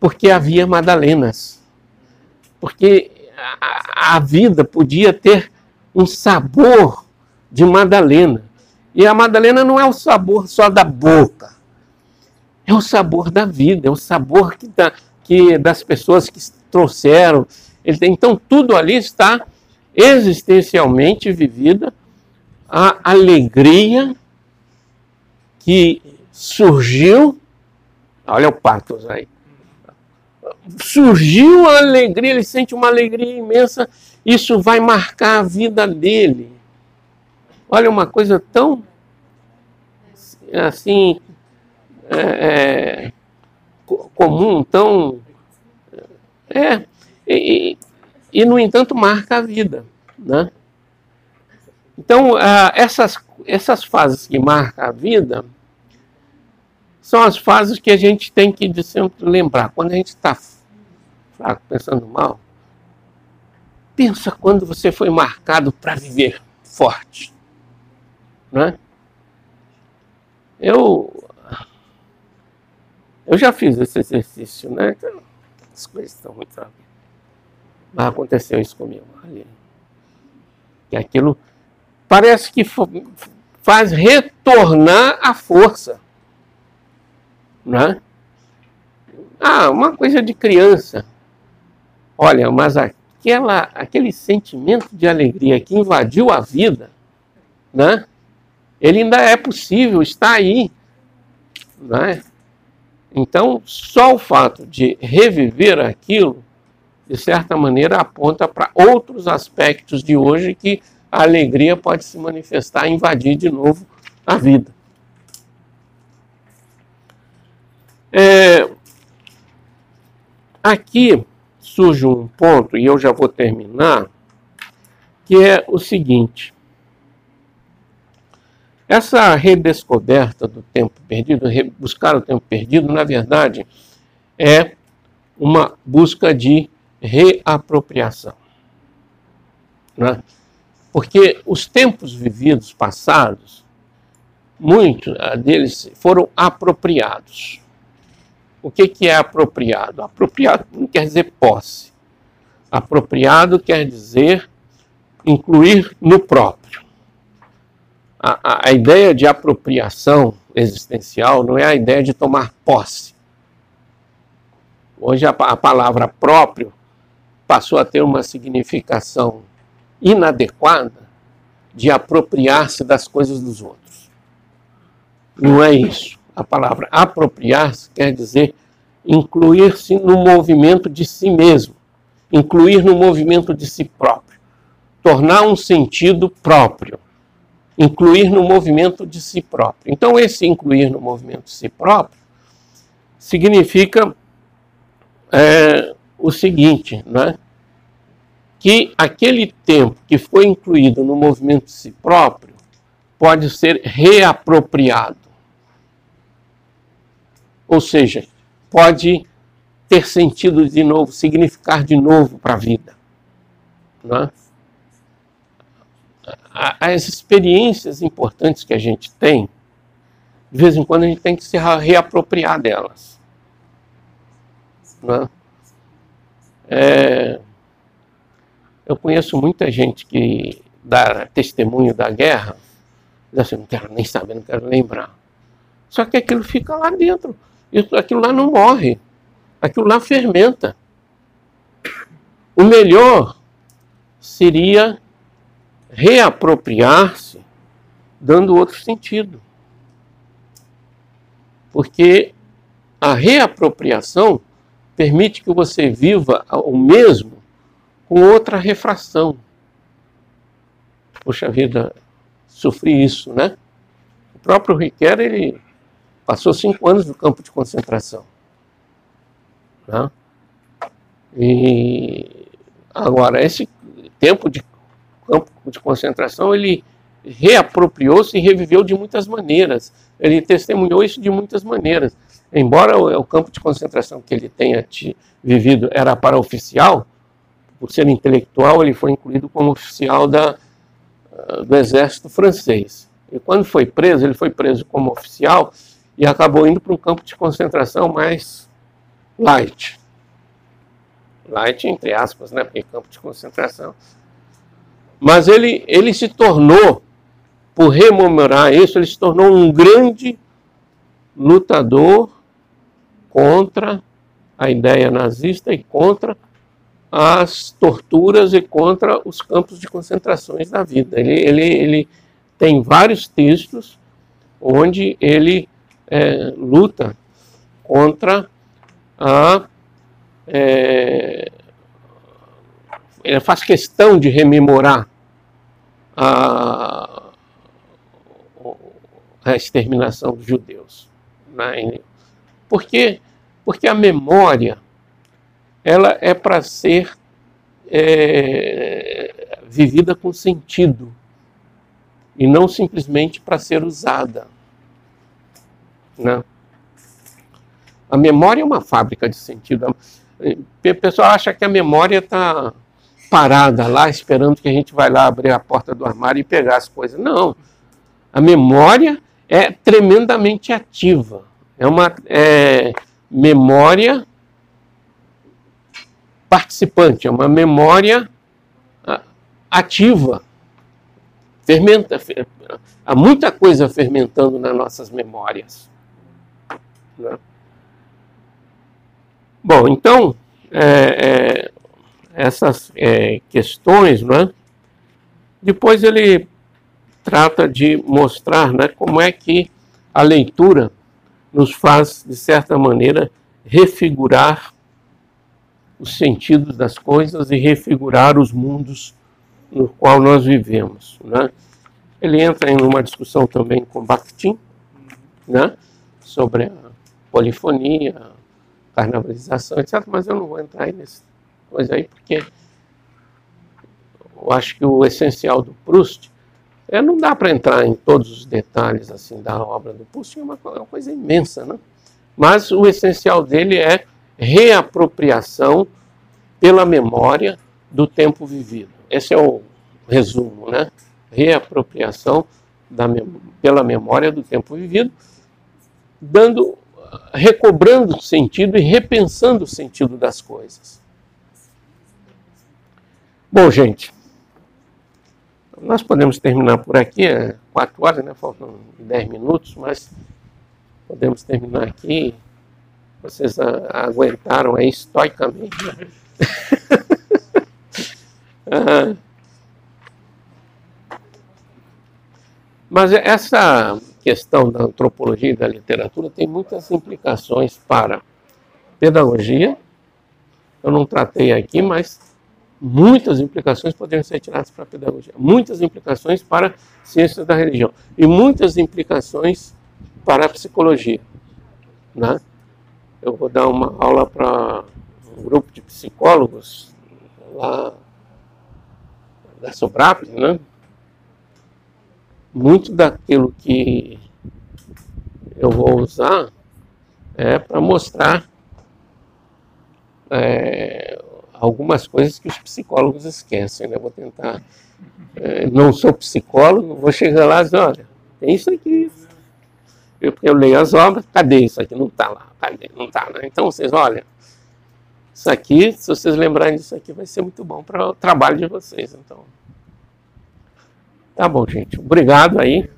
porque havia Madalenas. Porque a, a vida podia ter um sabor de Madalena. E a Madalena não é o sabor só da boca, é o sabor da vida, é o sabor que, da, que das pessoas que trouxeram. Então, tudo ali está existencialmente vivida a alegria que surgiu. Olha o patos aí. Surgiu a alegria, ele sente uma alegria imensa, isso vai marcar a vida dele. Olha, uma coisa tão assim é, é, comum, tão. É, e, e, no entanto, marca a vida. Né? Então, ah, essas, essas fases que marcam a vida são as fases que a gente tem que sempre lembrar. Quando a gente está fraco, pensando mal, pensa quando você foi marcado para viver forte. Né? Eu, eu já fiz esse exercício, né? As coisas estão muito. Mas aconteceu isso comigo. Que aquilo parece que faz retornar a força. Né? Ah, uma coisa de criança. Olha, mas aquela, aquele sentimento de alegria que invadiu a vida, né? ele ainda é possível, está aí. Né? Então, só o fato de reviver aquilo, de certa maneira, aponta para outros aspectos de hoje que a alegria pode se manifestar, invadir de novo a vida. É, aqui surge um ponto, e eu já vou terminar, que é o seguinte: essa redescoberta do tempo perdido, buscar o tempo perdido, na verdade, é uma busca de reapropriação. Né? Porque os tempos vividos passados, muitos deles foram apropriados. O que, que é apropriado? Apropriado não quer dizer posse. Apropriado quer dizer incluir no próprio. A, a, a, ideia de apropriação existencial não é a ideia de tomar posse. Hoje a, a palavra próprio passou a ter uma significação inadequada de apropriar-se das coisas dos outros. Não é isso. A palavra apropriar-se quer dizer incluir-se no movimento de si mesmo, incluir no movimento de si próprio, tornar um sentido próprio, incluir no movimento de si próprio. Então, esse incluir no movimento de si próprio significa é, o seguinte, né? que aquele tempo que foi incluído no movimento de si próprio pode ser reapropriado. Ou seja, pode ter sentido de novo, significar de novo para a vida. Né? As experiências importantes que a gente tem, de vez em quando a gente tem que se reapropriar delas. Né? É, eu conheço muita gente que dá testemunho da guerra, diz assim, não quero nem saber, não quero lembrar. Só que aquilo fica lá dentro. Aquilo lá não morre. Aquilo lá fermenta. O melhor seria reapropriar-se dando outro sentido. Porque a reapropriação permite que você viva o mesmo com outra refração. Poxa vida, sofri isso, né? O próprio Riquelme, ele passou cinco anos no campo de concentração. Né? E agora, esse tempo de campo de concentração, ele reapropriou-se e reviveu de muitas maneiras. Ele testemunhou isso de muitas maneiras. Embora o, campo de concentração que ele tenha vivido era para oficial, por ser intelectual, ele foi incluído como oficial da, ah, do exército francês. E quando foi preso, ele foi preso como oficial e acabou indo para um campo de concentração mais light. Light, entre aspas, né? Porque campo de concentração. Mas ele, ele se tornou, por rememorar isso, ele se tornou um grande lutador contra a ideia nazista e contra as torturas e contra os campos de concentrações da vida. Ele, ele, ele tem vários textos onde ele é, luta contra a. É, ele faz questão de rememorar a, a exterminação dos judeus. Né? Porque, porque a memória ela é para ser é, vivida com sentido e não simplesmente para ser usada. Né? A memória é uma fábrica de sentido. O pessoal acha que a memória está parada lá, esperando que a gente vai lá abrir a porta do armário e pegar as coisas. Não. A memória é tremendamente ativa. É uma é, memória participante, é uma memória ativa. Fermenta, há muita coisa fermentando nas nossas memórias. Né? Bom, então, é, é, essas é, questões, né? depois ele trata de mostrar né, como é que a leitura nos faz, de certa maneira, refigurar os sentidos das coisas e refigurar os mundos no qual nós vivemos. Né? Ele entra em uma discussão também com Bakhtin, né? sobre a polifonia, carnavalização, etc. Mas eu não vou entrar nessa coisa aí, porque eu acho que o essencial do Proust é, não dá para entrar em todos os detalhes assim da obra do Proust, é uma, é uma coisa imensa, né? Mas o essencial dele é reapropriação pela memória do tempo vivido. Esse é o resumo, né? Reapropriação da, pela memória do tempo vivido, dando, recobrando o sentido e repensando o sentido das coisas. Bom, gente, nós podemos terminar por aqui, é quatro horas, né? Faltam dez minutos, mas podemos terminar aqui vocês aguentaram aí estoicamente. Mas essa questão da antropologia e da literatura tem muitas implicações para pedagogia. Eu não tratei aqui, mas muitas implicações poderiam ser tiradas para a pedagogia, muitas implicações para ciências da religião e muitas implicações para a psicologia. Né? eu vou dar uma aula para um grupo de psicólogos lá da Sobrap, né? Muito daquilo que eu vou usar é para mostrar é, algumas coisas que os psicólogos esquecem, né? vou tentar. É, não sou psicólogo, vou chegar lá e dizer, olha, tem isso aqui, eu, eu leio as obras, cadê isso aqui? Não está lá, cadê? Não está? Então vocês, olha, isso aqui, se vocês lembrarem disso aqui, vai ser muito bom para o trabalho de vocês. Então, tá bom, gente. Obrigado aí.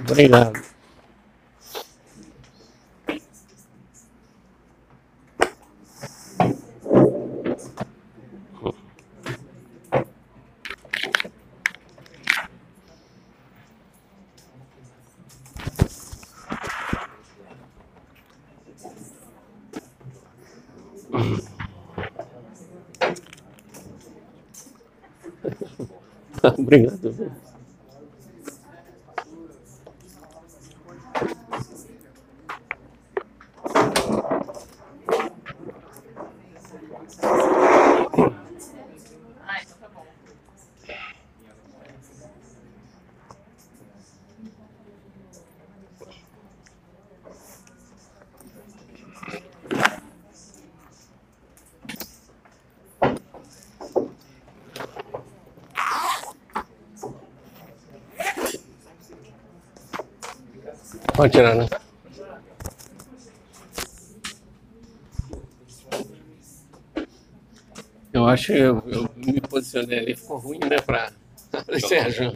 Obrigado. Obrigado. Tirar, né? Eu acho que eu, eu me posicionei ali, ficou ruim, né, para Sérgio?